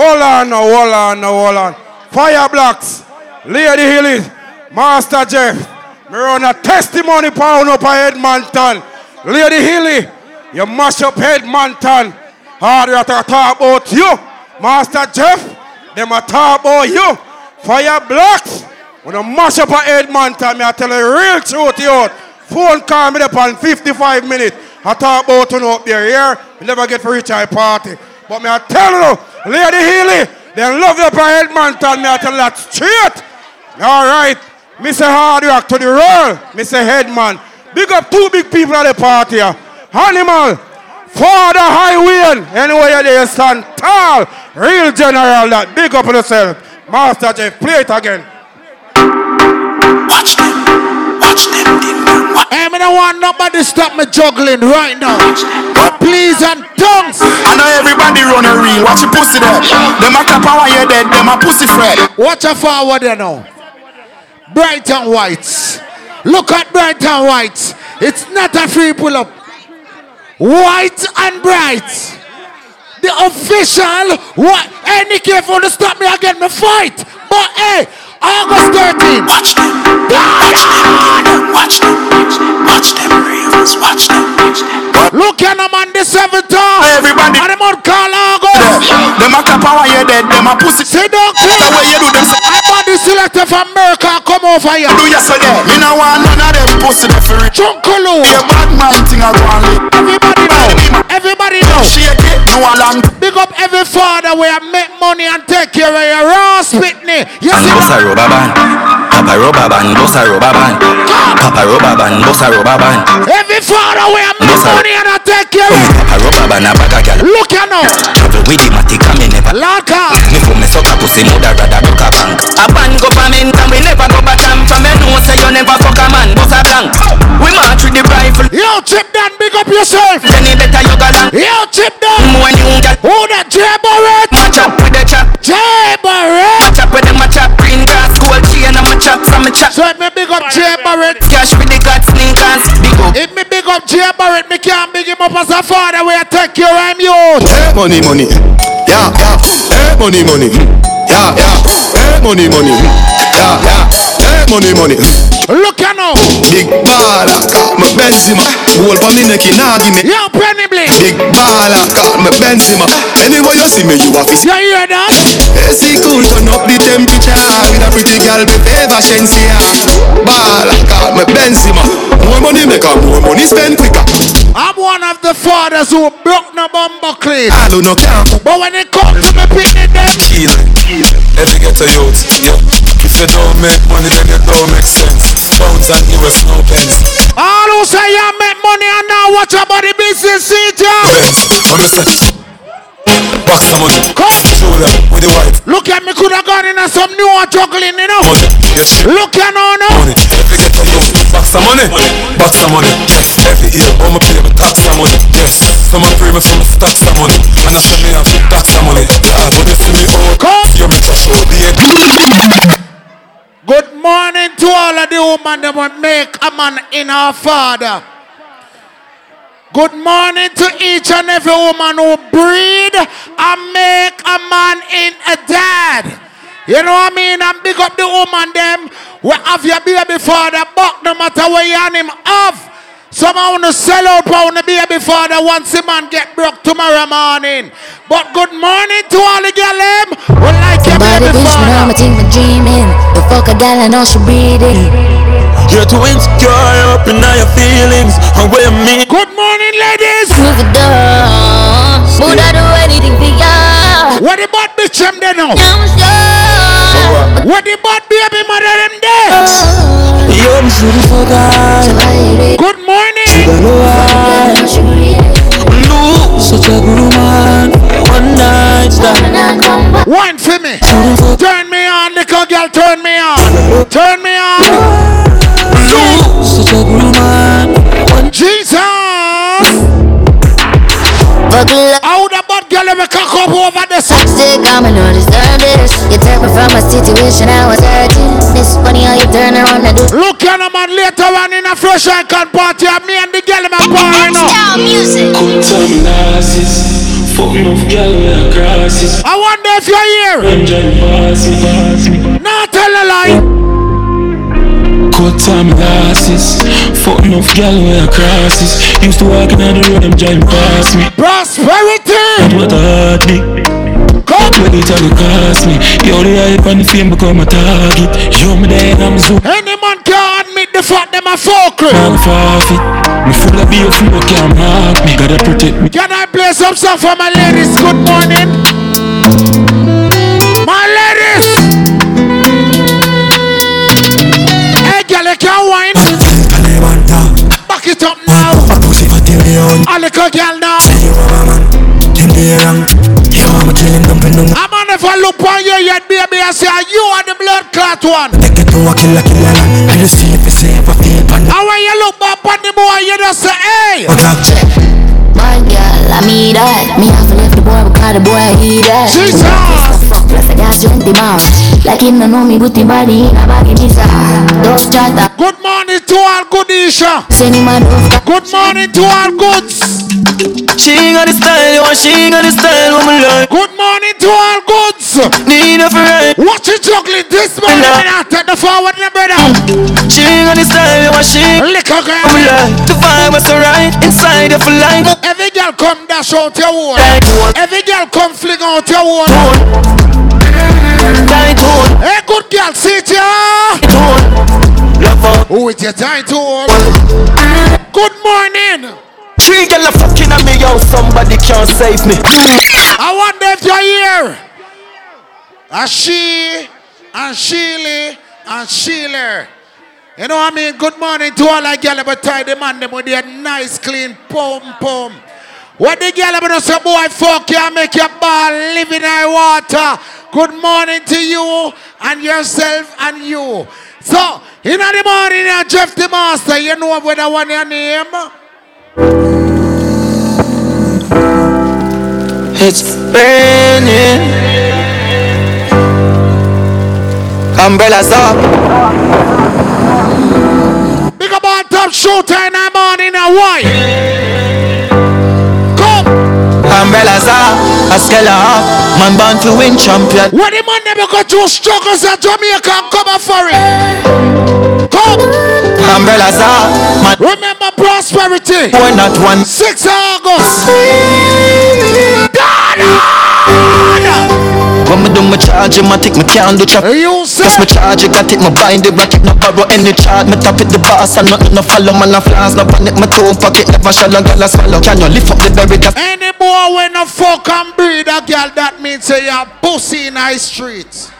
Speaker 8: Hold on now, hold on now, hold on. Fire blocks, Lady Hilly, Master Jeff. Me run a testimony pound up a Edmonton. Lady Hilly, you mash up Edmonton. Harder to talk about you. Master Jeff, them a talk about you. Fire blocks. When I mash up a Edmonton, me I tell you real truth you. Phone call me up on 55 minutes. I talk about you up there, here. You never get for eye party. But me I tell you, Lady Healy, they love you up a Edmonton. Me I tell you that straight. All right. Me say hard rock to the roll. Me say headman. Big up two big people at the party. Animal. Father Highway. Anyway, there, stand tall. Real general that. Big up yourself. Master Jeff, play it again.
Speaker 31: Hey, me don't want nobody stop me juggling right now. Please and tongues.
Speaker 35: I know everybody run a reel. Watch your pussy there. Them a clap while you dead. Them a pussy fred.
Speaker 31: Watch a forward there now. Bright and white. Look at bright and white. It's not a free pull up. White and bright. The official. What? Hey, Nicky, if you want to stop me again, me fight. But hey, August 13th. Watch them. Watch them. Watch them. Watch them. Ravens. Watch them. Watch them. Look here, I'm on the seventh time.
Speaker 35: Everybody.
Speaker 31: And I'm on call August.
Speaker 35: Them a clap while you dead. Them a pussy.
Speaker 31: Say don't
Speaker 35: The way you do them. say,
Speaker 31: I'm on the selector from America. Come over here.
Speaker 35: Do you say that? Me no want none of them pussy there for real.
Speaker 31: Chunkalo.
Speaker 35: Be a bad man thing I go and live.
Speaker 31: Everybody know. Everybody know.
Speaker 35: Shake it. No alarm.
Speaker 31: Big up every father where I make money and take care of your Ross Whitney. You
Speaker 14: And
Speaker 31: see
Speaker 14: boss a
Speaker 31: that?
Speaker 14: rubber band. Papa rubber band, boss a rubber band. Papa rubber band, boss a rubber band.
Speaker 31: Every father where I make
Speaker 14: Boss
Speaker 31: money and I take care of
Speaker 14: Papa rubber band a bag a gal.
Speaker 31: Look here now.
Speaker 14: Travel with the matic and me never.
Speaker 31: Laka.
Speaker 14: Me for me suck a pussy, mother rather broke a bank. A band government and we never go back and from me know say you never fuck a man, boss a blank. We march with the rifle.
Speaker 31: Yo, Chip Dan, big up yourself.
Speaker 14: Then it better you go down.
Speaker 31: Yo, Chip Dan.
Speaker 14: When you get
Speaker 31: Who that J Barrett?
Speaker 14: match up with the chap.
Speaker 31: J Barrett. come up
Speaker 6: gold chain and my chop from my chop.
Speaker 31: So if me big up Jay Barrett. Cash with the God sneakers. Big up. If me big up Jay Barrett, me can't big him up as a father. We take care of him,
Speaker 6: yo. Money, money. Yeah, yeah. Money, money. Yeah, yeah. Money, money. Yeah, yeah. Hey, money, money.
Speaker 31: Look at now.
Speaker 6: Big baller, call me Benzema. Hold for me neck, nah give me.
Speaker 31: Yo, Penny Blink.
Speaker 6: Big baller, call me Benzema. Anywhere you see me, you have to see.
Speaker 31: You hear that?
Speaker 6: AC cool, turn up the temperature. With a pretty girl, me favor Shenseea. Baller, call me Benzema. More money make her more money spend quicker.
Speaker 31: I'm one of the fathers who broke no bumper clean.
Speaker 6: I don't know count.
Speaker 31: But when it comes to me picking them,
Speaker 33: Kill Every ghetto youth, yeah. If you don't make money, then you don't make sense. Pounds and US, no pence.
Speaker 31: all who say you make money and now watch about the business, see ya.
Speaker 33: I'm a set. Box some money. Come. Shoulder with the white
Speaker 31: Look at me, could have gone in and some new juggling, you know.
Speaker 33: money. Get shit.
Speaker 31: Look at now, no.
Speaker 33: Money. Every ghetto youth. Box some money. Box some money. Yes. Every year, all my pay me tax some money. Yes. Some a pray me, some a stack some money. And I say me have tax some money. God, when you see me out,
Speaker 31: Come.
Speaker 33: you me trash out the end.
Speaker 31: Good morning to all of the women that will make a man in our father. Good morning to each and every woman who breed and make a man in a dad. You know what I mean? And big up the woman them we have your baby father but no matter where you and him have. Some want to sell out for the baby father once the man get broke tomorrow morning. But good morning to all the girl them who like your
Speaker 9: Somebody
Speaker 31: baby
Speaker 9: bitch,
Speaker 31: father.
Speaker 9: I'ma think my dreaming. The fuck a gal, I know she breathing.
Speaker 33: You're too insecure up in all your feelings. And where me?
Speaker 31: Good morning, ladies.
Speaker 9: Move it down. Would I do anything for ya?
Speaker 31: What the bad bitch them there now?
Speaker 9: I'm sure.
Speaker 31: What the bad baby mother them there?
Speaker 36: Yo, me see the fuck out.
Speaker 31: Good morning.
Speaker 36: No, such a good man. One night stand.
Speaker 31: One for me. Turn me on, little girl. Turn me on. Turn me on.
Speaker 36: No, such a good man.
Speaker 31: Jesus. How the bad girl ever cock up over the sun?
Speaker 9: Sick, I'm a no deserve this. You took me from a situation I was hurting. This funny how you turn around and do.
Speaker 31: Look at them man later on in a fresh icon party. and Me and the girl in my party now.
Speaker 9: music.
Speaker 36: Good time narcissist. Fuck enough gal with a crosses.
Speaker 31: I wonder if you're here.
Speaker 36: Enjoy bossy.
Speaker 31: Now tell a lie.
Speaker 36: Time narcissist. Fuck enough gal with a crosses. Used to walk in the road, them giant past me.
Speaker 31: Prosperity.
Speaker 36: What a heart me.
Speaker 31: Come.
Speaker 36: When it all cost me. Yo, the hype and the fame become a target. Yo, me there and I'm zoom.
Speaker 31: Any man can admit the fact them a fuckery.
Speaker 36: I'm forfeit. Me full of beef, no can mark me. Gotta protect me.
Speaker 31: Can I play some song for my ladies? Good morning. A little girl now. Tell you what I'm gonna never look on you yet, baby. I say, you are the blood clot one. And when you look back on the boy, you just say, hey.
Speaker 9: My girl, I mean that. Me have to left the boy because the boy he that.
Speaker 31: Jesus.
Speaker 9: Fuck, plus I got 20 miles. Like him, no know me, but the body in a baggy visa. Don't start that.
Speaker 31: Good morning to all good Isha.
Speaker 9: Send him a.
Speaker 31: Good morning to all goods.
Speaker 36: She got the style, yo, she got the style, woman like.
Speaker 31: Good morning to all goods.
Speaker 36: Need a friend.
Speaker 31: Watch it juggling this morning. And take the forward, the brother.
Speaker 36: She got the style, yo, she
Speaker 31: Little girl.
Speaker 36: woman like. The vibe was alright, inside of a life.
Speaker 31: Every girl come dash out your wall. Every girl come fling out your wall. Hey, good girl, sit here.
Speaker 36: tight one. Love her.
Speaker 31: Who your tight hole? Good morning.
Speaker 36: Three girl a fucking at me, yo, somebody can't save me.
Speaker 31: I wonder if you're here. A she and Sheely and Sheeler. You know what I mean? Good morning to all the girl but tie the man them with their nice clean pom pom. What the girl about say boy fuck you make your ball live in our water. Good morning to you and yourself and you. So, in the morning, Jeff the Master, you know what I want your name?
Speaker 36: It's raining. Umbrellas up.
Speaker 31: Big up on top shooter in the morning, why?
Speaker 6: A skeller, man born to win champion.
Speaker 31: When the man never got two struggles at Jamaica, come up for it. Come.
Speaker 6: Umbrellas are man.
Speaker 31: Remember prosperity.
Speaker 6: Boy, not one.
Speaker 31: 6 August.
Speaker 6: When me do my charge, I take my can do chop.
Speaker 31: You say?
Speaker 6: My charge, I got it, my bind it, bracket, no borrow any chart. Me top it the boss, and nothing no follow, man, no flaws, no panic, my toe pocket, never shall a girl a swallow. Can you lift up the berry? That
Speaker 31: Any boy when a fuck and breed a girl, that means say you're pussy in high streets.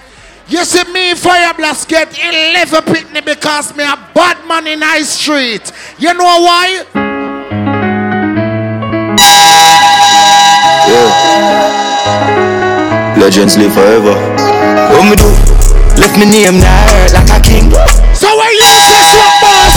Speaker 31: You see me fire blast get 11 pitney because me a bad man in high street. You know why?
Speaker 6: Legends live forever. What me do? Lift me name now hurt like a king.
Speaker 31: So when you say swap boss,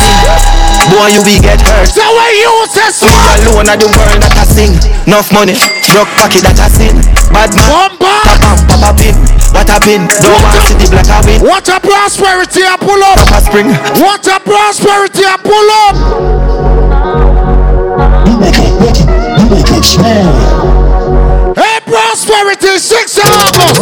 Speaker 6: Boy, you will get hurt.
Speaker 31: so when you say
Speaker 6: Me
Speaker 31: swap,
Speaker 6: alone of the world that I sing. Enough money, broke pocket that I sin. Bad man, papa, papa pin. What a pin? Don't want to see the black I win.
Speaker 31: what a prosperity I pull up.
Speaker 6: Papa spring.
Speaker 31: What a prosperity I pull up. Hey, prosperity, 6 August.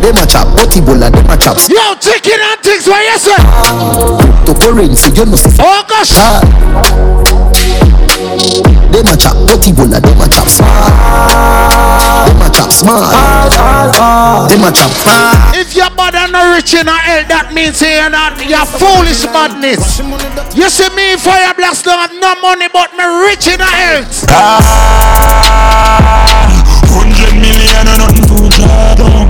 Speaker 37: Dem a chop, but Ebola dem a chop.
Speaker 31: Yo, chicken and things, what you say?
Speaker 37: To currency, you know.
Speaker 31: Oh gosh. Ah.
Speaker 37: Dem a chop, but Ebola dem a chop smart. Dem a chop smart. Dem a chop smart.
Speaker 31: If your mother not rich in a hell, that means you're not, you're foolish madness. You see me, fire blast, don't have no money, but me rich in a health.
Speaker 36: Hundred million and nothing to draw down.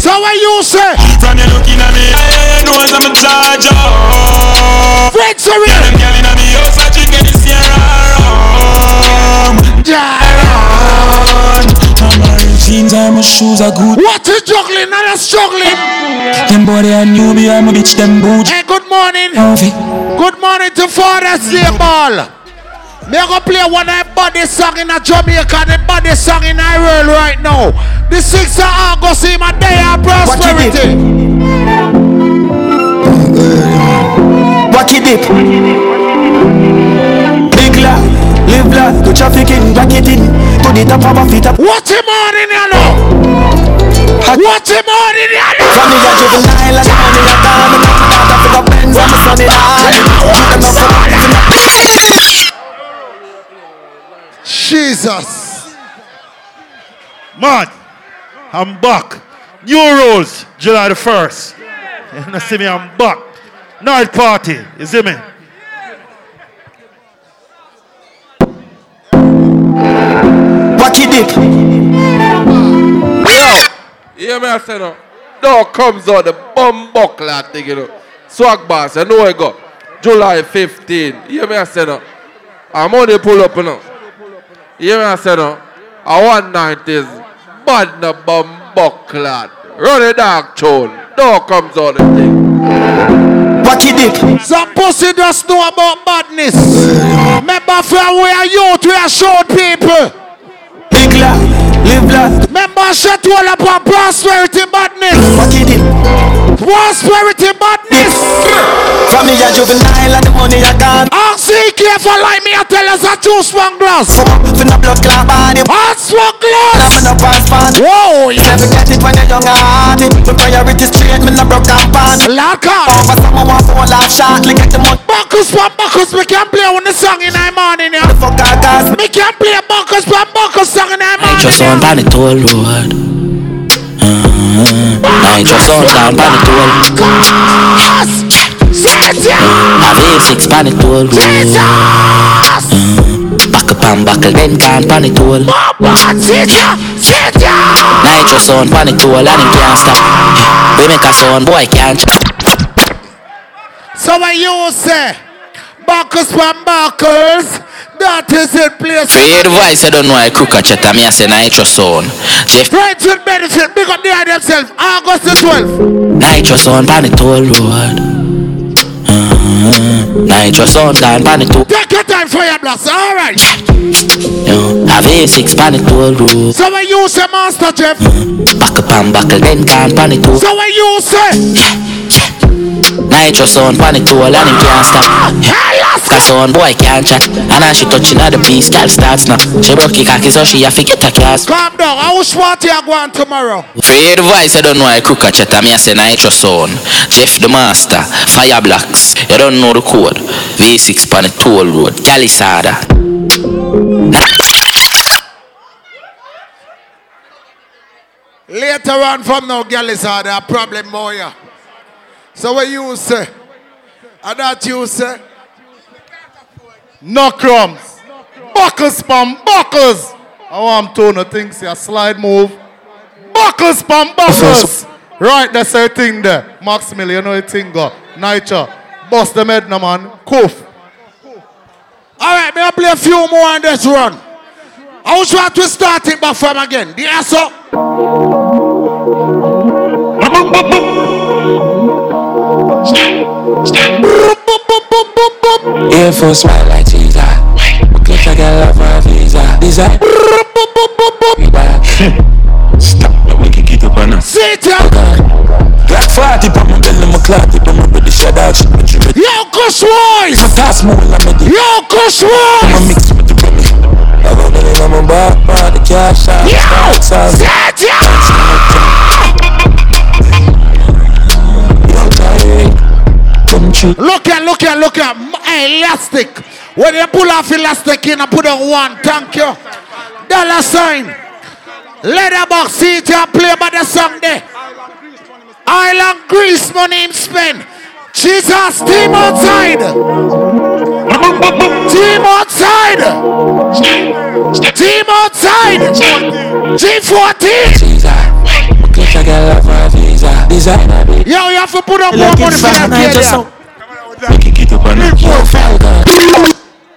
Speaker 31: So what you say?
Speaker 36: From you looking at me, I know I'm a charge up.
Speaker 31: Fred sorry.
Speaker 36: Yeah, them girl inna me house, I drink any Sierra rum.
Speaker 31: Jaron.
Speaker 36: My jeans and my shoes are good.
Speaker 31: What is juggling? Not a struggling.
Speaker 36: Them body and you me, I'm a bitch, them boot.
Speaker 31: Hey, good morning.
Speaker 36: Healthy.
Speaker 31: Good morning to Father's Day ball. Me gonna play one of the body song in a Jamaica, the body song in a world right now. The 6th of August, see my day of prosperity.
Speaker 6: Wacky dip. Big la, live la, go trafficking, back it in. To the top of a feet up.
Speaker 31: What's him on in here now? What's him on in here now?
Speaker 6: From a juvenile and money a gone. Me got me daughter for the Benz and me son in all.
Speaker 31: Jesus.
Speaker 3: Man, I'm back. New rules, July the 1st. You know, see me, I'm back. Night party, you see me?
Speaker 6: Wacky dip.
Speaker 19: Hear me I say uh, no. Dog comes out the bum buckler thing, you know. Swag boss, I know I go. July 15. Hear me I say no. Uh, I'm only pull up, you know. Hear me I say no. Uh, I want 90s. Bad no bum buckler. Run a dark tone. Dog comes out the thing.
Speaker 6: Wacky dip.
Speaker 31: Some pussy just know about badness. Remember from where youth, we are short people.
Speaker 6: Big la, live la.
Speaker 31: Remember shut all about prosperity badness.
Speaker 6: Wacky dip.
Speaker 31: Prosperity badness.
Speaker 6: From me a juvenile and the money a gone.
Speaker 31: Ask CK for like me, I tell us a two swung glass.
Speaker 6: Fin a blood clot body.
Speaker 31: Hot swung
Speaker 6: I'm
Speaker 31: glass.
Speaker 6: in a pass fan.
Speaker 31: Whoa,
Speaker 6: You never get it when you're young and hearty. My priorities straight, me no broke down pan.
Speaker 31: Lock up.
Speaker 6: Over someone want to laugh shortly, get the money.
Speaker 31: Buckles from Buckles, we can play on the song in the morning, yeah.
Speaker 6: The fuck I cast me.
Speaker 31: We can play a Buckles from Buckles song in the
Speaker 14: I
Speaker 31: morning.
Speaker 14: just on pan it all road. Just on down it.
Speaker 31: Yes! Sit down!
Speaker 14: Have A6 pan it all.
Speaker 31: Jesus!
Speaker 14: Uh, back up and buckle then can pan it all.
Speaker 31: Mama, sit down! Sit down!
Speaker 14: Nitro sound pan it all and him can't stop. We make a sound boy can't.
Speaker 31: So when you say Buckles from Buckles, that is it, place.
Speaker 14: For hear the voice, I don't know I cook a chat. I mean, I say nitro sound. Say
Speaker 31: Friends with benefit, big up the idea themselves. August the 12th.
Speaker 14: nitro sound pan it all road. Uh, nitro sound can pan it all.
Speaker 31: Take your time your blast, alright.
Speaker 14: Yo, have A6 pan it all road.
Speaker 31: So when you say Master Jeff,
Speaker 14: Back up and buckle then can pan it all.
Speaker 31: so when you say
Speaker 14: Nitro sound, panic tool, and him can't stop. Cause on boy can't chat. And as she touching at the piece, girl starts now. She broke the cocky, so she have to get a cast.
Speaker 31: Calm down. How much water you going tomorrow?
Speaker 14: The voice, I don't know I cook a chat. Me I say Nitro sound. Jeff the master, fire blocks. You don't know the code. V6 pan the toll road, Calisada.
Speaker 31: Later on from now, girl is hard. A problem more, yeah. So what you say? And that you say?
Speaker 3: No crumbs. Buckles, spam, buckles. I want to no things, a slide move. Buckles, spam, buckles. Right, that's the thing there. Max Mill, you know the thing go. Nitro. Bust them head, man. Coof.
Speaker 31: All right, may I play a few more on this run? I was trying to start it back from again. The answer.
Speaker 14: Air Force white like Jesus. Click like a love my visa. Design. Stop, but we can get up on us.
Speaker 31: Sit
Speaker 14: Black 40 pa my belly, my clock, on my body, shut out, but you ready.
Speaker 31: Yo, Kush Boys!
Speaker 14: So pass more, I'm ready.
Speaker 31: Yo, Kush Boys!
Speaker 14: I'm a mix with the brother. I go to the number, bar, bar, the cash out.
Speaker 31: Yo, sit Look at, look at, look at. Elastic. When you pull off elastic in, I put on one. Thank you. Dollar sign. Letterbox seat and play by the song there. Island Grease money in spend. Jesus, team outside. Team outside. Team outside. G14.
Speaker 14: Click like a love my visa. Designer, baby.
Speaker 31: Yo, you have to put up more money for that area.
Speaker 14: We can get up on it. Yo, Falcon.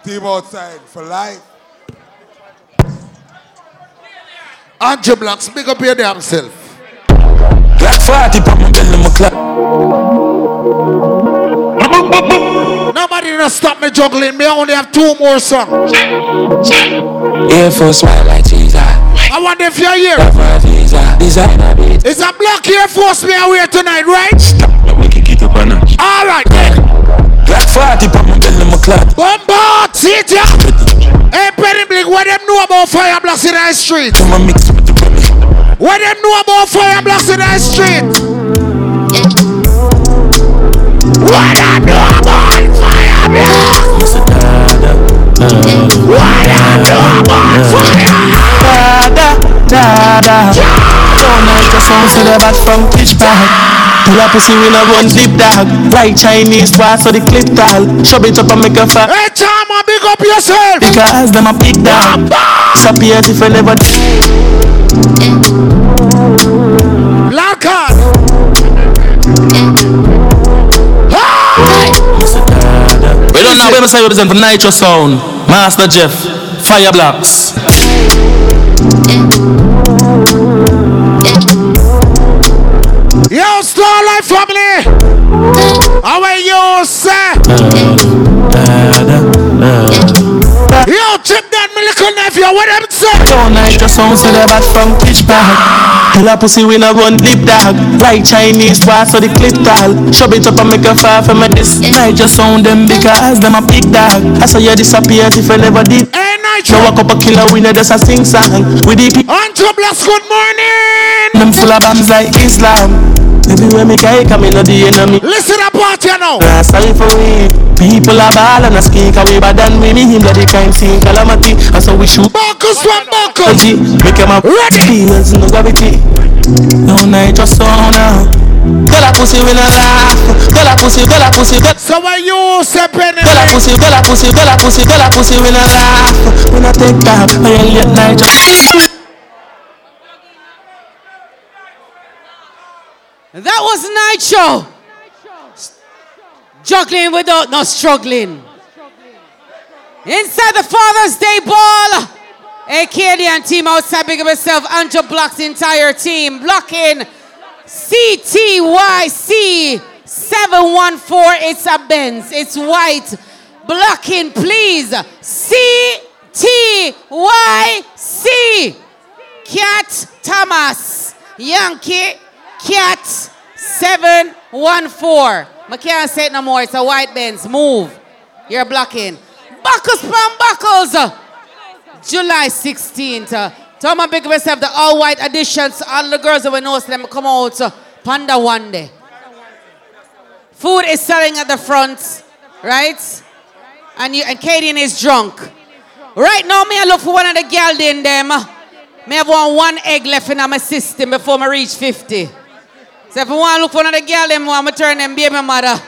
Speaker 31: Team outside for life. Andrew Blocks, big up your damn self.
Speaker 14: Black 40 pa my belly, my clock.
Speaker 31: Nobody gonna stop me juggling. Me I only have two more songs.
Speaker 14: Air Force white.
Speaker 31: I here.
Speaker 14: My visa. Designer, baby.
Speaker 31: It's a black Air Force me away tonight, right? All right then.
Speaker 14: Black 40 pa my belly, my clock.
Speaker 31: Bombard, see it ya. Hey, Penny Blink, what them know about fire blocks in the street? What them know about fire blocks in the street? What them know about fire blocks? What them know about fire
Speaker 36: Da da. Don't like the sound so they bad from pitch back. Pull up pussy we no run deep dog. Like Chinese twice so the clip tall. Shove it up and make a fat.
Speaker 31: Hey, Chama, big up yourself.
Speaker 36: Because them a big dog. Disappear if you never.
Speaker 31: Did Black card.
Speaker 36: We don't know where I represent for Nitro Sound. Master Jeff. Fire Blocks.
Speaker 31: Yo, Starlight family. How are you, sir? Yo, check that, my little nephew. What them say?
Speaker 36: Don't Nitro Sound so they bad from pitch bag. Pull up pussy we no run deep dog. Like Chinese twice so the clip tall. Shove it up and make a fire for me this. Nitro Sound them because them a big dog. I saw you disappear if you never did.
Speaker 31: Hey, Nitro.
Speaker 36: Now walk up a killer winner just a sing song. With the people.
Speaker 31: Andrew Bless, good morning.
Speaker 36: Them full of bombs like Islam. Everywhere me guy come in, the enemy.
Speaker 31: Listen up, party now.
Speaker 36: Nah, sorry for we. People are ball and a skin away bad than we. Me him that the crime scene calamity. And so we shoot.
Speaker 31: Buckles from Buckles.
Speaker 36: Make him a
Speaker 31: ready.
Speaker 36: Demons no gravity. No night just so now. Girl a pussy when I laugh. Girl a pussy, girl a pussy, girl.
Speaker 31: So when you say penny.
Speaker 36: Girl a pussy, girl a pussy, girl a pussy, girl a pussy when I laugh. When I take back, I ain't late night just.
Speaker 15: That was Nitro. Juggling without no struggling. Inside the Father's Day Ball. AKDN team outside, big of yourself. Angel blocks entire team. Blocking CTYC 714. It's a Benz. It's white. Blocking, please. CTYC. Cat Thomas. Yankee Cat 714. I can't say it no more. It's a white Benz. Move. You're blocking. Buckles from Buckles. July 16th. Uh, tell my big myself the all white editions. All the girls that we know them come out. Panda one day. Food is selling at the front, right? And you and Katie is drunk. Right now, me I look for one of the girls in them. Me have one, one egg left in my system before I reach 50. So if I want to look for another girl, I'm going to turn them baby mother.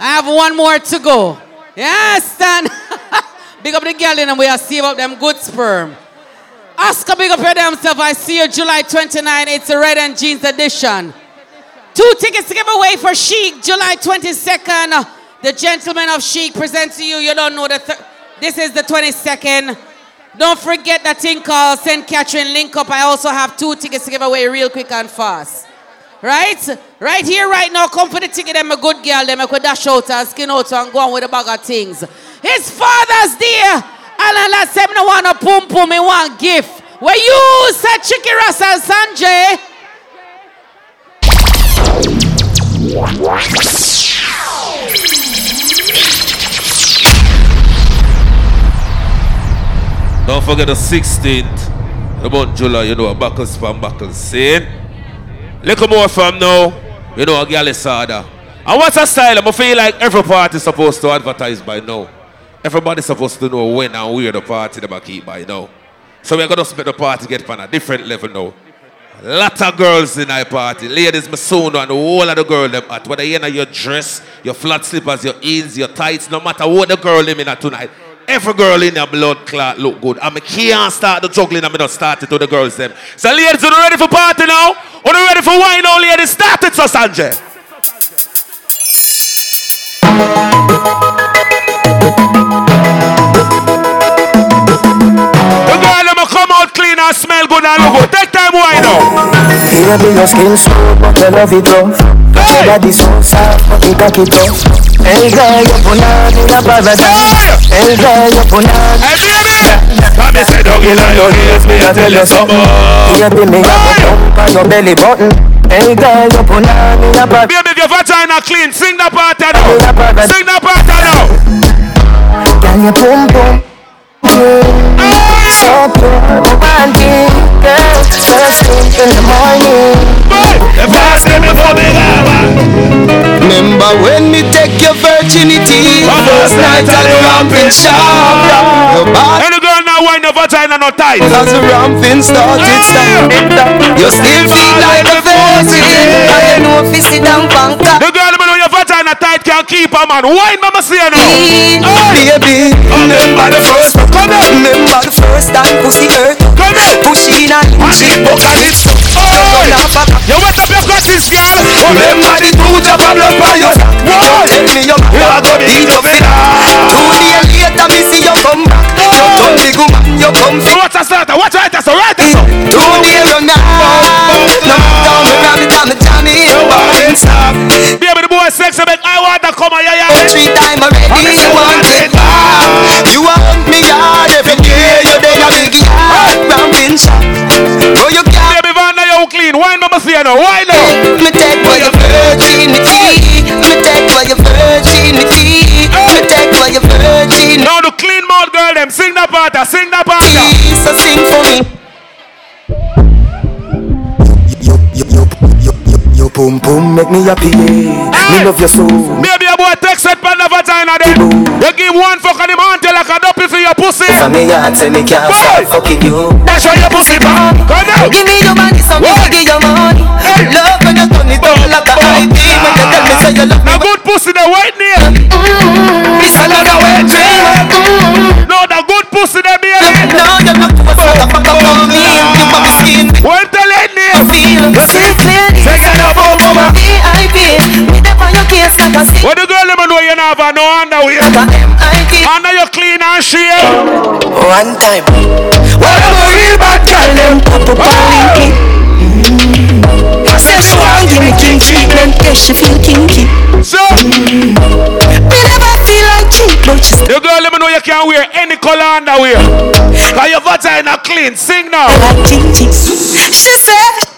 Speaker 15: I have one more to go. Yes, stand. big up the girl and. We are save up them good sperm. Oscar, big up your damn self. I see you July 29. It's a red and jeans edition. Two tickets to give away for Chic, July 22nd. The Gentleman of Chic presents to you. You don't know the. Th- this is the 22nd. Don't forget that thing called St. Catherine Link Up. I also have two tickets to give away real quick and fast. Right? Right here, right now. Come for the ticket. Them a good girl. Them a could dash out and skin out and go on with a bag of things. His father's there. And I him no want a pum pum. He want gift. Where you said Chicky Ras and Sanjay.
Speaker 8: Don't forget the 16th, the month July, you know, buckles from buckles. See? Little more from now, you know, a girl is harder. And what's a style? I feel like every party is supposed to advertise by now. Everybody's supposed to know when and where the party they keep by now. So we're gonna spend the party get on a different level now. Lot of girls in our party. Ladies, my son and all of the girls them at whether you know your dress, your flat slippers, your heels, your tights, no matter what the girl them in at tonight. Every girl in your blood clot look good. I can't start the juggling and I don't start it to the girls them. So ladies, are you ready for party now? Are you ready for wine now, ladies? Start it, so Sanjay. The girl them come out clean and smell good and look good. Take time wine now.
Speaker 38: Baby, your skin smooth, but you love it rough. Your body so soft, but you cock it up. Hey girl, you put on in a paradise. Hey girl, you put on.
Speaker 8: Hey baby, come and sit down in your heels, me I tell you something.
Speaker 38: Baby, me have a thump on your belly button. Hey girl, you put on in a paradise.
Speaker 8: Baby, if your vagina clean, sing that part now. Sing that part now.
Speaker 38: Girl, you pum pum. So pure, romantic, girl. First thing in the morning.
Speaker 8: The first thing before me
Speaker 7: Remember when me take your virginity? First night at the ramping shop. Your body
Speaker 8: Any girl now wine your vagina not tight?
Speaker 7: As the ramping started stop You still feel like a virgin. And you know if you sit down banker
Speaker 8: The girl when your vagina tight can keep a man. Wine mama say no.
Speaker 7: Baby, remember the first Come on Remember the first time pussy hurt.
Speaker 8: Come on
Speaker 7: Push in and she buck and it's
Speaker 8: You wet up your cutties, girl.
Speaker 7: Remember the two drop of blood on your sack Don't tell me your man go beat up it Two days later me see you come back Turn the woman you come fit
Speaker 8: Watch us starter, watch right us, right us.
Speaker 7: Days run now No down me grab it and me jam it Ballin' stop
Speaker 8: Baby, the boy sexy, I want to come on, yeah, yeah.
Speaker 7: Time you want it You want me hard every day You a Oh you can't
Speaker 8: now you clean.
Speaker 7: Me take away your virginity Me take away your virginity
Speaker 8: the girl, them sing that part, sing that part.
Speaker 7: So sing for me
Speaker 38: Your pum pum make me happy. Me love you so.
Speaker 8: Maybe a boy text it pan the vagina then. You give one fuck and him auntie like a duppy for your pussy.
Speaker 38: For me, I tell me can't stop fucking you.
Speaker 8: That's why your pussy now.
Speaker 7: Give me your money, so me there on your case like a stick
Speaker 8: What the girl let me know you never have no underwear. Under your clean and shave.
Speaker 38: One time.
Speaker 7: Whatever real bad girl them? Pop up and link it Say she want give me king treatment. Yeah, she feel kinky.
Speaker 8: So, mm-hmm.
Speaker 7: Me never feel like cheap But she
Speaker 8: the girl let me know you can wear any color underwear. Cause your vagina clean. Sing now.
Speaker 7: like kinky She said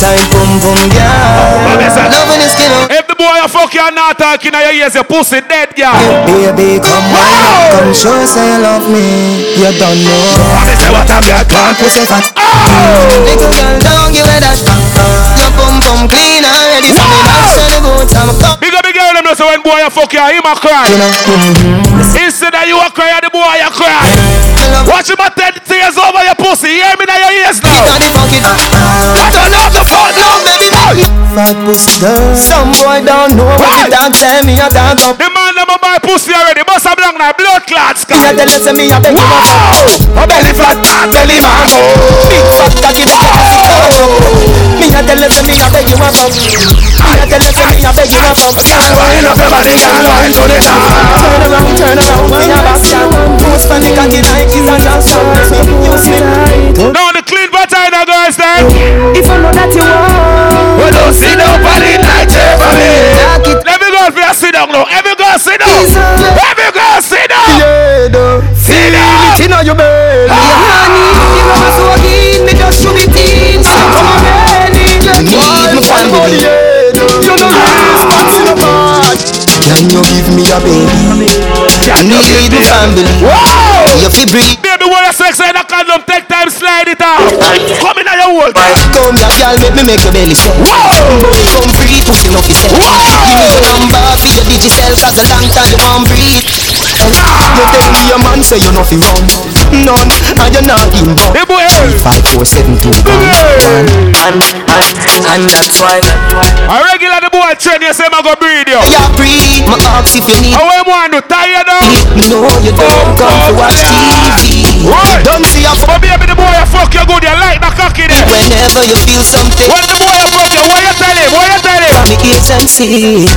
Speaker 7: time, boom boom girl. Loving is skin
Speaker 8: If the boy a fuck you and not talking, now you ears your pussy dead, girl.
Speaker 7: Baby, come on, come show say you love me. You don't know.
Speaker 39: I say what I'm your
Speaker 7: Can't pussy fat. Oh! Little girl, don't give it that. Your bum bum clean already. So me the boots, I'm.
Speaker 8: Big up, big girl, them know when boy a fuck you, him a cry. Instead of you a cry, the boy a cry. Watch him a ten tears over your pussy. Hear me now your ears now.
Speaker 7: I don't know the fuck, no, baby. Fat pussy girl. Some boy don't know what you talk. Tell me I talk up.
Speaker 8: The man a buy pussy already. Bust a blank now, blood clots.
Speaker 7: Me tell you, say me a beg you
Speaker 39: A belly flat, a belly man.
Speaker 7: Big fat cocky, the cocky Me a tell you, say me a beg you come. Me a tell you, say me a beg you a come.
Speaker 39: Girl, wind up your body, girl, wind to the top.
Speaker 7: Turn around, turn around, me a down. Post for the cocky like it's a Johnson. Use me.
Speaker 8: Now the clean vagina girls then.
Speaker 7: If I know that you want.
Speaker 39: We don't see nobody like you for me.
Speaker 8: Every girl for you sit down now. Every girl sit down. Every uh. girl sit down.
Speaker 7: Yeah, though.
Speaker 8: Sit down.
Speaker 7: It in your belly. Ah. Honey, you know my so good. Me just shoot it in. So come on, ready. Need my family. You know ah. this, what's in your heart? Can you give me a baby? I need my family. You feel breathe.
Speaker 8: Baby, when you sex in a condom, take time, slide it out. Come in your hole.
Speaker 7: Come here, girl, make me make your belly set. Come free, pussy no fi set. Give me your number for your digital, cause a long time you want breathe. You tell me your man say you no fi run, none, and you not in bum.
Speaker 8: Hey boy,
Speaker 7: five four seven two one.
Speaker 40: And, and, and that's why
Speaker 8: A regular the boy train, you say I go breed you.
Speaker 7: Yeah, breathe. My ask if you need.
Speaker 8: Oh, I want one to tired now.
Speaker 7: No, you don't oh, come to watch TV.
Speaker 8: What?
Speaker 7: Don't see a
Speaker 8: But baby, the boy you fuck you good, you like the cocky there.
Speaker 7: Whenever you feel something.
Speaker 8: When the boy you fuck you, what you tell him? What you tell him?
Speaker 7: From the agency.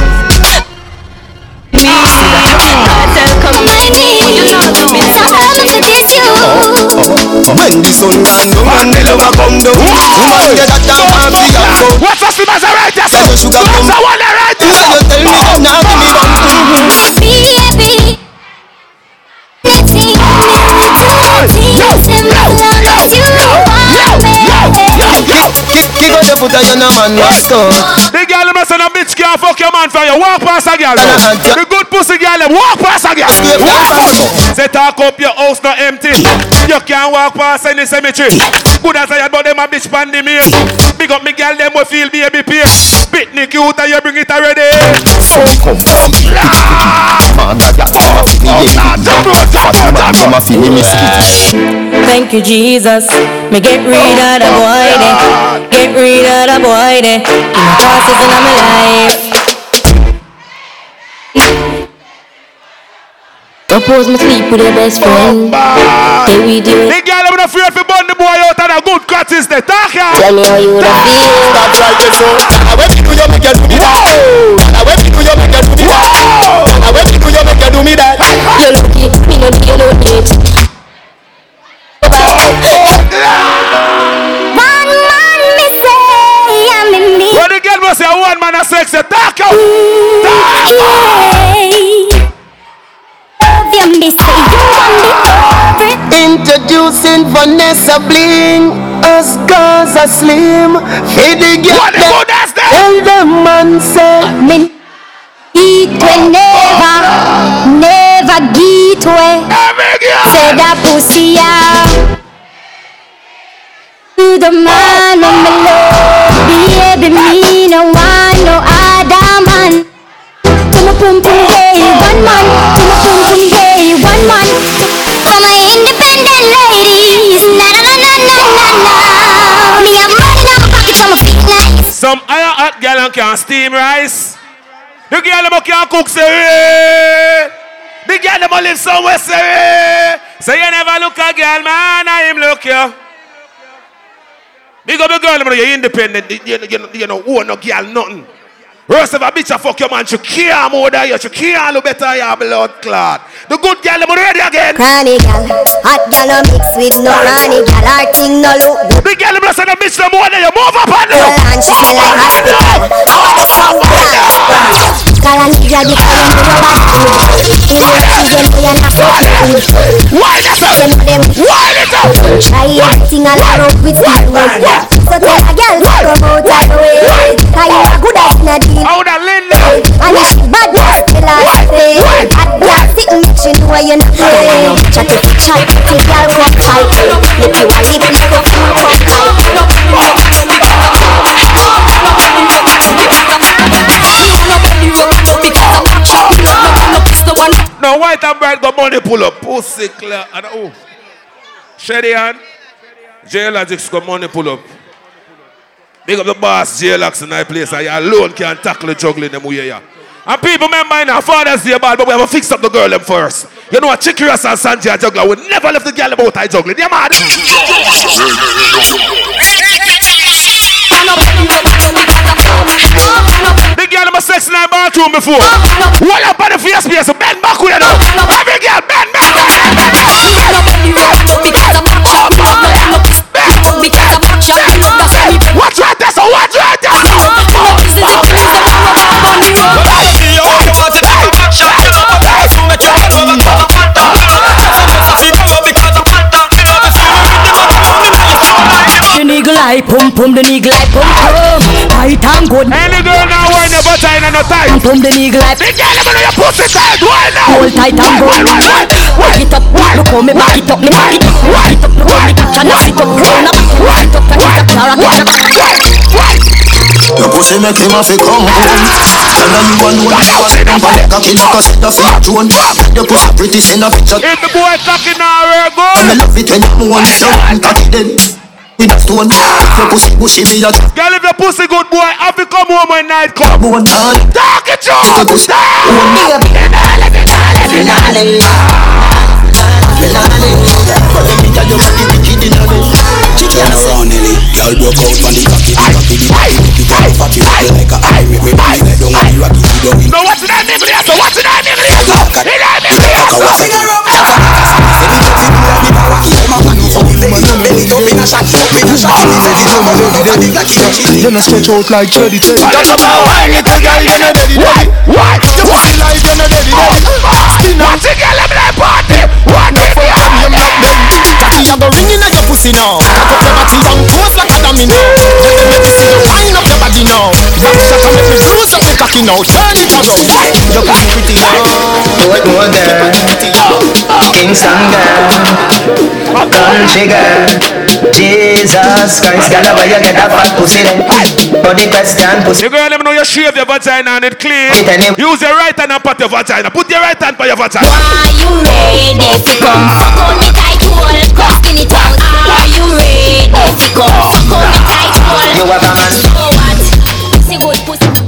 Speaker 7: When the sun a come get that down and see
Speaker 8: right there?
Speaker 7: Say sugar
Speaker 8: one
Speaker 7: you tell me now give me bum
Speaker 9: Baby, let's
Speaker 7: on the foot and you no man go
Speaker 8: The girl them say no bitch can't fuck your man for you. Walk past a girl.
Speaker 7: Nah, nah,
Speaker 8: The good pussy girl them walk past a girl. Walk past.
Speaker 7: bastard.
Speaker 8: Say talk up your house not empty. You can't walk past any cemetery. Good as I had but them a bitch pandemic. Big up me girl them will feel baby pain. Bit me cute and you bring it already.
Speaker 7: So come from Man that got off me oh, Fast man come a feel me miss
Speaker 41: Thank you, Jesus. Me get rid of the oh, boy there. Eh. Get rid of the boy there. In my process in my life.
Speaker 9: Propose me sleep with your best friend. Hey, we do
Speaker 8: The
Speaker 9: it.
Speaker 8: girl them not afraid to burn the boy out and a good cut is the talk ya.
Speaker 9: Tell me how you would feel.
Speaker 7: Stop right there so And when me do you make you do me that And when me do you make you do me that And when me do you make you do me that
Speaker 9: You're lucky, me no you no date.
Speaker 8: Girl must say one man sex, you talk out. Talk out.
Speaker 9: Love you, me say you want me over it.
Speaker 7: Introducing Vanessa Bling Us Gaza Slim Feed the girl
Speaker 8: What the good that's that?
Speaker 7: Tell them man say
Speaker 9: Me eat we never, never get way.
Speaker 8: Every.
Speaker 9: Say that pussy out. To the man of my love, baby, me no want no other man. To my pum hey, one man. To my pum hey, one man. For my independent ladies, na na na na na na na. Me have money in my pocket, so my feet nice.
Speaker 8: Some iron hot girl and can steam rice. The girl them can cook say eh. The girl them live somewhere say eh. Say you never look a girl man, I him look you. Big up the girl, man, you're independent. You, you, you, you know, own no girl, nothing. Rest of a bitch a fuck your man, she care more than you, she care no better your blood clot. The good girl, them ready again.
Speaker 9: Cranny gal, hot gal no mix with no ranny gal. Her thing no look good.
Speaker 8: The girl, them say the bitch no more than you, move up on them.
Speaker 9: Well, and she like hospital. I want to sound Cause a nigga be In the season me and a fuck food
Speaker 8: Wild it up! It up!
Speaker 9: Try everything and I don't that one So tell a girl to come out of the way Cause you a good ass in a deal Out of And if she bad stay know you not Chat it, chat it, fight Make you a you
Speaker 8: come white and bright got money pull up. Pussy clear. And oh. Shady hand. J-Logics got money pull up. Big up the boss, J-Lox in that place. You alone can tackle the juggling them way here. And people remember now, Father's Day bad, but we have to fix up the girl them first. You know what, Chicky Ras and Sanjay juggler we never left the girl about I juggling. You mad? The girl my sex in my bathroom before. What up on the face space? Bend back with you now. Every girl, bend, bend, bend, bend, bend. Watch right there, so watch right there.
Speaker 42: The nigga like pum pum, the nigga like pum pum. Tight and good.
Speaker 8: Any girl now wearing your vagina no tight.
Speaker 42: Pum pum, the nigga like.
Speaker 8: The girl them know your pussy tight. Why now?
Speaker 42: Hold tight and good. Back it up, look how me back it up, me back it up. Back it up, look how me catch and sit up, roll up. Back it up, catch it up, Clara, catch it up.
Speaker 6: Your pussy make him have to come home Tell her you alone you a spend for the cocky like a set of your drone Your pussy pretty send a picture
Speaker 8: If the boy talking now, we're good.
Speaker 6: Me love it when you moan it down cocky then With a stone Your pussy pushy me a
Speaker 8: Girl, if your pussy good boy, have to come home when night come.
Speaker 6: Bone all
Speaker 8: Talk it to
Speaker 6: Your pussy Bone
Speaker 16: Turn around, Nelly. Girl broke out on the cocky, the cocky, the cocky, the cocky, fatty, fatty like a eye. Me me me like down on the rocky, the down in.
Speaker 8: No, what's in that nigga there? So what's in that nigga there? So in that nigga there?
Speaker 16: Fuck a waffle.
Speaker 35: You don't know stretch out like Jody Teddy.
Speaker 8: That's about why little girl, you know daddy daddy. Why?
Speaker 35: You pussy like you know daddy daddy. Spin up.
Speaker 8: What's the girl in that party? What the
Speaker 35: Fuck you not them. Cocky a go ring inna your pussy now. Cock up your body and pose like a dummy now. Let me make me see you wind up your body now. Back shot and make me bruise up your cocky now. Turn it around. Your pussy pretty now.
Speaker 16: What more girl? Kingston girl. Country girl. Jesus Christ, girl, why you get a fat pussy then? But the question, pussy.
Speaker 8: You girl, let me know you shave your vagina and it clean. Use your right hand and pat your vagina. Put your right hand by your vagina.
Speaker 9: Are you ready to come? Fuck on me tight hole, costing it out. Are you ready to come? Fuck on me tight hole.
Speaker 16: You have a man.
Speaker 9: So what? Say good pussy.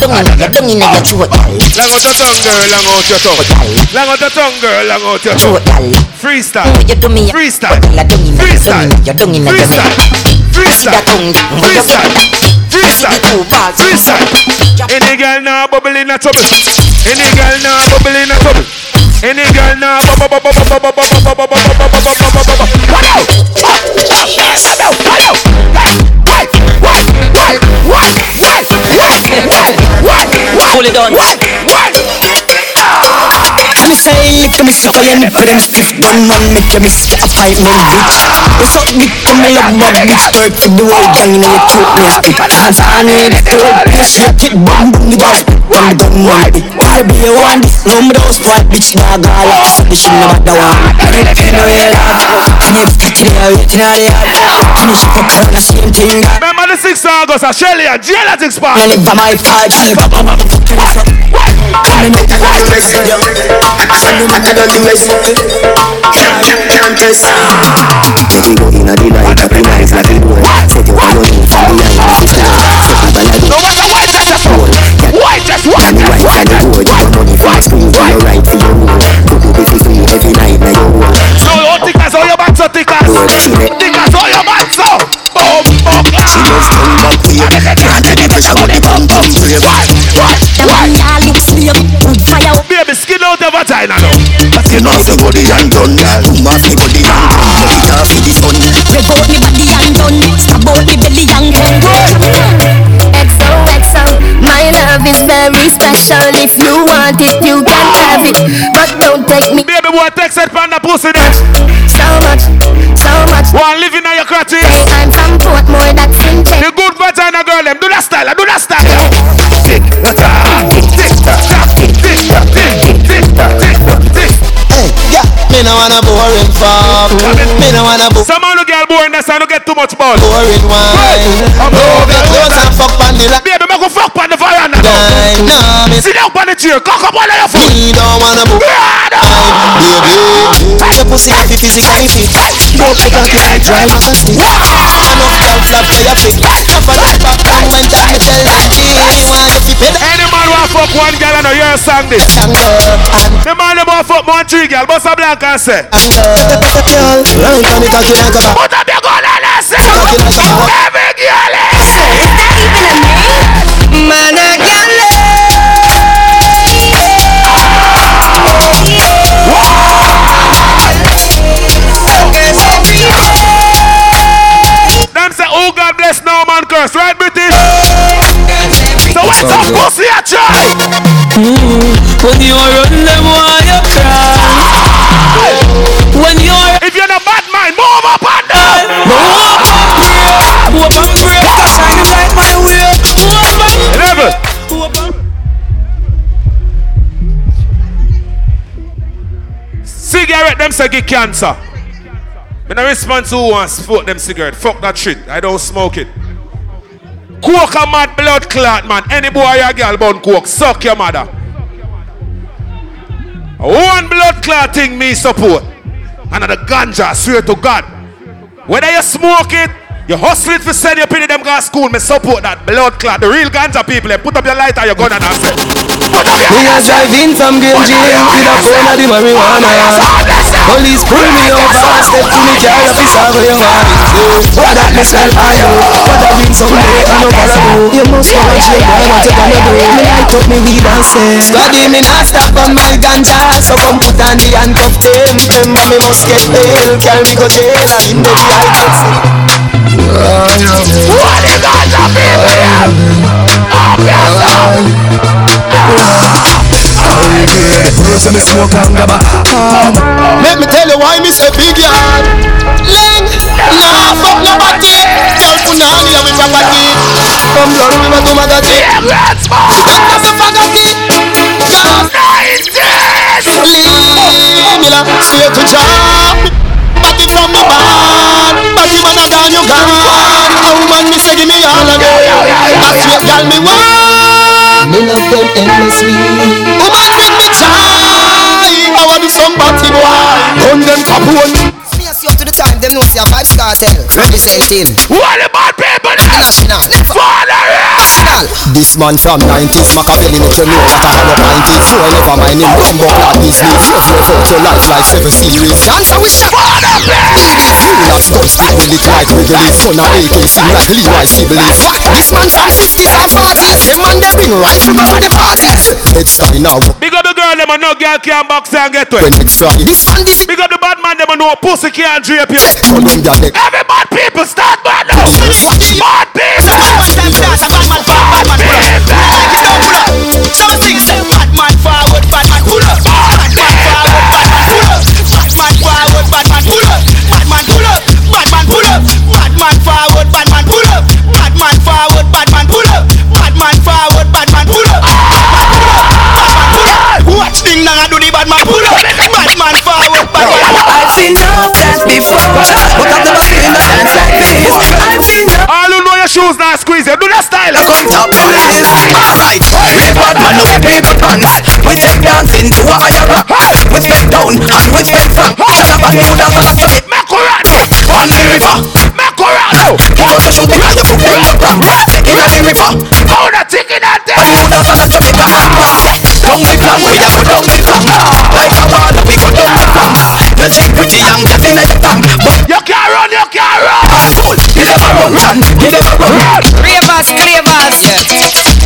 Speaker 9: I don't inna your don't inna your don't inna your throat, gal.
Speaker 8: Lang out your tongue, girl. Lang out your tongue. Lang out your tongue, girl. Out your
Speaker 9: Throat, gal.
Speaker 8: Freestyle.
Speaker 9: Mm, you do me
Speaker 8: Freestyle.
Speaker 9: Gal, I don't inna your
Speaker 8: Freestyle.
Speaker 9: inna your don't your
Speaker 8: Freestyle. Freestyle.
Speaker 9: tongue,
Speaker 8: Freestyle. Freestyle. Freestyle. Any girl now bubble in a trouble. Any girl now bubble in a trouble. Any girl now bubble bubble bubble bubble bubble bubble bubble bubble bubble bubble bubble. What out? What? What? What? What? What? What?
Speaker 42: Pull it down.
Speaker 8: What? What?
Speaker 42: Let me say, let me suckle in for them stiff bun man Make let me scat a fight man bitch What's up dick to me love my bitch Perk for the whole gang in your throat Me stick a dance on it, the throat Push your kid bum bum the dance Bum bum man bitch I'll be a one Number those white bitch dog all up So the shit no matter what Everything no way love Never got to the out in all the yard Finish fuck her and I see him
Speaker 8: ting that 26 August
Speaker 42: my I'm not. I'm not do. Can't
Speaker 6: go in a delight, I bring a. Set your on you.
Speaker 8: No matter what, a fool. Why just
Speaker 6: why just why just why your right every night,
Speaker 8: are all your back, your.
Speaker 6: She just come back here Can't take the pressure Got the pump pump brave
Speaker 9: The man ya look slave, good fire.
Speaker 8: Baby, skin out your vagina now.
Speaker 6: But you know the body and done Boom off the body and done Put it off the sun
Speaker 9: Break out me body and done. Stab out me belly and gun. XOXO, my love is very special. If you want it, you can have it. But don't take me
Speaker 8: Baby, boy, text that panda pussy there.
Speaker 9: so much, so much.
Speaker 8: One living on your crotty.
Speaker 9: No wanna boring fuck. Me no wanna bo-
Speaker 8: Some of the girl boring, that's why don't get too much ball.
Speaker 9: boring wine. Move your clothes and fuck on the line.
Speaker 8: Baby, make fuck on the veranda.
Speaker 9: Nah, me
Speaker 8: Sit down on the chair, cock up all of your foot.
Speaker 9: Me don't wanna bo- Baby, your pussy if you physically fit. Stroke like a kite, drive a stick. Enough girl flap for your pick. Cover that back and when that me tell that G. Want you fi pay that
Speaker 8: Any man want fuck one girl and a song this. The man want fuck one girl, a blank and say.
Speaker 9: cocky like a
Speaker 8: up
Speaker 9: I
Speaker 8: Them say, oh God bless no man curse, right British? So what's pussy a try?
Speaker 10: When you run them while you cry When you're
Speaker 8: If you're not bad mind, move up and down
Speaker 10: Move up and break Move up and break Cause shining like my way. Move up and
Speaker 8: Level
Speaker 10: Move up and
Speaker 8: Cigarette them say get cancer. Me I respond to who wants to smoke them cigarette. Fuck that shit. I don't smoke it. Coke a mad blood clot, man. Any boy or girl born coke, suck your mother. One blood clot thing me support. Another ganja, swear to God. Whether you smoke it, you hustle it for send your penny them to school, me support that blood clot. The real ganja people, put up your lighter, your gun and I say, put up your
Speaker 9: Me a drive from Green James with a phone of the marijuana. Police pull me over, step to me car, officer where you want it. What that me for you? What that mean someday I know what I do. You must know what you boy what you gonna do. Me light up me weed and say, Study me not stop on my ganja, so come put on the handcuff them. Remember me must get bail, carry me go jail, and in the sick.
Speaker 8: What the ganja people have?
Speaker 9: Person me smoke and grab a. Let me tell you why me say big yard. Ling, nah fuck nobody. Girl punani and we fagati. From blood we want to magati.
Speaker 8: Let's go.
Speaker 9: A fagati. Leave me la straight to job. Body from me bad. Body man a gone you gone. A woman me say give me all of it. That sweet girl me want. Me love them endlessly. Woman bring me joy. I want to somebody boy. Run them top one.
Speaker 43: Face you up to the time, them know see a Vybz Kartel representing.
Speaker 8: What about people?
Speaker 43: International. Never. National.
Speaker 9: This man from 90s Machiavelli make you know that I have a mind it So I never mind him Rumbo clad business Just live out your life like seven series Dance and we shot Full of guts Stick with it like Wrigley Son of AK Sing like Leroy Sibbles Fuck This man from 50s and 40s Them man they bring rifle go to the parties Let's start now
Speaker 8: Big up the girl, them a no girl can box and get wet.
Speaker 9: When next Friday This man this
Speaker 8: Big up the bad man, them a no pussy can't drape
Speaker 9: neck
Speaker 8: Every bad people start bad now. Bad people.
Speaker 16: So pull up.
Speaker 10: I've seen enough that before But I've never seen a dance like this. I've seen enough
Speaker 8: All who know your shoes now squeeze you. Do that style.
Speaker 10: Come top to this Alright, we bad man no paper pants. We take dancing to a higher rock We spend down and we spend from Shut up and put down on the
Speaker 8: Make a run.
Speaker 10: On the river.
Speaker 8: Make a run.
Speaker 10: He goes to shoot the man to put them up Take it on the river.
Speaker 8: How the ticket that
Speaker 10: And put down on the stomach Down the flank, we a go down the flank Like a wall, we go down the flank You see pretty young, that's in the tank But
Speaker 8: You can't run, you can't run.
Speaker 10: Soul, you never run, run, you never run, run
Speaker 43: Ravers, clavers,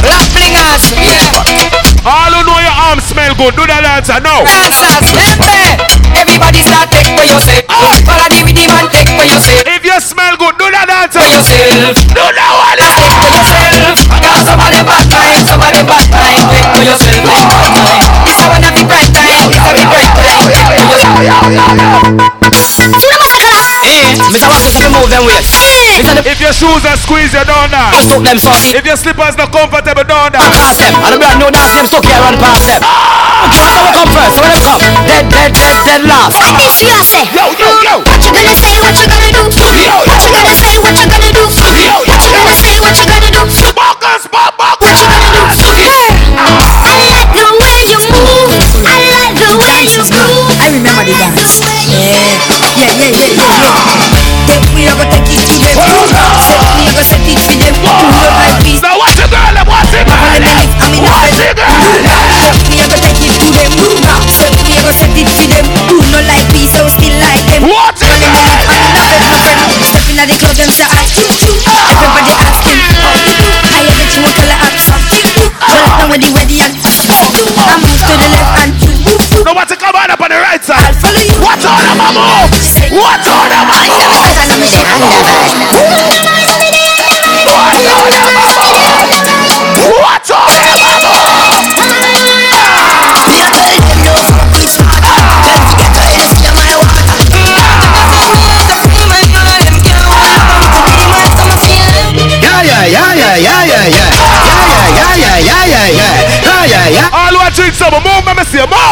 Speaker 43: black flingers, yeah.
Speaker 8: All who know your arms smell good. Do that dancer now.
Speaker 43: Dancers, baby. Everybody start take for yourself. Follow the rhythm and take for yourself.
Speaker 8: If you smell good, do that dancer.
Speaker 43: For yourself.
Speaker 8: Do that one.
Speaker 43: Take for yourself. Cause somebody bad mind, somebody bad mind. Take for yourself, yourself.
Speaker 10: Eh, Mr. Watson, so move them ways
Speaker 8: If your shoes are squeezed, you don't dance.
Speaker 10: Just took them something
Speaker 8: If your slippers not comfortable, don't dance.
Speaker 10: Pass them, and the brand new dance them stuck here and pass them That's how we come first, so when them come Dead, dead, dead,
Speaker 9: dead last.
Speaker 44: What did she say?
Speaker 9: Yo, yo, yo.
Speaker 44: What you gonna say? What you gonna do?
Speaker 9: Yo,
Speaker 44: What you gonna say? What you gonna do?
Speaker 9: Yo,
Speaker 44: What you gonna say? What you gonna do?
Speaker 9: Buckers,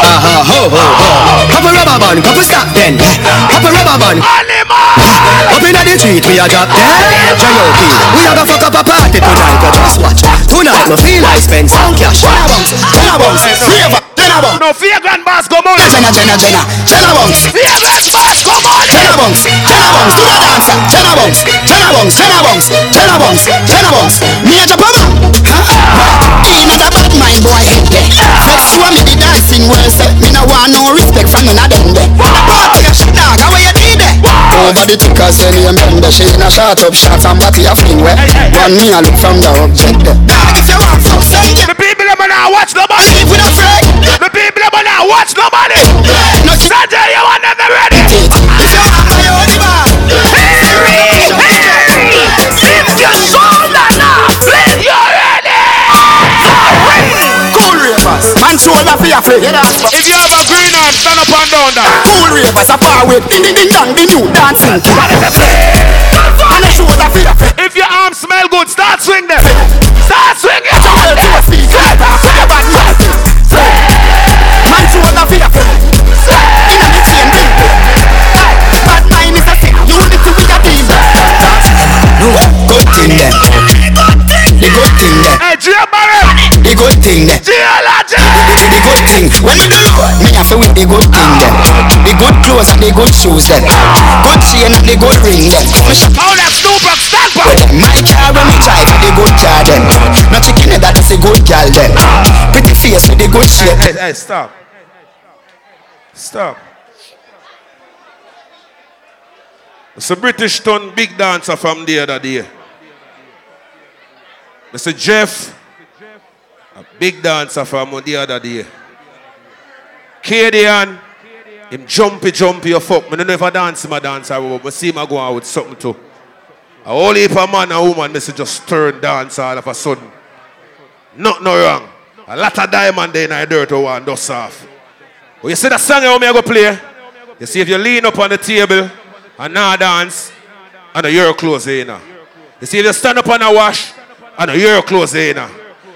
Speaker 16: Uh-huh, ho, ho, ho. Pop a rubber band, pop a stop then. Pop a rubber band. Up inna the street, we a drop dead. J.O.P. We a go fuck up a party tonight, but just watch. Tonight, me feel like spend some cash. Jenna bounce, Jenna bounce, flavor, Jenna bounce.
Speaker 8: No, fear grand boss, come on.
Speaker 16: Jenna, Jenna, Jenna, Jenna bounce.
Speaker 8: Fear grand boss, come on.
Speaker 16: Jenna bounce, Jenna bounce, do the dancer. Jenna bounce, Jenna bounce, Jenna bounce, Jenna bounce, Jenna bounce. Me a chop a man, huh? He not a bad mind boy head there. Flex show me the dancing well set. Me no want no respect from none of them there. Party a shit dog, how you did there? Over the tickers, say name bend She in a shot up shot and body a fling where Run me a look from the object there if you want some, send it
Speaker 8: The people them now watch nobody.
Speaker 16: Leave with a friend
Speaker 8: The people them now watch nobody.
Speaker 16: No, keep
Speaker 8: Sanjay, you want
Speaker 16: man shoulder for your fling
Speaker 8: If you have a green hand, stand up and down that.
Speaker 16: Cool ravers, a far way Ding ding ding dong, the new dancing And a shoulder for your fling
Speaker 8: If your arms smell good, start swing them.
Speaker 16: When me do Me have to with the good thing then The good clothes and the good shoes then Good chain and the good ring shop
Speaker 8: Oh, that's Snoop stand back.
Speaker 16: my car when me drive the good car then No chicken that is a good gal then Pretty face with the good shape
Speaker 8: Hey, hey, hey, stop. Stop. It's a British ton big dancer from the other day. Mr. Jeff, a big dancer from the other day. Cadian, him jumpy, jumpy, you fuck. Me don't know if I dance him a dancer, but I will see him a go out with something too. A whole heap of man and woman, Mr. just turn dance all of a sudden. Not no wrong. A lot of diamond there in the dirt oh, and dust off. Well, you see that song how me I go play? You see if you lean up on the table and now dance, and your clothes in. You see if you stand up on a wash, and your clothes in.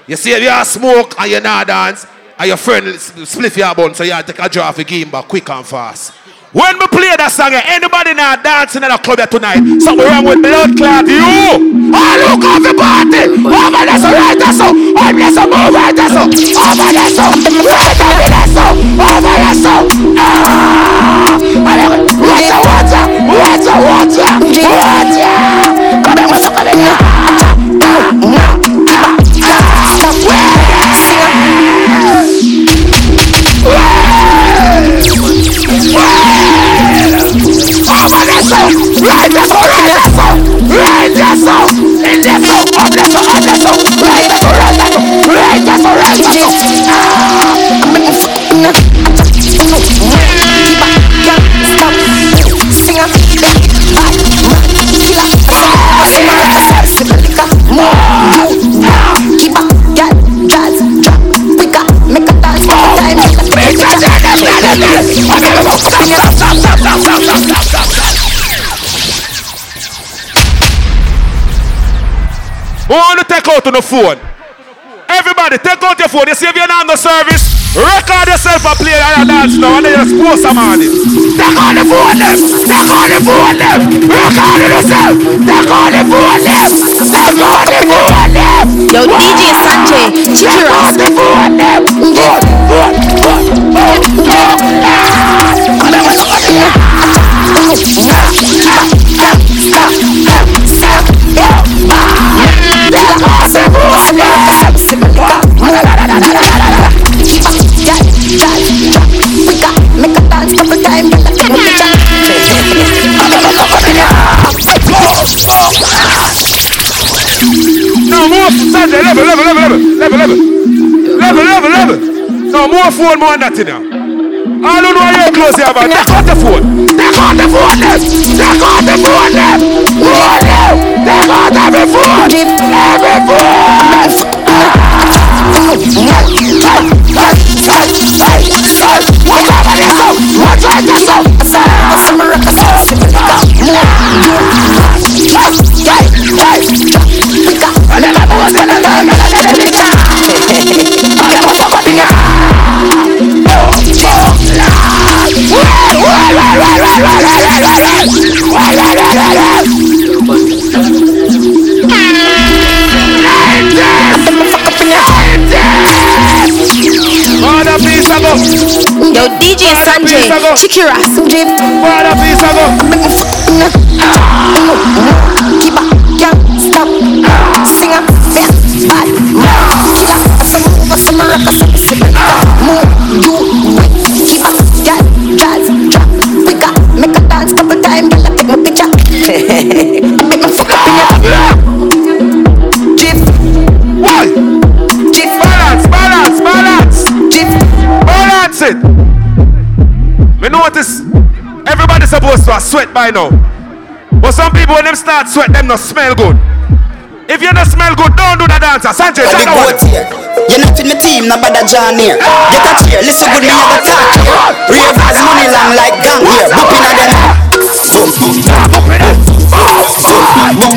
Speaker 8: You see if you smoke and you not dance, and your friend split your bun, so you take a draw for game back quick and fast. When we play that song, anybody now dancing in a club here tonight, something wrong with blood clot you. All who come to party, oh, over there so right there so, oh, over there so move right there so, oh, over there so, right over there so, over there so. Ah, water, water, water, water, water. Come here, water, come here. Ah, ah, ah, Who want to take out on the phone? Everybody Everybody, take out your phone. You see if you're not on the service, record yourself and play a dance now, and then just post some on it.
Speaker 45: Take on the phone them. Take on the phone them. Record yourself. Take on the phone them. Take on the phone them.
Speaker 9: Yo, DJ Sanjay, check your ass.
Speaker 45: Take on the phone them. Phone, phone, phone, phone,
Speaker 9: Make a dance couple times, take my
Speaker 8: No more Sunday, level, level, level, level, level, level, level, level. No more phone, more nothing now. I don't know why you're close here, but take out the phone.
Speaker 45: Take out the phone, left. Take out the phone, left. Take on every phone. Every phone.
Speaker 8: Mother piece of go.
Speaker 9: Yo, DJ Sanjay, Chikira, your ass.
Speaker 8: Mother piece of go.
Speaker 9: Keep up, stop. Bad. Some some some sip. Move, do, wait. Keep up, yeah, jazz, drop. Quicker, make a dance couple times, girl, take my picture. Make me fuck up in your
Speaker 8: it. Me notice everybody supposed to sweat by now. But some people when them start sweat, them not smell good. If you don't smell good, don't do the dancer. Sanchez,
Speaker 16: But
Speaker 8: shut
Speaker 16: the
Speaker 8: down.
Speaker 16: goat here. You're not with my team, no bother John here. Get a cheer, listen good, me have a talk here. Ravers money long like gang here. Boop inna them. Boom, boom, boop inna them. Boop inna them.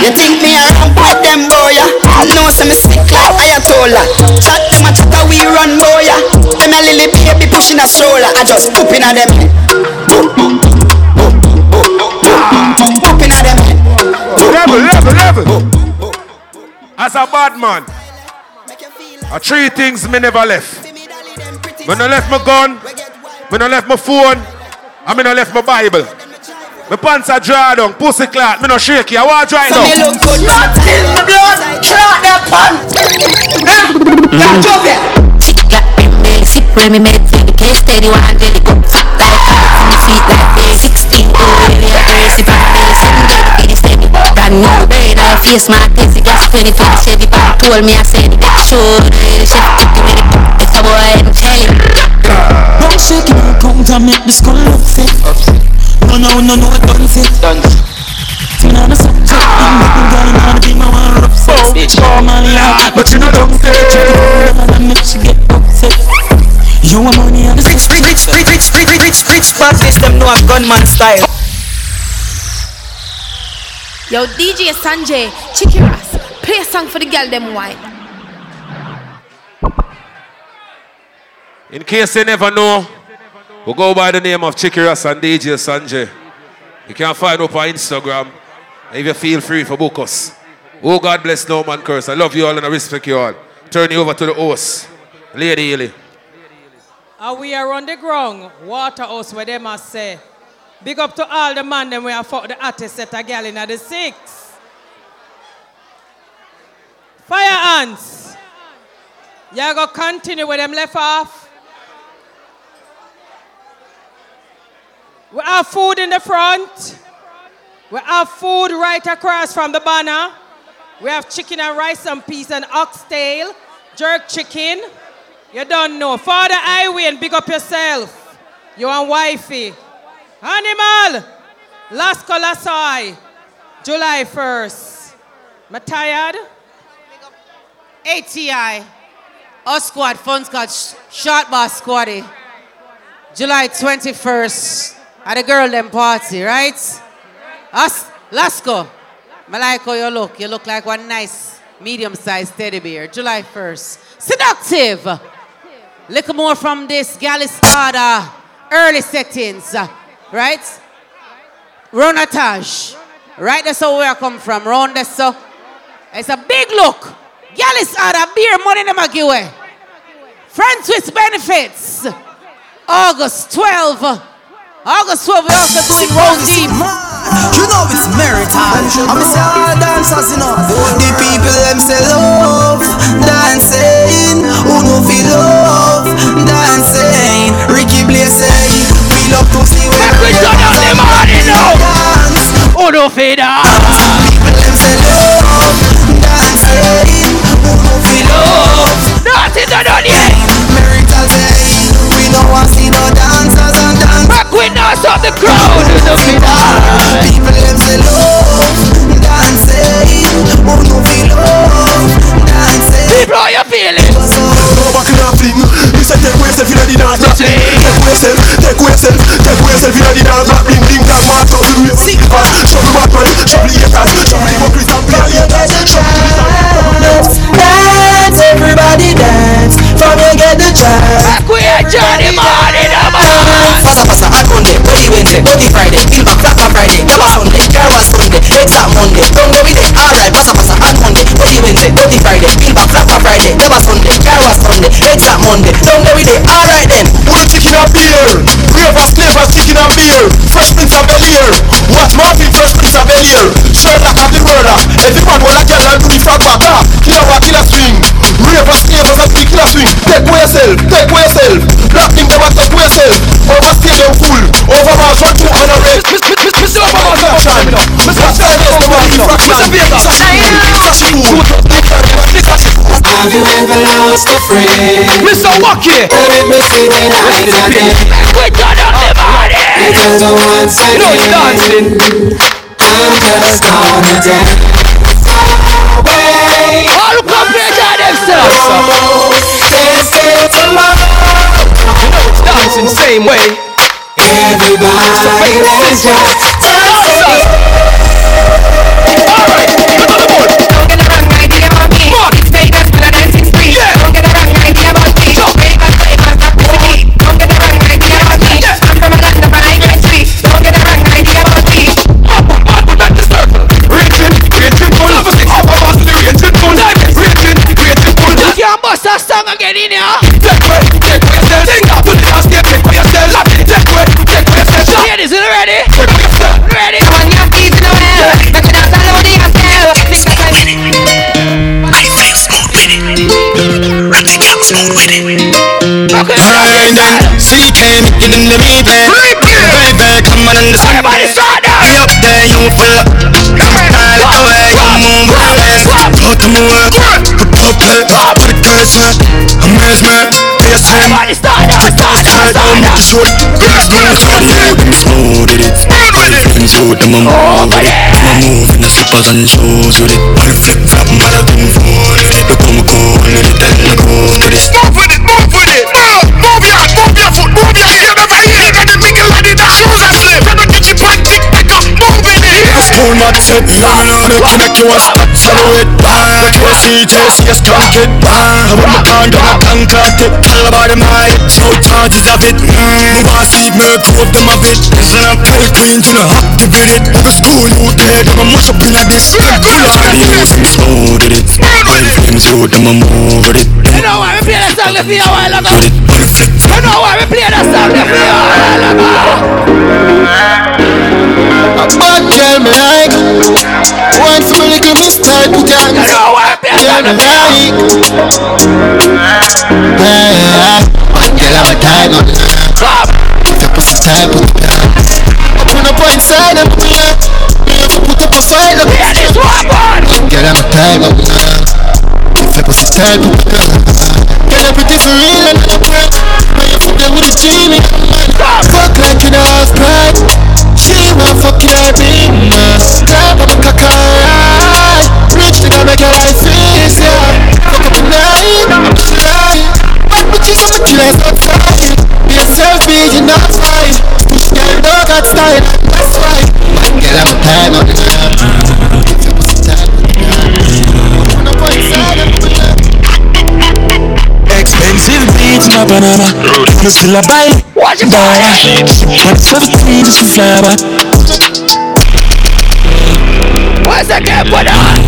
Speaker 16: You think me a ramp with them boy? ya? No, say me sick like Ayatollah. Chat to my chat, we run boy. ya. Them a lily baby pushing a stroller. I just boop inna them. Boop inna them.
Speaker 8: Level, level, level. As a bad man, I three things me never left. Me no left my gun, me no left my phone, and me no left my Bible. My pants are draw down, pussy clot, me no shaky. I want right
Speaker 16: so
Speaker 8: now.
Speaker 16: Look good, not in the blood, clot the pants. That job clap
Speaker 9: Got me mixy, premi mixy, the case steady, one jelly, go fat like cats in the feet like this. Sixteen, two, baby, I brace it, I brace it, get the kitty steady. Brand new braid, I face my tizzy, got spinny for the Chevy, but told me I said, should I the chef, get the it's a boy, I'm telling you.
Speaker 46: Don't shake it, come to make this girl upset. No, no, no, no, I don't fit Done Tinana subject I'm making girl wanna be my one rough sex Bitch, I'm a lot But you know don't say I make she get upset You a money and a
Speaker 16: sex Rich, rich, rich, rich, rich, rich, rich Bad bitch, them know I'm gunman style
Speaker 47: Yo, DJ Sanjay, Chicky Ras, play a song for the girl them wine.
Speaker 48: In case they never know, we go by the name of Chicky Ras and DJ Sanjay. You can find up on Instagram. If you feel free for book us. Oh, God bless no man curse. I love you all and I respect you all. Turn you over to the host, Lady Ely.
Speaker 28: And we are on the ground, Waterhouse, where they must say. Big up to all the man them we have fought the artist set a gal in at the six. Fire ants. Y'all go continue with them left off. We have food in the front. We have food right across from the banner. We have chicken and rice and peas and oxtail, jerk chicken. You don't know. Father Iwin, big up yourself. You and wifey. Animal. Lasco Lasai. July 1st. Am I tired?
Speaker 15: ATI. Us squad, fun squad, sh- short boss squaddy. July 21st. At the girl them party, right? Us, let's go. I like how you look. You look like one nice medium-sized teddy bear. July 1st. Seductive. Little more from this Galistada early settings. Right? Ronatage. Right? That's where I come from. Round that's so. It's a big look. Galistada beer money them give away. Friends with benefits. August 12. August 12, we also doing Roll Deep.
Speaker 5: You know it's meritage. I'm a say all dancers, you know. The people them say love, dancing. Who know feel love, dancing. Ricky Blaze say we love to see when we turn on the morning dance.
Speaker 49: Who know feel
Speaker 5: People them say love, dancing. Who know feel love,
Speaker 49: dancing. Don't know Back of the crowd. Know feel
Speaker 5: People them say love, dancing. Who know feel love, dancing.
Speaker 49: People, how you feeling?
Speaker 33: Go back in a fling. Listen, take yourself in the dance, not bling. Take yourself, take yourself, take
Speaker 5: Sunday, Monday, don't go with it, alright then.
Speaker 33: The chicken and beer? Ravers, flavors, chicken and beer. Fresh Prince of Bel Air. Watch Marvin, Fresh Prince of Bel Air. Sherlock of the murder. Everyone will a girl and do the frog back. Ah, killer wa killer swing. Ravers, flavors, and big killer swing. Take away yourself, take away yourself. Black thing never take away yourself. Over stadium full. Over Mars, one, two, and a red. Mr. Obama, fraction. Mr. Science, the one, fraction.
Speaker 5: Have you ever lost a friend?
Speaker 49: Mr. Wacky.
Speaker 5: Let me see the night again.
Speaker 49: We turn on the morning.
Speaker 5: Because I once
Speaker 49: You know it's dancing.
Speaker 5: I'm just gonna dance away.
Speaker 49: All compared themselves.
Speaker 5: Can't stay tomorrow.
Speaker 49: You know it's dancing same way.
Speaker 5: Everybody let's just them the replay. Baby, come on and the
Speaker 49: Everybody start now.
Speaker 5: Me up there, you full up. Style it away, you move fast. Go to my work, put up it, put it me. Amazement.
Speaker 49: Everybody start now. Start now.
Speaker 5: Start down, make it short. Girls do it, short it. Them smooth with it. Them smooth, them a move with it. Them a move in the slippers and shoes with it. The flip flop, the boom phone with it. Look how me cool with it, then I go to this.
Speaker 33: Move with it, move with it. Move, and the shoes slip.
Speaker 5: School mat set, yeah, me know that make you a stop silhouette. Ah, make you a CJ, see a strong kid. Ah, when me down, I can't crack it. Tell about them my head, so charges of it. Mm, boss see me prove them a bit. Listen up, play clean till I activate it. Like a school youth, they them a mush up in a this. The youth, them smooth with it. High flames youth, them a move with it.
Speaker 49: You know why we play that song for you a while ago?
Speaker 5: It, on the.
Speaker 49: You know why we play that song for you a while ago?
Speaker 5: A bad girl me like One for me little miss dance?
Speaker 49: You know why we that
Speaker 5: Girl me like Yeah, Bad girl I'm a tiger If you pussy type of dance Open up inside and pull up put up a fight look.
Speaker 49: Yeah, this one.
Speaker 5: Bad girl I'm a tiger If you pussy type of dance Girl I'm pretty for real and I'm proud You fuck a Fuck like you know half She want her big man Clap on my cock alright. Rich nigga make your life easier Fuck up the night, I'm trying But you so killers not fine Be yourself, be you not fine Push girl, no got style, that's why Man, girl, a time on the ground
Speaker 50: my banana. Wanna still a buy.
Speaker 49: Watch it,
Speaker 50: One seventeen just to fly back.
Speaker 49: What's that game for that?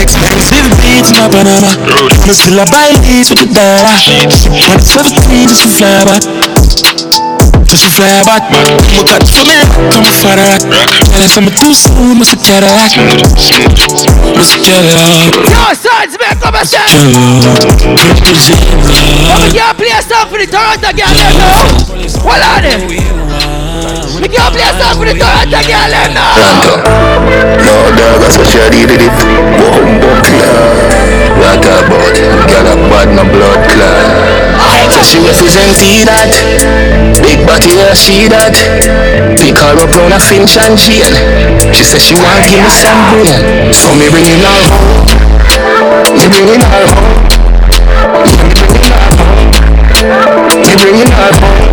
Speaker 50: Expensive beats, my banana. Still a buy leads with the dollar. One seventeen just to fly back. Just to fly back. We got to me, come for that. Tell us I'm too soon, must have Cadillac. Must have Cadillac.
Speaker 49: Yo, sons, make up a set. But we can't play a song for the Toronto girl, them now. Hold on it. We can't play a song for the Toronto girl, them now.
Speaker 6: Toronto. No dog, that's what you did it. Bumbo clan. What about? Girl a bad no blood clan. So she represent see that. Big body yeah, she that. Pick her up round a Finch and jail. She said she want give me some brain. So me bring in her home. Me bring in her home. Me bring in her home.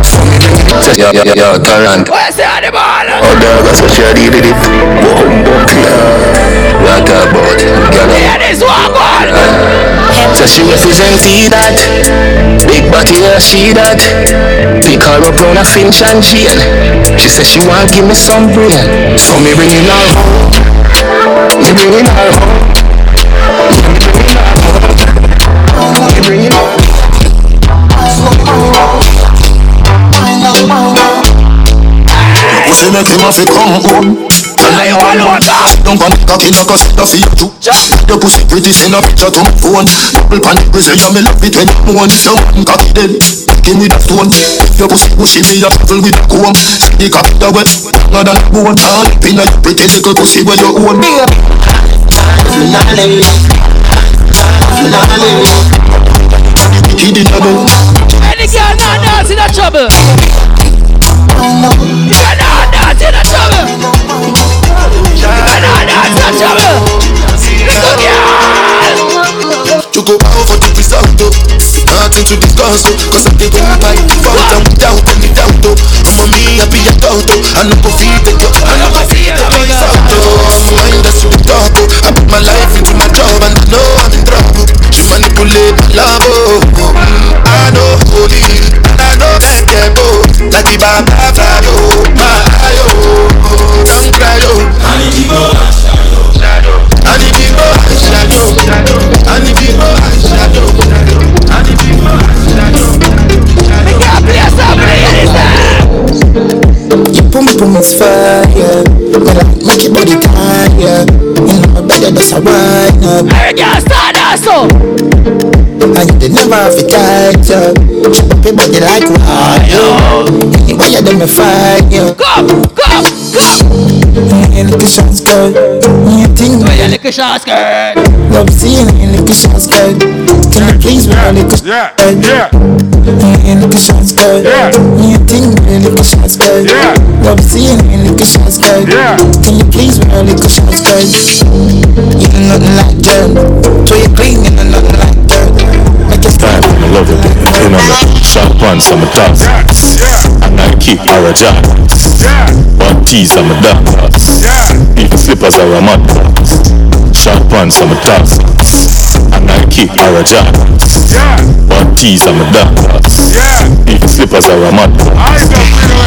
Speaker 6: So me bring in her home. Yo, yo, yo, Tarrant.
Speaker 49: Where's the animal?
Speaker 6: Oh, dog, that's what you did it. Bumbo clan. What about? Girl a
Speaker 49: Yeah, this one, God.
Speaker 6: So she represent see that Big body yeah, she that Pick her up round a Finch and jail She said she want give me some brain So me bring in her home. Me bring in her home. Me bring in her
Speaker 5: Pussy make him have to come home. And I all want that. Don't want the cocky like a set of feet too. The pussy pretty send a picture to my phone. Double pan the grizzly, yeah me love it when you moan. If you want cocky then, give me that stone. Your pussy pushy me a travel with a comb. See the cocky that wet, longer than a bone. All up in a your pretty little pussy where you own. Kid in the bed.
Speaker 49: Any girl not dance in a trouble. You're not dance in a trouble. You're not dance in a trouble. Girl.
Speaker 5: You go out for the result Nothing to discuss Cause I did win by default And without any doubt I'm a me, I be a doubt though I no go feed it yo I no go feed it myself though. My mind that's the talk though. I put my life into my job And I know I'm in trouble. She manipulate my love oh. I know holy And I know that get oh Like the Baba
Speaker 51: Pum fire, me like make your body tired. You know my better that's a wine up.
Speaker 49: Hey, girl, start that so.
Speaker 51: And you did never have to tight up. Chop up your body like wire. Anyway, you them a fire.
Speaker 49: Come, come, come.
Speaker 51: You look a short skirt. You think
Speaker 49: you look a short skirt.
Speaker 51: Love seeing you look a short skirt. Can you please wear a little
Speaker 29: Yeah,
Speaker 51: yeah. You look a short skirt.
Speaker 29: Yeah.
Speaker 51: You think you look a short skirt.
Speaker 29: Yeah.
Speaker 51: Love seeing you look a short skirt.
Speaker 29: Yeah.
Speaker 51: Can you please wear a little short skirt? You know nothing like dirt. So you clean, you know nothing like dirt. Make it
Speaker 50: Time, I love it. In on the short pants, I'm a toss. And I keep her a job. One tees, I'm a dog. Even slippers are a mud. Short pants, I'm a toss. And I keep her a job. One tees, I'm a dog. Even slippers are a mud.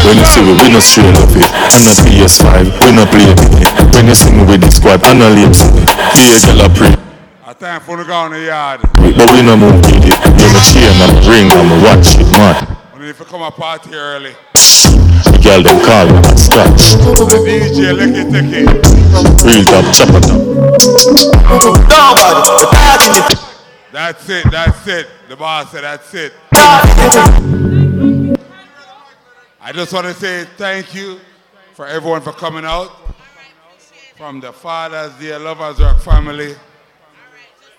Speaker 50: When you see we, we no straight up it. And a PS5, we no play it. When you see me with the squad, and a late. Be a girl a pray.
Speaker 29: A time for the go on the yard.
Speaker 50: But we no move with it. You me chain, I'm a ring, I'm a watch it, man.
Speaker 29: When if you come a party early.
Speaker 50: The girl them call me scratch.
Speaker 29: The DJ, lick it, take it.
Speaker 50: Real top, chopper top.
Speaker 29: That's it, that's it. The boss said that's it. I just want to say thank you for everyone for coming out. From the Father's Day Lovers Rock family.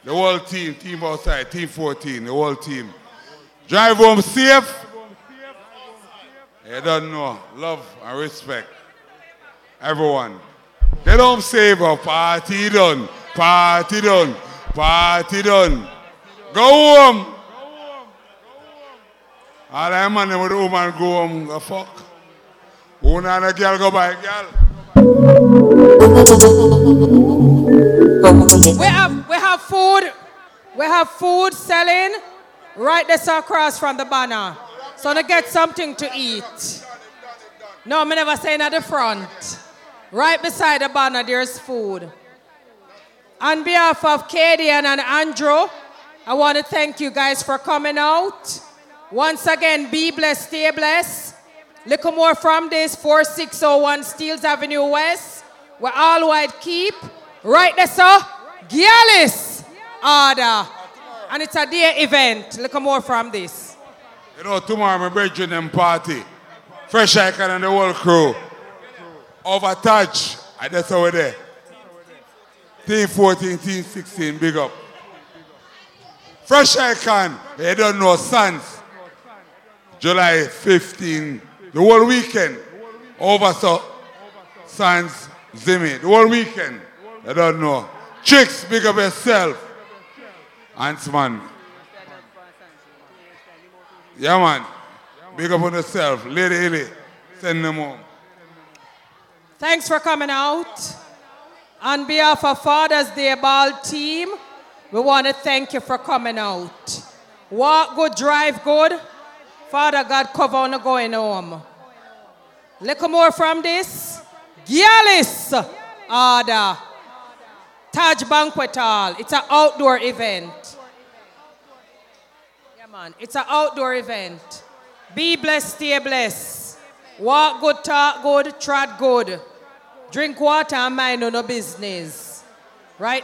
Speaker 29: The whole team, team outside, team 14, the whole team. Drive home safe. You don't know. Love and respect. Everyone. Get home safe. oh, Party done. Party done. Party done. Go home. Go home. All that man with the woman go home. Go fuck. Who and a girl go by girl.
Speaker 28: We have we have food. We have food selling right there across from the banner. So to get something to eat. No, me never saying at the front. Right beside the banner, there's food. On behalf of Kadian and Andrew, I want to thank you guys for coming out. Once again, be blessed, stay blessed. Little more from this 4601 Steeles Avenue West. We're all white keep. Right there, sir. Gialis order. And it's a day event. Little more from this.
Speaker 29: You know, tomorrow my brethren them party. Fresh Icon and the whole crew. Over touch. That's how we're there. Team 14, team 16, big up. Fresh Icon, they don't know Sons. July 15, the whole weekend. Over so Sons, Zimmy, the whole weekend. They don't know. Chicks, big up yourself. Huntsman. Yeah, man. Big up on yourself. Lady Illy, send them home.
Speaker 28: Thanks for coming out. On behalf of Father's Day Ball team, we want to thank you for coming out. Walk good, drive good. Father God, cover on the going home. Little more from this. Gialis order. Taj Banquet Hall. It's an outdoor event. Man. It's an outdoor event. Be blessed, stay blessed. Walk good, talk good, trot good. Drink water and mind no business. Right